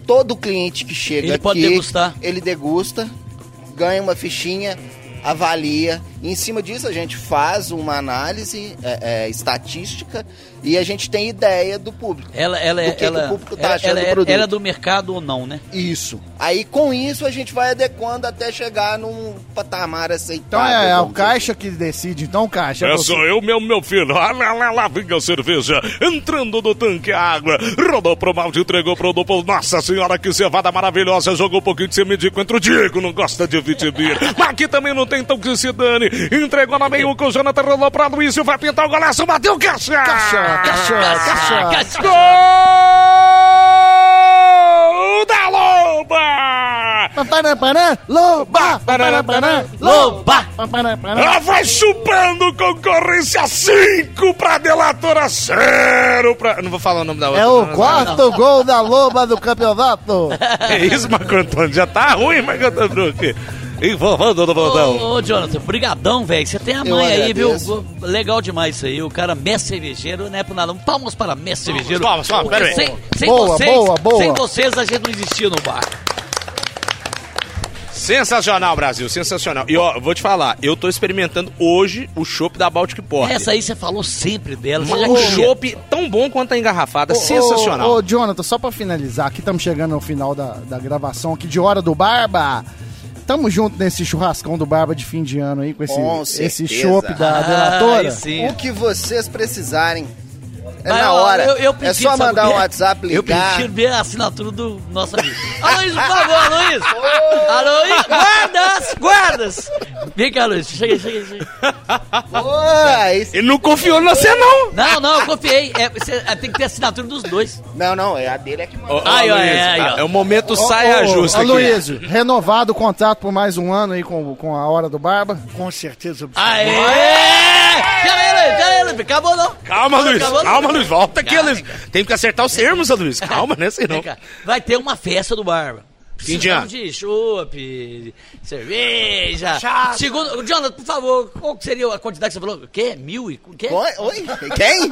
[SPEAKER 10] Todo cliente que chega
[SPEAKER 3] Ele
[SPEAKER 10] aqui,
[SPEAKER 3] pode degustar.
[SPEAKER 10] ele degusta, ganha uma fichinha, avalia. E em cima disso a gente faz uma análise é, é, estatística e a gente tem ideia do público.
[SPEAKER 3] Ela, ela, é-
[SPEAKER 10] do que que
[SPEAKER 3] ela,
[SPEAKER 10] o público tá
[SPEAKER 3] ela,
[SPEAKER 10] achando
[SPEAKER 3] ela,
[SPEAKER 10] do
[SPEAKER 3] é-
[SPEAKER 10] produto.
[SPEAKER 3] ela é do mercado ou não, né?
[SPEAKER 10] Isso. Aí com isso a gente vai adequando até chegar num patamar
[SPEAKER 2] Então
[SPEAKER 10] aceitável.
[SPEAKER 2] é, é o
[SPEAKER 10] vamos dizer
[SPEAKER 2] Caixa que decide. Então, Caixa.
[SPEAKER 9] É
[SPEAKER 2] você-
[SPEAKER 9] só eu mesmo, meu filho. Ah, lá, lá, lá, vinha a cerveja. Entrando no tanque a água. Rodou pro balde, entregou pro duplo. Nossa senhora, que cevada maravilhosa. Jogou um pouquinho de semedico entre o Diego. Não gosta de vitimir. Mas aqui também não tem tão que se dane. Entregou na meio com o Jonathan. Rolou pra Luiz. Vai pintar o golaço. Bateu caixa.
[SPEAKER 2] Caixa, caixa, caixa.
[SPEAKER 9] Gol da Loba!
[SPEAKER 2] Pamparaparã, Loba! Pamparaparã,
[SPEAKER 3] Loba!
[SPEAKER 9] Ela vai chupando concorrência 5 pra delatora 0 pra...
[SPEAKER 1] Não vou falar o nome da outra.
[SPEAKER 2] É o
[SPEAKER 1] não,
[SPEAKER 2] quarto gol da Loba do campeonato.
[SPEAKER 1] É isso, Marco Antônio. Já tá ruim, Marco Antônio. Informando do
[SPEAKER 3] Ô,
[SPEAKER 1] botão.
[SPEAKER 3] ô, Jonathan, brigadão, velho. Você tem a mãe aí, viu? Legal demais isso aí. O cara mestre cervejeiro, não é por nada. Palmas para mestre cervejeiro.
[SPEAKER 1] palmas, palmas, pera aí.
[SPEAKER 3] Sem, sem
[SPEAKER 2] Boa,
[SPEAKER 3] vocês,
[SPEAKER 2] boa, boa.
[SPEAKER 3] sem vocês a gente não existia no bar.
[SPEAKER 1] Sensacional, Brasil, sensacional. E ó, vou te falar, eu tô experimentando hoje o chopp da Baltic Porter.
[SPEAKER 3] Essa aí você falou sempre dela.
[SPEAKER 1] Um
[SPEAKER 3] queria.
[SPEAKER 1] chopp tão bom quanto a engarrafada,
[SPEAKER 2] Ô,
[SPEAKER 1] sensacional.
[SPEAKER 2] Ô, ô, Jonathan, só pra finalizar, aqui estamos chegando no final da, da gravação aqui de Hora do Barba. Tamo junto nesse churrascão do Barba de fim de ano aí, com esse,
[SPEAKER 10] Com
[SPEAKER 2] esse chopp da
[SPEAKER 3] Ah,
[SPEAKER 2] delatora.
[SPEAKER 10] O que vocês precisarem, É
[SPEAKER 3] Mas,
[SPEAKER 10] na hora.
[SPEAKER 3] eu- eu
[SPEAKER 10] é só mandar
[SPEAKER 3] o
[SPEAKER 10] um? WhatsApp,
[SPEAKER 3] Eu
[SPEAKER 10] ligar.
[SPEAKER 3] prefiro ver a assinatura do nosso amigo. Aloysio, por favor, Aloysio. Aloysio, guardas, guardas. Vem cá, Aloysio, chega aí, chega aí. Chega
[SPEAKER 10] isso-
[SPEAKER 1] Ele não confiou em você, não.
[SPEAKER 3] Não, não, eu confiei. É, você- é, tem que ter assinatura dos dois.
[SPEAKER 10] Não, não, é a dele é que manda.
[SPEAKER 3] Aí, ó, é, aí, ó.
[SPEAKER 1] é o momento
[SPEAKER 2] Ô,
[SPEAKER 1] saia justa aqui.
[SPEAKER 2] Luísio, renovado o contrato por mais um ano aí com, com a Hora do Barba.
[SPEAKER 4] Com certeza.
[SPEAKER 3] Aê! Pera Acabou não.
[SPEAKER 1] Calma, Luiz.
[SPEAKER 3] Acabou, não?
[SPEAKER 1] Calma, Luiz. Volta aqui. Luiz. Tem que acertar os termos, Luiz. Calma, né? Senão.
[SPEAKER 3] Vai ter uma festa do Barba.
[SPEAKER 1] Fim de ano.
[SPEAKER 3] De chopp, cerveja. Segundo, Jonathan, por favor, qual que seria a quantidade que você falou? O quê? Mil e... quê?
[SPEAKER 10] Oi? Oi? Quem?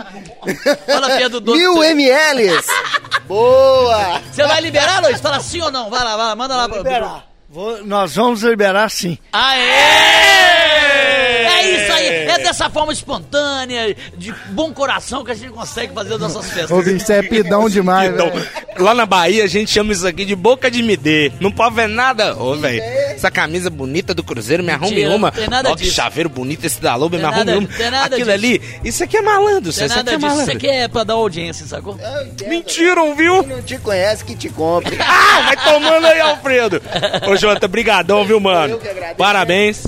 [SPEAKER 3] Fala, Pedro, do...
[SPEAKER 10] Mil mLs. Boa.
[SPEAKER 3] Você vai liberar, Luiz? Fala sim ou não? Vai lá, vai lá, manda lá. pra-
[SPEAKER 4] Liberar. Vou- nós vamos liberar sim.
[SPEAKER 3] Aê! É isso aí, é dessa forma espontânea, de bom coração que a gente consegue fazer as nossas festas.
[SPEAKER 2] Ô, bicho, você é pidão demais, velho.
[SPEAKER 1] Lá na Bahia a gente chama isso aqui de boca de midê. Não pode ver nada. Ô, velho, essa camisa bonita do Cruzeiro, me arrume uma.
[SPEAKER 3] não tem nada
[SPEAKER 1] Ó, que
[SPEAKER 3] disso.
[SPEAKER 1] chaveiro bonito esse da Loba, me arrume
[SPEAKER 3] nada-
[SPEAKER 1] uma.
[SPEAKER 3] tem nada
[SPEAKER 1] Aquilo
[SPEAKER 3] disso.
[SPEAKER 1] ali, isso aqui é malandro, isso
[SPEAKER 3] Não é
[SPEAKER 1] aqui
[SPEAKER 3] nada
[SPEAKER 1] é
[SPEAKER 3] disso, isso
[SPEAKER 1] malandro.
[SPEAKER 3] aqui é pra dar audiência, sacou?
[SPEAKER 1] Mentiram, viu?
[SPEAKER 10] Quem não te conhece, que te compre.
[SPEAKER 1] Ah, vai tomando aí, Alfredo. Ô, Jota, brigadão, viu, mano?
[SPEAKER 10] Eu que agradeço.
[SPEAKER 1] Parabéns.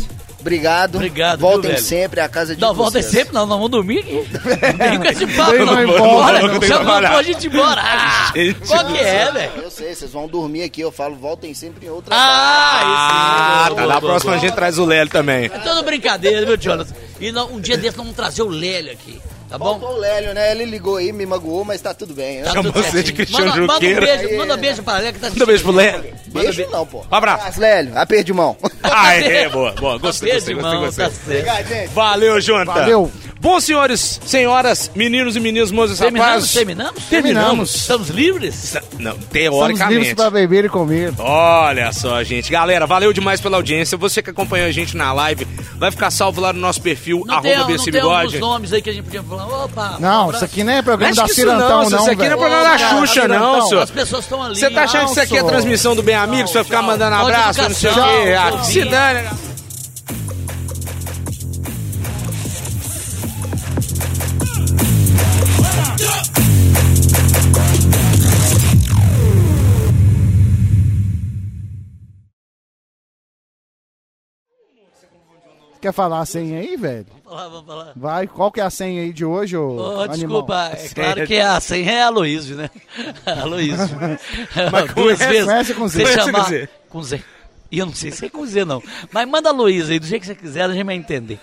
[SPEAKER 10] Obrigado.
[SPEAKER 3] Obrigado,
[SPEAKER 10] Voltem
[SPEAKER 3] viu,
[SPEAKER 10] sempre à casa de
[SPEAKER 3] Não,
[SPEAKER 10] vocês.
[SPEAKER 3] sempre, não, nós vamos dormir aqui. Não com esse papo, não.
[SPEAKER 2] embora.
[SPEAKER 3] Bora,
[SPEAKER 1] Não, não, tem que
[SPEAKER 3] chama
[SPEAKER 1] trabalhar.
[SPEAKER 3] a gente embora. Ah,
[SPEAKER 1] Gente,
[SPEAKER 3] qual que é, velho?
[SPEAKER 10] Eu sei, vocês vão dormir aqui, eu falo, voltem sempre em outra
[SPEAKER 3] Ah,
[SPEAKER 1] Ah,
[SPEAKER 3] esse
[SPEAKER 1] tá. Na próxima a gente traz o Lélio também.
[SPEAKER 3] É tudo brincadeira, viu, Jonathan? E não- um dia desse nós vamos trazer o Lélio aqui, tá bom?
[SPEAKER 10] Faltou o Lélio, né? Ele ligou aí, me magoou, mas tá tudo bem.
[SPEAKER 3] Tá tudo
[SPEAKER 1] você de. Cristiano
[SPEAKER 3] manda, manda um beijo, manda um beijo pra Lélio que tá
[SPEAKER 1] Manda um beijo pro Lélio.
[SPEAKER 10] Beijo não, pô.
[SPEAKER 1] Um abraço.
[SPEAKER 10] Abraço, Lélio. Aperto de mão.
[SPEAKER 1] Ah, é, boa, boa. Gostei, gostei, gostei, gostei.
[SPEAKER 3] tá certo.
[SPEAKER 10] gente.
[SPEAKER 1] Valeu, Jonathan.
[SPEAKER 2] Valeu.
[SPEAKER 1] Bom, senhores, senhoras, meninos e meninas, moças e
[SPEAKER 3] Terminamos,
[SPEAKER 1] rapazes.
[SPEAKER 3] terminamos?
[SPEAKER 1] Terminamos.
[SPEAKER 3] Estamos livres?
[SPEAKER 1] Não,
[SPEAKER 2] Estamos livres
[SPEAKER 1] teoricamente.
[SPEAKER 2] pra beber e comer.
[SPEAKER 1] Olha só, gente. Galera, valeu demais pela audiência. Você que acompanhou a gente na live, vai ficar salvo lá no nosso perfil,
[SPEAKER 3] Não tem,
[SPEAKER 1] arroba
[SPEAKER 3] não
[SPEAKER 1] BC
[SPEAKER 3] tem alguns nomes aí que a gente podia falar. Opa,
[SPEAKER 2] Não, isso aqui não é programa
[SPEAKER 1] Mexe
[SPEAKER 2] da Cirantão,
[SPEAKER 1] não,
[SPEAKER 2] não,
[SPEAKER 1] isso aqui não é programa da Xuxa, não, senhor.
[SPEAKER 3] As pessoas estão ali.
[SPEAKER 1] Você tá achando que isso aqui é transmissão do Bem Amigos? Você vai ficar mandando abraço, não sei o quê. Se dane.
[SPEAKER 2] Quer falar a senha aí, velho?
[SPEAKER 3] Vamos falar, vamos falar.
[SPEAKER 2] Vai, qual que é a senha aí de hoje, ô animal?
[SPEAKER 3] desculpa, é claro que a senha é Aloysio, né? Aloysio.
[SPEAKER 1] Mas com
[SPEAKER 3] Duas vezes.
[SPEAKER 2] ou com Z?
[SPEAKER 3] Você chamar
[SPEAKER 1] com Z?
[SPEAKER 3] com Z. E eu não sei se é com Z, não. Mas manda a Luísa aí, do jeito que você quiser, a gente vai entender.